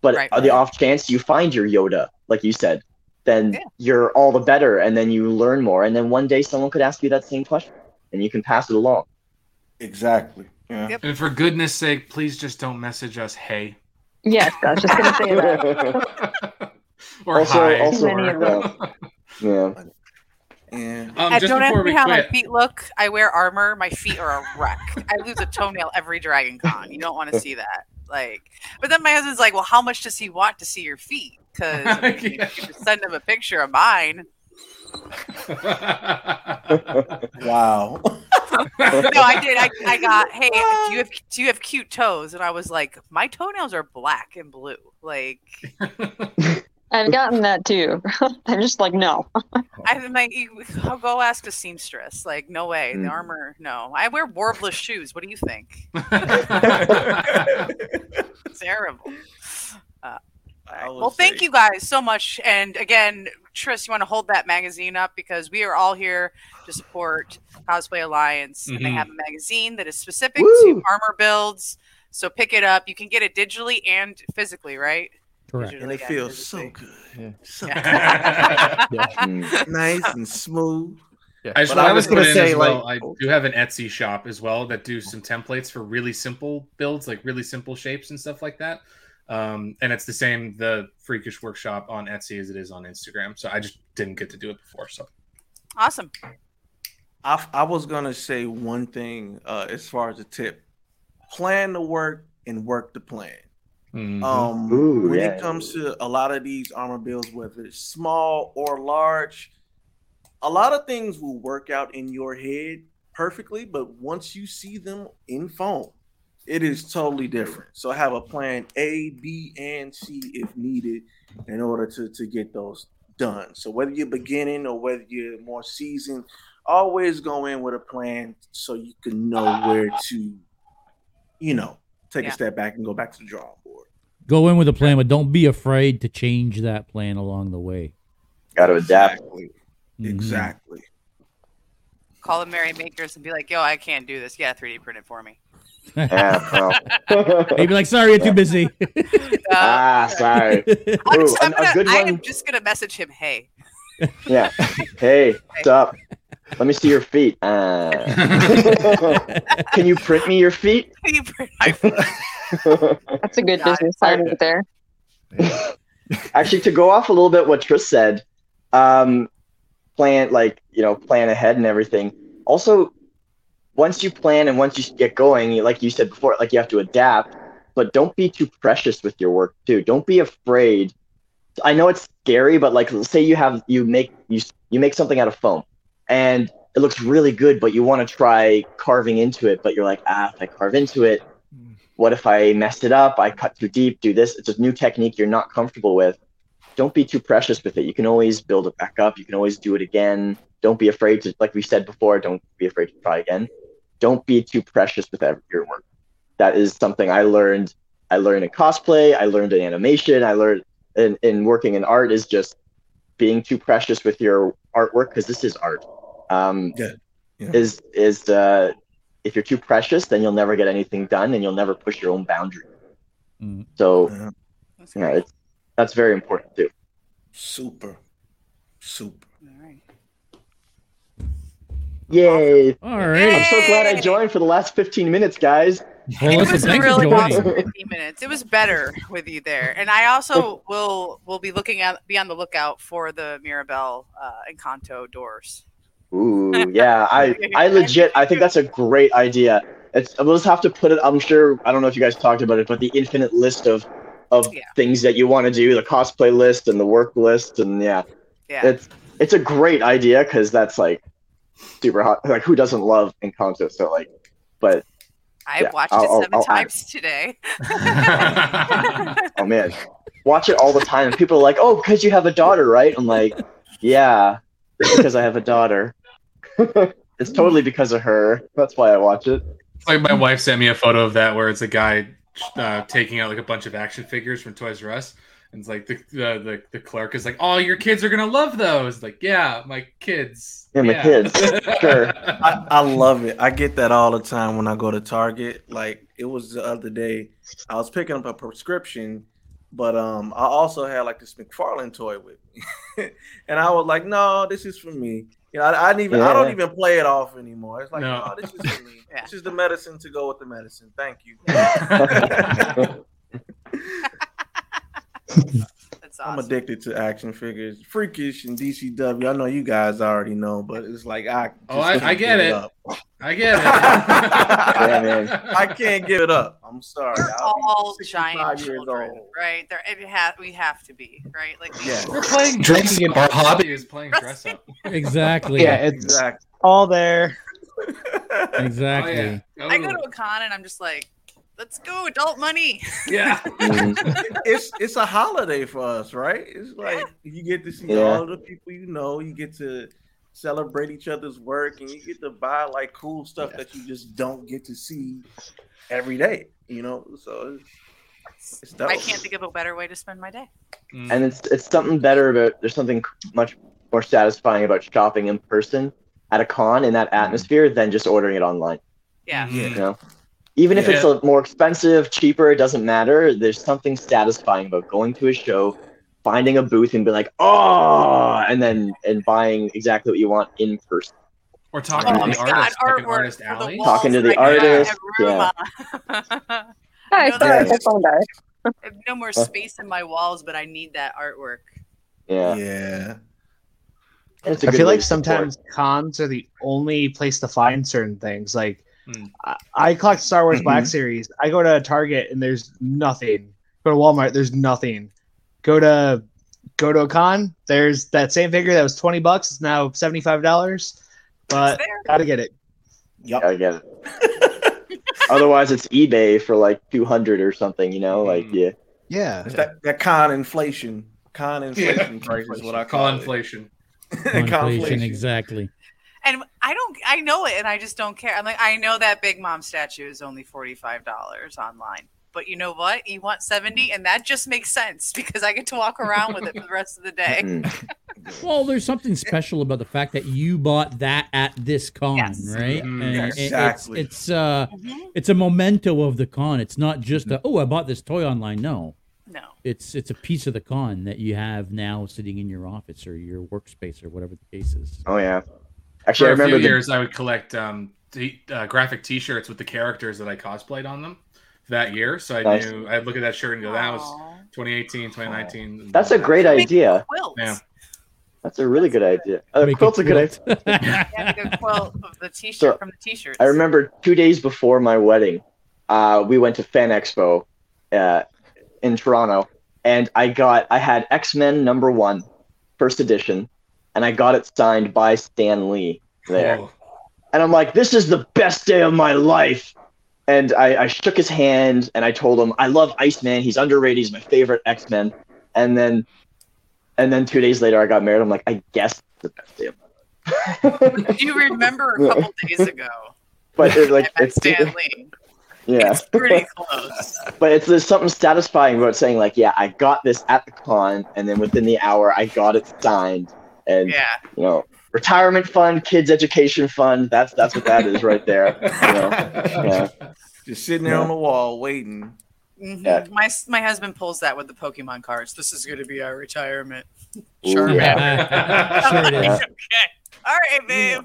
But Right. on the off chance you find your Yoda, like you said, then you're all the better, and then you learn more, and then one day someone could ask you that same question, and you can pass it along. Exactly. Yeah. And for goodness sake, please just don't message us, hey. Yes, I was just gonna say that. Or also, hi. also, Too many yeah. yeah. Yeah. Um, and just don't ask me we how my feet look. I wear armor. My feet are a wreck. I lose a toenail every Dragon Con. You don't want to see that. Like, but then my husband's like, "Well, how much does he want to see your feet?" Because I mean, you can send him a picture of mine. Wow. no, I did. I, I got. Hey, do you have do you have cute toes? And I was like, my toenails are black and blue. Like, I've gotten that too. I'm just like, no. I'm like, you- I'll go ask a seamstress. Like, no way. The Mm. armor, no. I wear Worbla's shoes. What do you think? Terrible. Uh, I would well, thank say- you guys so much. And again, Tris, you want to hold that magazine up because we are all here to support Cosplay Alliance, and they Mhm. have a magazine that is specific Woo! to armor builds. So pick it up. You can get it digitally and physically, right? Correct. And it Yeah, feels so physically. good. So Mm. nice and smooth. Yeah. I just I was gonna say well. like, I do have an Etsy shop as well that do some templates for really simple builds, like really simple shapes and stuff like that. Um, and it's the same the Freakish Workshop on Etsy as it is on Instagram. So I just didn't get to do it before. So Awesome. I, I was gonna say one thing uh, as far as a tip: plan the work and work the plan. Mhm. Um, Ooh, when yeah. it comes to a lot of these armor builds, whether it's small or large, a lot of things will work out in your head perfectly, but once you see them in foam, it is totally different. So have a plan A, B, and C if needed in order to, to get those done. So whether you're beginning or whether you're more seasoned, always go in with a plan so you can know where to, you know, take Yeah. a step back and go back to the drawing board. Go in with a plan, but don't be afraid to change that plan along the way. Got to adapt. Exactly. Mhm. Exactly. Call the Married Makers and be like, yo, I can't do this. Yeah, 3D print it for me. Yeah, well. They'd be like, "Sorry, you're too busy." Uh, ah, sorry. I'm, Ooh, just, I'm a- a gonna, good I one- am just going to message him, hey. Yeah. Hey, what's up? Let me see your feet. Uh, can you print me your feet? Can you print my That's a good God, business side right there. Actually, to go off a little bit what Tris said, um, plan like you know plan ahead and everything. Also, once you plan and once you get going, like you said before, like you have to adapt. But don't be too precious with your work too. Don't be afraid. I know it's scary, but like say you have you make you you make something out of foam, and it looks really good, but you want to try carving into it, but you're like, ah, if I carve into it, what if I messed it up? I cut too deep, do this. It's a new technique you're not comfortable with. Don't be too precious with it. You can always build it back up. You can always do it again. Don't be afraid to, like we said before, don't be afraid to try again. Don't be too precious with your work. That is something I learned. I learned in cosplay. I learned in animation. I learned in, in working in art is just being too precious with your artwork because this is art. Um, Yeah. Yeah. Is is uh, if you're too precious, then you'll never get anything done, and you'll never push your own boundary. Mm. So Yeah. That's yeah, it's, that's very important too. Super. Super. All right. Yay! All I'm so glad I joined for the last 15 minutes, guys. Well, it was really for joining. awesome 15 minutes. It was better with you there, and I also will will be looking at be on the lookout for the Mirabel uh, Encanto doors. Ooh, yeah, I I legit I think that's a great idea. It's we'll just have to put it. I'm sure I don't know if you guys talked about it, but the infinite list of of Yeah. things that you want to do, the cosplay list and the work list, and yeah, Yeah, it's it's a great idea because that's like super hot. Like who doesn't love Encanto? So like, but I Yeah, watched I'll- it I'll- 7 I'll times today. oh man, watch it all the time. And people are like, oh, because you have a daughter, right? I'm like, yeah, because I have a daughter. it's totally because of her. That's why I watch it. It's like my wife sent me a photo of that where it's a guy uh, taking out like a bunch of action figures from Toys R Us. And it's like the, the the the clerk is like, "Oh, your kids are gonna love those." Like, yeah, my kids. Yeah, my kids. Sure. I, I love it. I get that all the time when I go to Target. Like it was the other day, I was picking up a prescription, but um, I also had like this McFarlane toy with me, and I was like, "No, this is for me." You know, I, I didn't even. I don't even play it off anymore. It's like, No. "No, this is for me. Yeah. This is the medicine to go with the medicine." Thank you. That's I'm addicted to action figures, freakish and DCW. I know you guys already know, but it's like I. Oh, I- I get give it. up. I get it. Yeah, man. I can't give it up. I'm sorry. We're all giant years children, old. right? There, it ha- we have to be, right? Like, we- Yeah. We're playing Dress drinking. up. Our hobby is playing dress up. Exactly. Yeah, it's Exactly. all there. Exactly. Oh, yeah. I go to a con and I'm just like, let's go, adult money. yeah. Mm. it's it's a holiday for us, right? It's like you get to see Yeah. all the people you know. You get to celebrate each other's work, and you get to buy like cool stuff that you just don't get to see every day. You know, so it's, it's. I can't think of a better way to spend my day. Mm. and it's it's something better about there's something much more satisfying about shopping in person at a con in that atmosphere than just ordering it online Yeah. you know even if it's a more expensive cheaper it doesn't matter there's something satisfying about going to a show finding a booth and be like oh and then and buying exactly what you want in person Or talking Oh to my the God, artist, like an artist for the alley. walls Talking to the right now. I artist, have room Hi, know sorry, that- my phone died. I have no more space in my walls, but I need that artwork. yeah, Yeah. And it's a I good feel like sometimes cons are the only place to find certain things. Like Hmm. I, I collect Star Wars Black Mhm. Series. I go to Target and there's nothing. Go to Walmart, there's nothing. Go to go to a con, there's that same figure that was twenty bucks. It's now seventy five dollars. But gotta get it. Yep. I get it. Otherwise, it's eBay for like two hundred or something. You know, like Mhm. yeah, Yeah. It's that, that con inflation. Con inflation price is what I call Call it. inflation. Inflation, exactly. And I don't, I know it, and I just don't care. I'm like, I know that Big Mom statue is only forty five dollars online, but you know what? You want seventy, and that just makes sense because I get to walk around with it for the rest of the day. Mm. Well, there's something special about the fact that you bought that at this con, Yes. right? Mhm. And Yeah, it- exactly. It's it's uh Mhm. it's a memento of the con. It's not just a oh I bought this toy online. No, No, it's it's a piece of the con that you have now sitting in your office or your workspace or whatever the case is. Oh yeah. Actually, I For a few the, years, I would collect um, t- uh, graphic T-shirts with the characters that I cosplayed on them that year. So I Nice. knew I'd look at that shirt and go, "That was 2018, 2019." That's a great Make idea. Yeah. That's a really good idea. Uh, Make quilt's a good idea. Yeah, make a quilt of the T-shirt So, from the T-shirts. I remember two days before my wedding, uh, we went to Fan Expo uh, in Toronto, and I got I had X Men number one, first edition, and I got it signed by Stan Lee there. Oh, And I'm like, this is the best day of my life. And I, I shook his hand and I told him, I love Iceman. He's underrated. He's my favorite X Men. And then, and then two days later, I got married. I'm like, I guess it's the best day of my life. Do you remember a couple days ago? but it, like, it's Stan Lee. yeah. It's pretty close. But it's there's something satisfying about saying like, yeah, I got this at the con, and then within the hour, I got it signed, and Yeah. you know, retirement fund, kids education fund. That's that's what that is right there. You know, yeah. Just sitting there on the wall waiting. Mhm. Yeah. My my husband pulls that with the Pokemon cards. This is going to be our retirement. Ooh, Sure. Yeah. sure it is. Yeah. okay. All right, babe.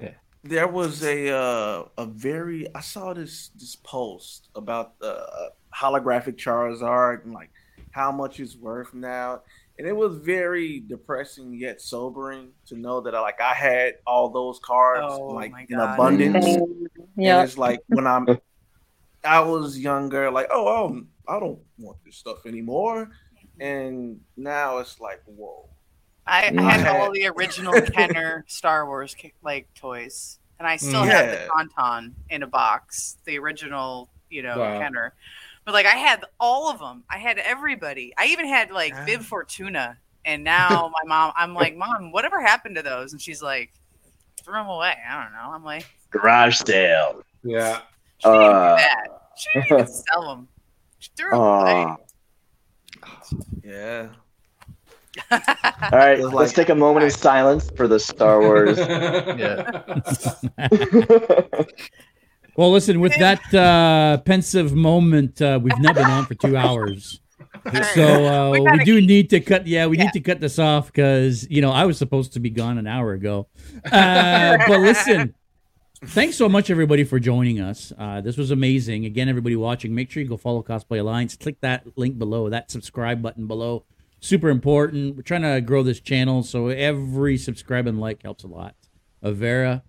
Yeah. There was a uh, a very I saw this this post about the uh, holographic Charizard and like how much it's worth now, and it was very depressing yet sobering to know that I, like I had all those cards Oh, like in abundance. Same. And Yeah. it's like when I'm, I was younger, like, oh, I don't, I don't want this stuff anymore. And now it's like, whoa, I, I had all the original Kenner Star Wars like toys, and I still Mm. have the Tauntaun in a box, the original, you know, Wow. Kenner. But like, I had all of them. I had everybody. I even had like Ah. Bib Fortuna, and now my mom. I'm like, Mom, whatever happened to those? And she's like, Threw them away. I don't know. I'm like, Garage sale. Yeah. she didn't Uh, do that. She didn't even sell them. She threw them away. Yeah. All right, Feels let's take a moment of silence for the Star Wars. Well, listen, with that uh, pensive moment, uh, we've now been on for two hours. So uh, We we, do need to cut. Yeah, we Yeah. need to cut this off because you know I was supposed to be gone an hour ago. Uh, but listen, thanks so much everybody for joining us. Uh, this was amazing. Again, everybody watching, make sure you go follow Cosplay Alliance. Click that link below, that subscribe button below. Super important. We're trying to grow this channel, so every subscribe and like helps a lot. Avera,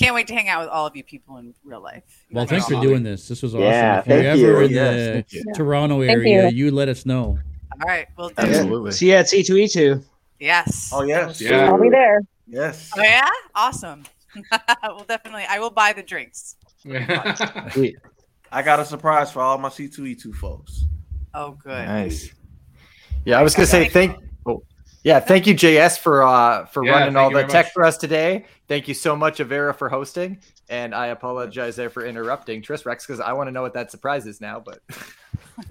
Can't wait to hang out with all of you people in real life. You well, thanks for awesome. doing this. This was awesome. Yeah, if you're ever you. in Yes, the thank you. Toronto Thank area, you. you let us know. All right, we'll do. Absolutely. See you at C2E2. Yes. Oh yes. Yeah. I'll be there. Yes. Oh yeah, awesome. well, definitely, I will buy the drinks. I got a surprise for all my C2E2 folks. Oh, good. Nice. Yeah, I was gonna say thank. Yeah, thank you, JS, for uh for Yeah, running all the tech much. for us today. Thank you so much, Avera, for hosting, and I apologize there for interrupting Tris Rex because I want to know what that surprise is now. But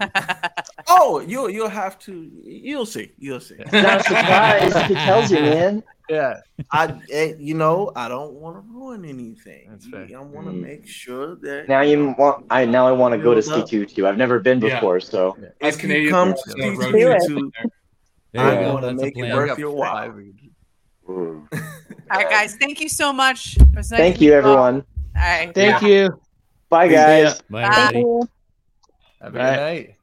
Oh, you'll you'll have to. You'll see. You'll see. It's not a surprise. He tells you, man. yeah, I, eh, you know, I don't want to ruin anything. That's fair. I want to Mm. make sure that Now you want. I now I want to go to Build up. C2 I've never been Yeah. before, so As if you Canadians, come to on the road C2E2, There I'm gonna make it plan. worth your while. All right, guys. Thank you so much. It nice thank you, everyone. All right. Thank you. Bye, guys. Bye, Bye. Thank you. have a Right. good night.